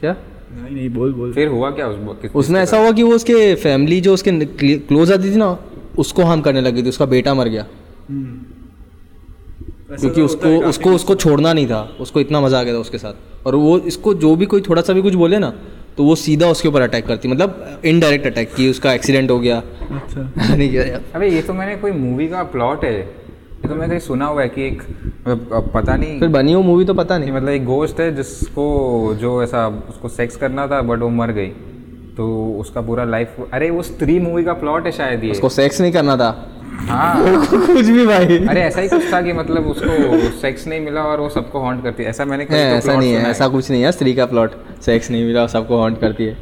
क्या? नहीं नहीं बोल बोल। फिर हुआ क्या उस किस- उसमें ऐसा हुआ कि वो उसके फैमिली जो उसके क्लोज आती थी ना उसको हार्म करने लगी थी उसका बेटा मर गया। क्योंकि तो उसको उसको उसको छोड़ना नहीं था उसको इतना मज़ा आ गया था उसके साथ। और वो इसको जो भी कोई थोड़ा सा भी कुछ बोले ना तो वो सीधा उसके ऊपर अटैक करती मतलब इनडायरेक्ट अटैक की उसका एक्सीडेंट हो गया। अच्छा। <laughs> नहीं किया यार अबे ये तो मैंने कोई मूवी का प्लॉट है। ये तो मैंने कहीं सुना हुआ है कि एक मतलब पता नहीं फिर बनी वो मूवी तो पता नहीं। मतलब एक गोश्त है जिसको जो ऐसा उसको सेक्स करना था बट वो मर गई। तो उसका पूरा लाइफ अरे वो स्त्री मूवी का प्लॉट है शायद ये। उसको सेक्स नहीं करना था। हाँ। कुछ भी भाई। अरे ऐसा ही कुछ था कि मतलब उसको सेक्स नहीं मिला और वो सबको हॉन्ट करती है। ऐसा मैंने कहीं है, तो ऐसा नहीं है ऐसा कुछ नहीं है स्त्री का प्लॉट सेक्स नहीं मिला और सबको हॉन्ट करती है।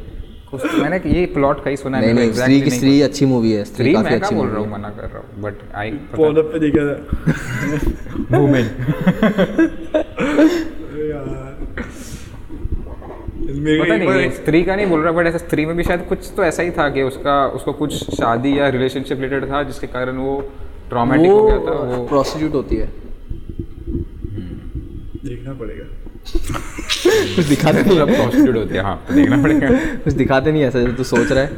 कुछ मैंने ये प्लॉट कहीं सुना है नहीं नहीं स्त्री की स्त्री अच्छी मूवी है स्त्री काफ़ी अच्छी बोल रहा है। मना कर रहा हूँ बट आई फ़ोन पे देखा था वुमेन पता नहीं स्त्री का नहीं बोल रहा बट ऐसा स्त्री में भी शायद कुछ तो ऐसा ही था कि उसका उसको कुछ शादी या रिलेशनशिप रिलेटेड था जिसके कारण वो ट्रॉमेटिक हो गया था वो प्रोस्टिट्यूट होती है। देखना पड़ेगा। कुछ दिखाते नहीं है। प्रोस्टिट्यूट होती है हाँ तो देखना पड़ेगा। कुछ दिखाते नहीं ऐसा जो तू सोच रहा है।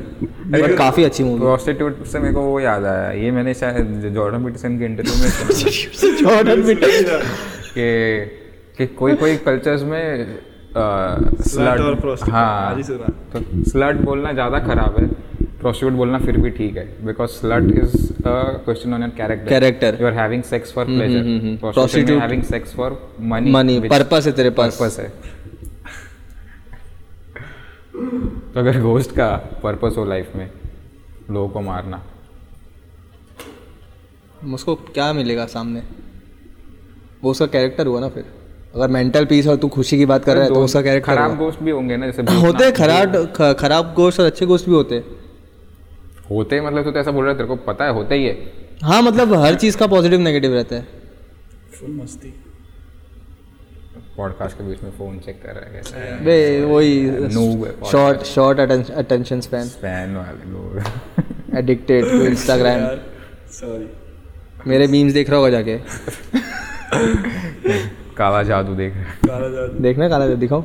बट काफ़ी अच्छी मूवी प्रोस्टिट्यूट से मेरे को वो याद आया ये मैंने शायद जॉर्डन पीटरसन के इंटरव्यू में जॉर्डन <laughs> कि कि कोई कोई कल्चर्स में Slut और हाँ। तो स्लट बोलना ज़्यादा खराब है प्रोस्टिट्यूट बोलना फिर भी ठीक है because slut is a question on your character Character. You are having sex for. Pleasure prostitute having sex for money money purpose है तेरे पास। पर्पस है। तो अगर घोस्ट का पर्पस हो लाइफ में लोगों को मारना। उसको क्या मिलेगा सामने? वो उसका कैरेक्टर हुआ ना फिर। अगर मेंटल पीस और तू खुशी की बात कर रहा है तो उसका कैरेक्टर खराब। गोस्ट भी होंगे ना जैसे होते हैं। खराब खराब गोश्त और अच्छे गोश्त भी होते। होते मतलब तू तो ऐसा बोल रहा है तेरे को पता है होते ही है। हाँ मतलब हर चीज़ का पॉजिटिव नेगेटिव रहता है। फुल मस्ती। पॉडकास्ट के बीच में फ़ोन चेक कर रहा है कैसे? वे वही short short attention span span वाले लोग। एडिक्टेड टू इंस्टाग्राम सॉरी मेरे मीम्स देख रहा होगा जाके। <laughs> काला जादू देख काला जादू। देखना काला जादू दिखाओ।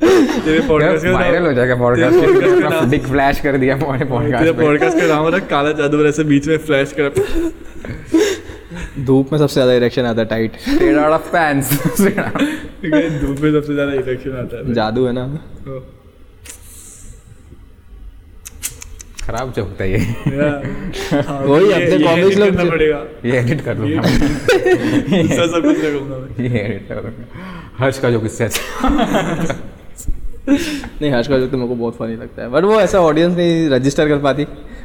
तेरे पॉडकास्ट का वायरल हो जाएगा तेरे podcast का पॉडकास्ट डिक फ्लैश कर दिया हमारे तेरे पॉडकास्ट पे पॉडकास्ट का नाम रख है काला जादू ऐसे बीच में फ्लैश कर धूप में सबसे ज़्यादा इरेक्शन आता है टाइट straight पैंट्स धूप में सबसे ज़्यादा इरेक्शन आता है। जादू है ना। खराब जोक था ये। <laughs> हाँ, वही अपने edit लोग ये एडिट कर लूँगा दूसरा सब कुछ रखूँगा ये एडिट <laughs> कर लूँगा हर्ष का जो किससे अच्छा। नहीं हर्ष का जोक तो मेरे को बहुत फनी लगता है। बट वो ऐसा ऑडियंस नहीं रजिस्टर कर पाती।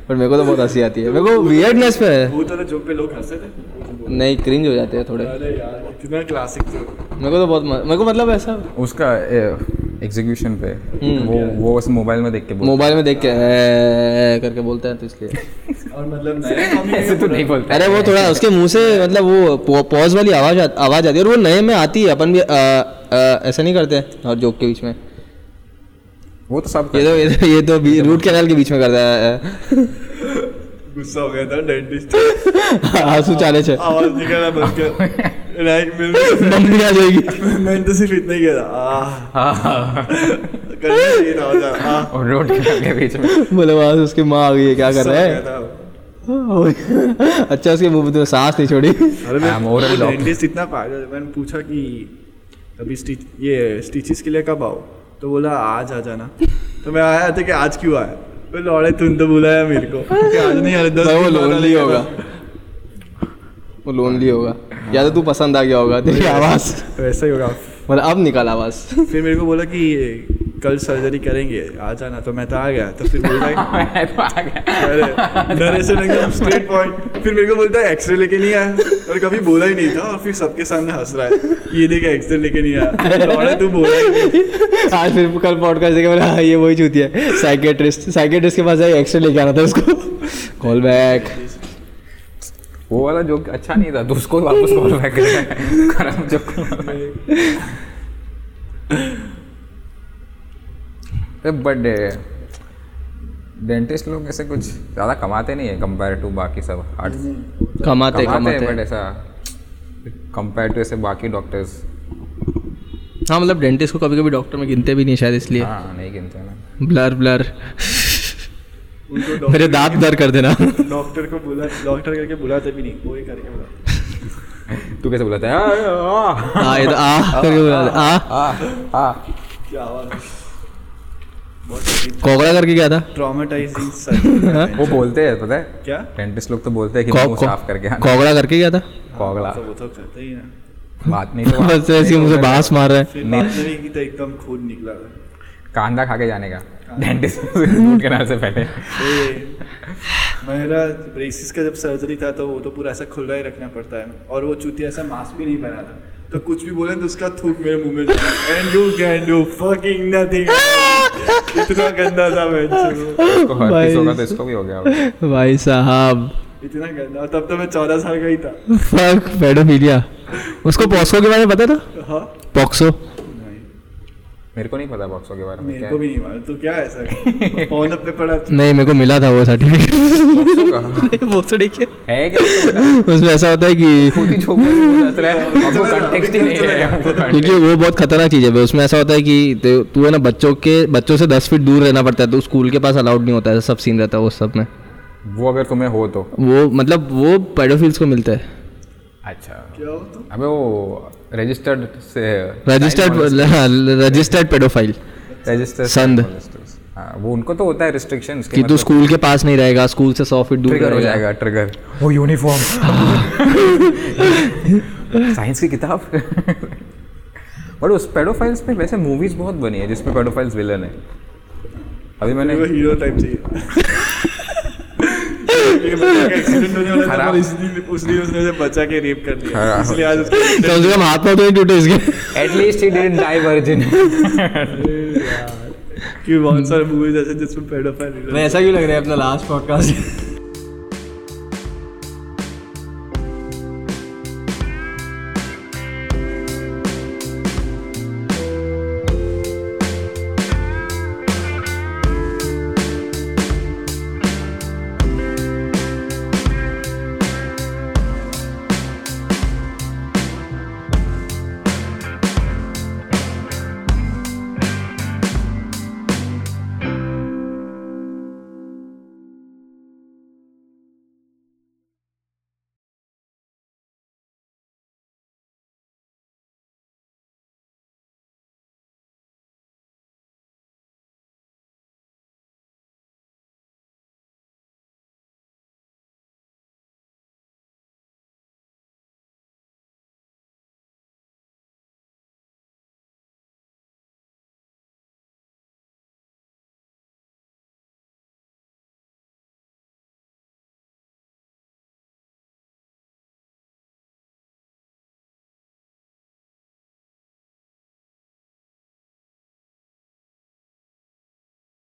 बट मेरे को तो बहुत हँसी आती है। मेरे को वियर्डनेस पे है। वो तरह जोक पे लोग हंसे थे? नहीं क्रिंज हो जाते हैं थोड़े। अरे यार कितना क्लासिक जोक मेरे को तो बहुत मेरे को मतलब ऐसा उसका एग्जीक्यूशन पे। हम्म। वो वो उस मोबाइल में देख के मोबाइल में देख के करके बोलता है तो इसलिए। <laughs> और मतलब <laughs> ऐसे तो नहीं बोलता। अरे वो थोड़ा उसके मुँह से मतलब वो पॉज वाली आवाज़ आवाज़ आती है और वो नए में आती है अपन भी ऐसा नहीं करते हर जोक के बीच में। वो तो सब ये तो ये तो, ये तो रूट कैनाल के बीच में करता है गुस्सा हो गया था डेंटिस्ट <laughs> आँसू चाले छे। आवाज़ निकाला बस मिल मम्मी आ जाएगी मैंने तो सिर्फ़ इतना ही किया था आह करना चाहिए था और रोड के बीच में बोले वहाँ से उसकी माँ आ गई है क्या कर रहा है? अच्छा उसके मुँह में तो सांस नहीं छोड़ी। अरे मैं इतना पागल मैंने पूछा कि अभी स्टिच ये स्टिचेस के लिए कब आओ? तो बोला आज आ जाना। तो मैं आया था कि आज क्यों आया? तो लौड़े तुम तो बुलाया मेरे को। कि आज नहीं आ रहे। होगा। वो लोनली होगा। या तो तू पसंद आ गया होगा तेरी <laughs> आवाज़। वैसा ही होगा। मतलब अब निकाल आवाज़। फिर मेरे को बोला कि कल सर्जरी करेंगे आ जाना तो मैं तो आ गया। तो फिर बोला <laughs> मैं तो आ गया। अरे स्ट्रेट पॉइंट फिर मेरे को बोलता है एक्सरे लेके नहीं आया। और कभी बोला ही नहीं था और फिर सबके सामने हंस रहा है। ये देख एक्सरे लेके नहीं आया। तू बोला ही आज फिर कल पॉडकास्ट देखे बोले हाँ ये वही चूती है। साइकेट्रिस्ट साइकेट्रिस्ट के पास जाए एक्सरे लेके आना था उसको। कॉल बैक वो वाला जो अच्छा नहीं था तो उसको वापस कॉल बैक कर खराब जो बट डेंटिस्ट लोग ऐसे कुछ ज़्यादा कमाते नहीं है कंपेयर टू बाकी सब आर्ट्स कमाते कमाते हैं बट ऐसा कंपेयर टू ऐसे बाकी डॉक्टर्स हाँ मतलब डेंटिस्ट को कभी कभी डॉक्टर में गिनते भी नहीं शायद इसलिए। हाँ नहीं गिनते ना। ब्लर ब्लर उनको मेरे दांत दर्द कर देना। डॉक्टर को बुला डॉक्टर करके बुलाते भी नहीं वो ही करके बुला तू कैसे बुलाता है? आ, आ, हाँ ये तो आ करके बुला आ आ, आ। क्या आवाज़ कोगड़ा करके क्या था? ट्रॉमेटाइजिंग <laughs> सर्जरी वो बोलते हैं पता है? क्या? डेंटिस्ट लोग तो बोलते हैं कि मुँह साफ़ करके आना। कोगड़ा करके क्या था? कोगला तो वो तो करते ही ना बात नहीं तो <laughs> बस ऐसे मुझे बाँस मार रहा है। नहीं की तो एकदम खून निकला था। कांदा खा के जाने का। डेंटिस्ट रूट कैनाल से पहले। मेरा ब्रेसिस का जब सर्जरी था तो वो तो पूरा ऐसा खुला ही रखना पड़ता है। और वो चूतिया ऐसा मास्क भी नहीं पहना था। तो कुछ भी बोले तो उसका थूक मेरे मुँह में and you can do fucking nothing इतना गंदा था मैं उसको हर भाई होगा तो इसको भी हो गया होगा। भाई साहब। इतना गंदा। तब तो मैं चौदह साल का ही था। फक पेडोफिलिया उसको पॉक्सो के बारे में पता था? हाँ। पॉक्सो मेरे को नहीं पता बॉक्सों के बारे में मेरे को भी नहीं मालूम तो क्या है ऐसा फ़ोन अपने पड़ा। <laughs> नहीं मेरे को मिला था वो सर्टिफिकेट <laughs> वो तो देखिए। है क्या उसमें ऐसा होता है कि खुद ही छोकरा बोल है हमको <laughs> ही नहीं है। क्योंकि वो बहुत खतरनाक चीज़ है उसमें ऐसा होता है कि तू है ना बच्चों के बच्चों से दस फीट दूर रहना पड़ता है तो स्कूल के पास अलाउड नहीं होता है सब सीन रहता है वो सब में। वो अगर तुम्हें हो तो। वो मतलब वो पेडोफिल्स को मिलता है। अच्छा। क्या हो तो? अबे वो रजिस्टर्ड से रजिस्टर्ड रजिस्टर्ड पेडोफाइल रजिस्टर्ड संद। हाँ वो उनको तो होता है रिस्ट्रिक्शंस कि तू स्कूल के पास नहीं रहेगा स्कूल से सौ फीट दूर ट्रिगर हो जाएगा ट्रिगर वो यूनिफॉर्म साइंस की किताब. बट उस पेडोफाइल्स पे वैसे मूवीज़ बहुत बनी है जिसमें पेडोफाइल्स विलन है। अभी मैंने हीरो टाइप चाहिए ये बच्चा का एक्सीडेंट होने वाला था खराब। और इसलिए उस दिन उसने बचा के रेप कर दिया। इसलिए आज उसको कम से कम हाथ पाँव तो नहीं टूटे इसके at least he didn't die virgin कि बहुत सारे मूवीज़ ऐसे जिसमें पेडोफाइल ऐसा क्यों लग रहा है अपना लास्ट पॉडकास्ट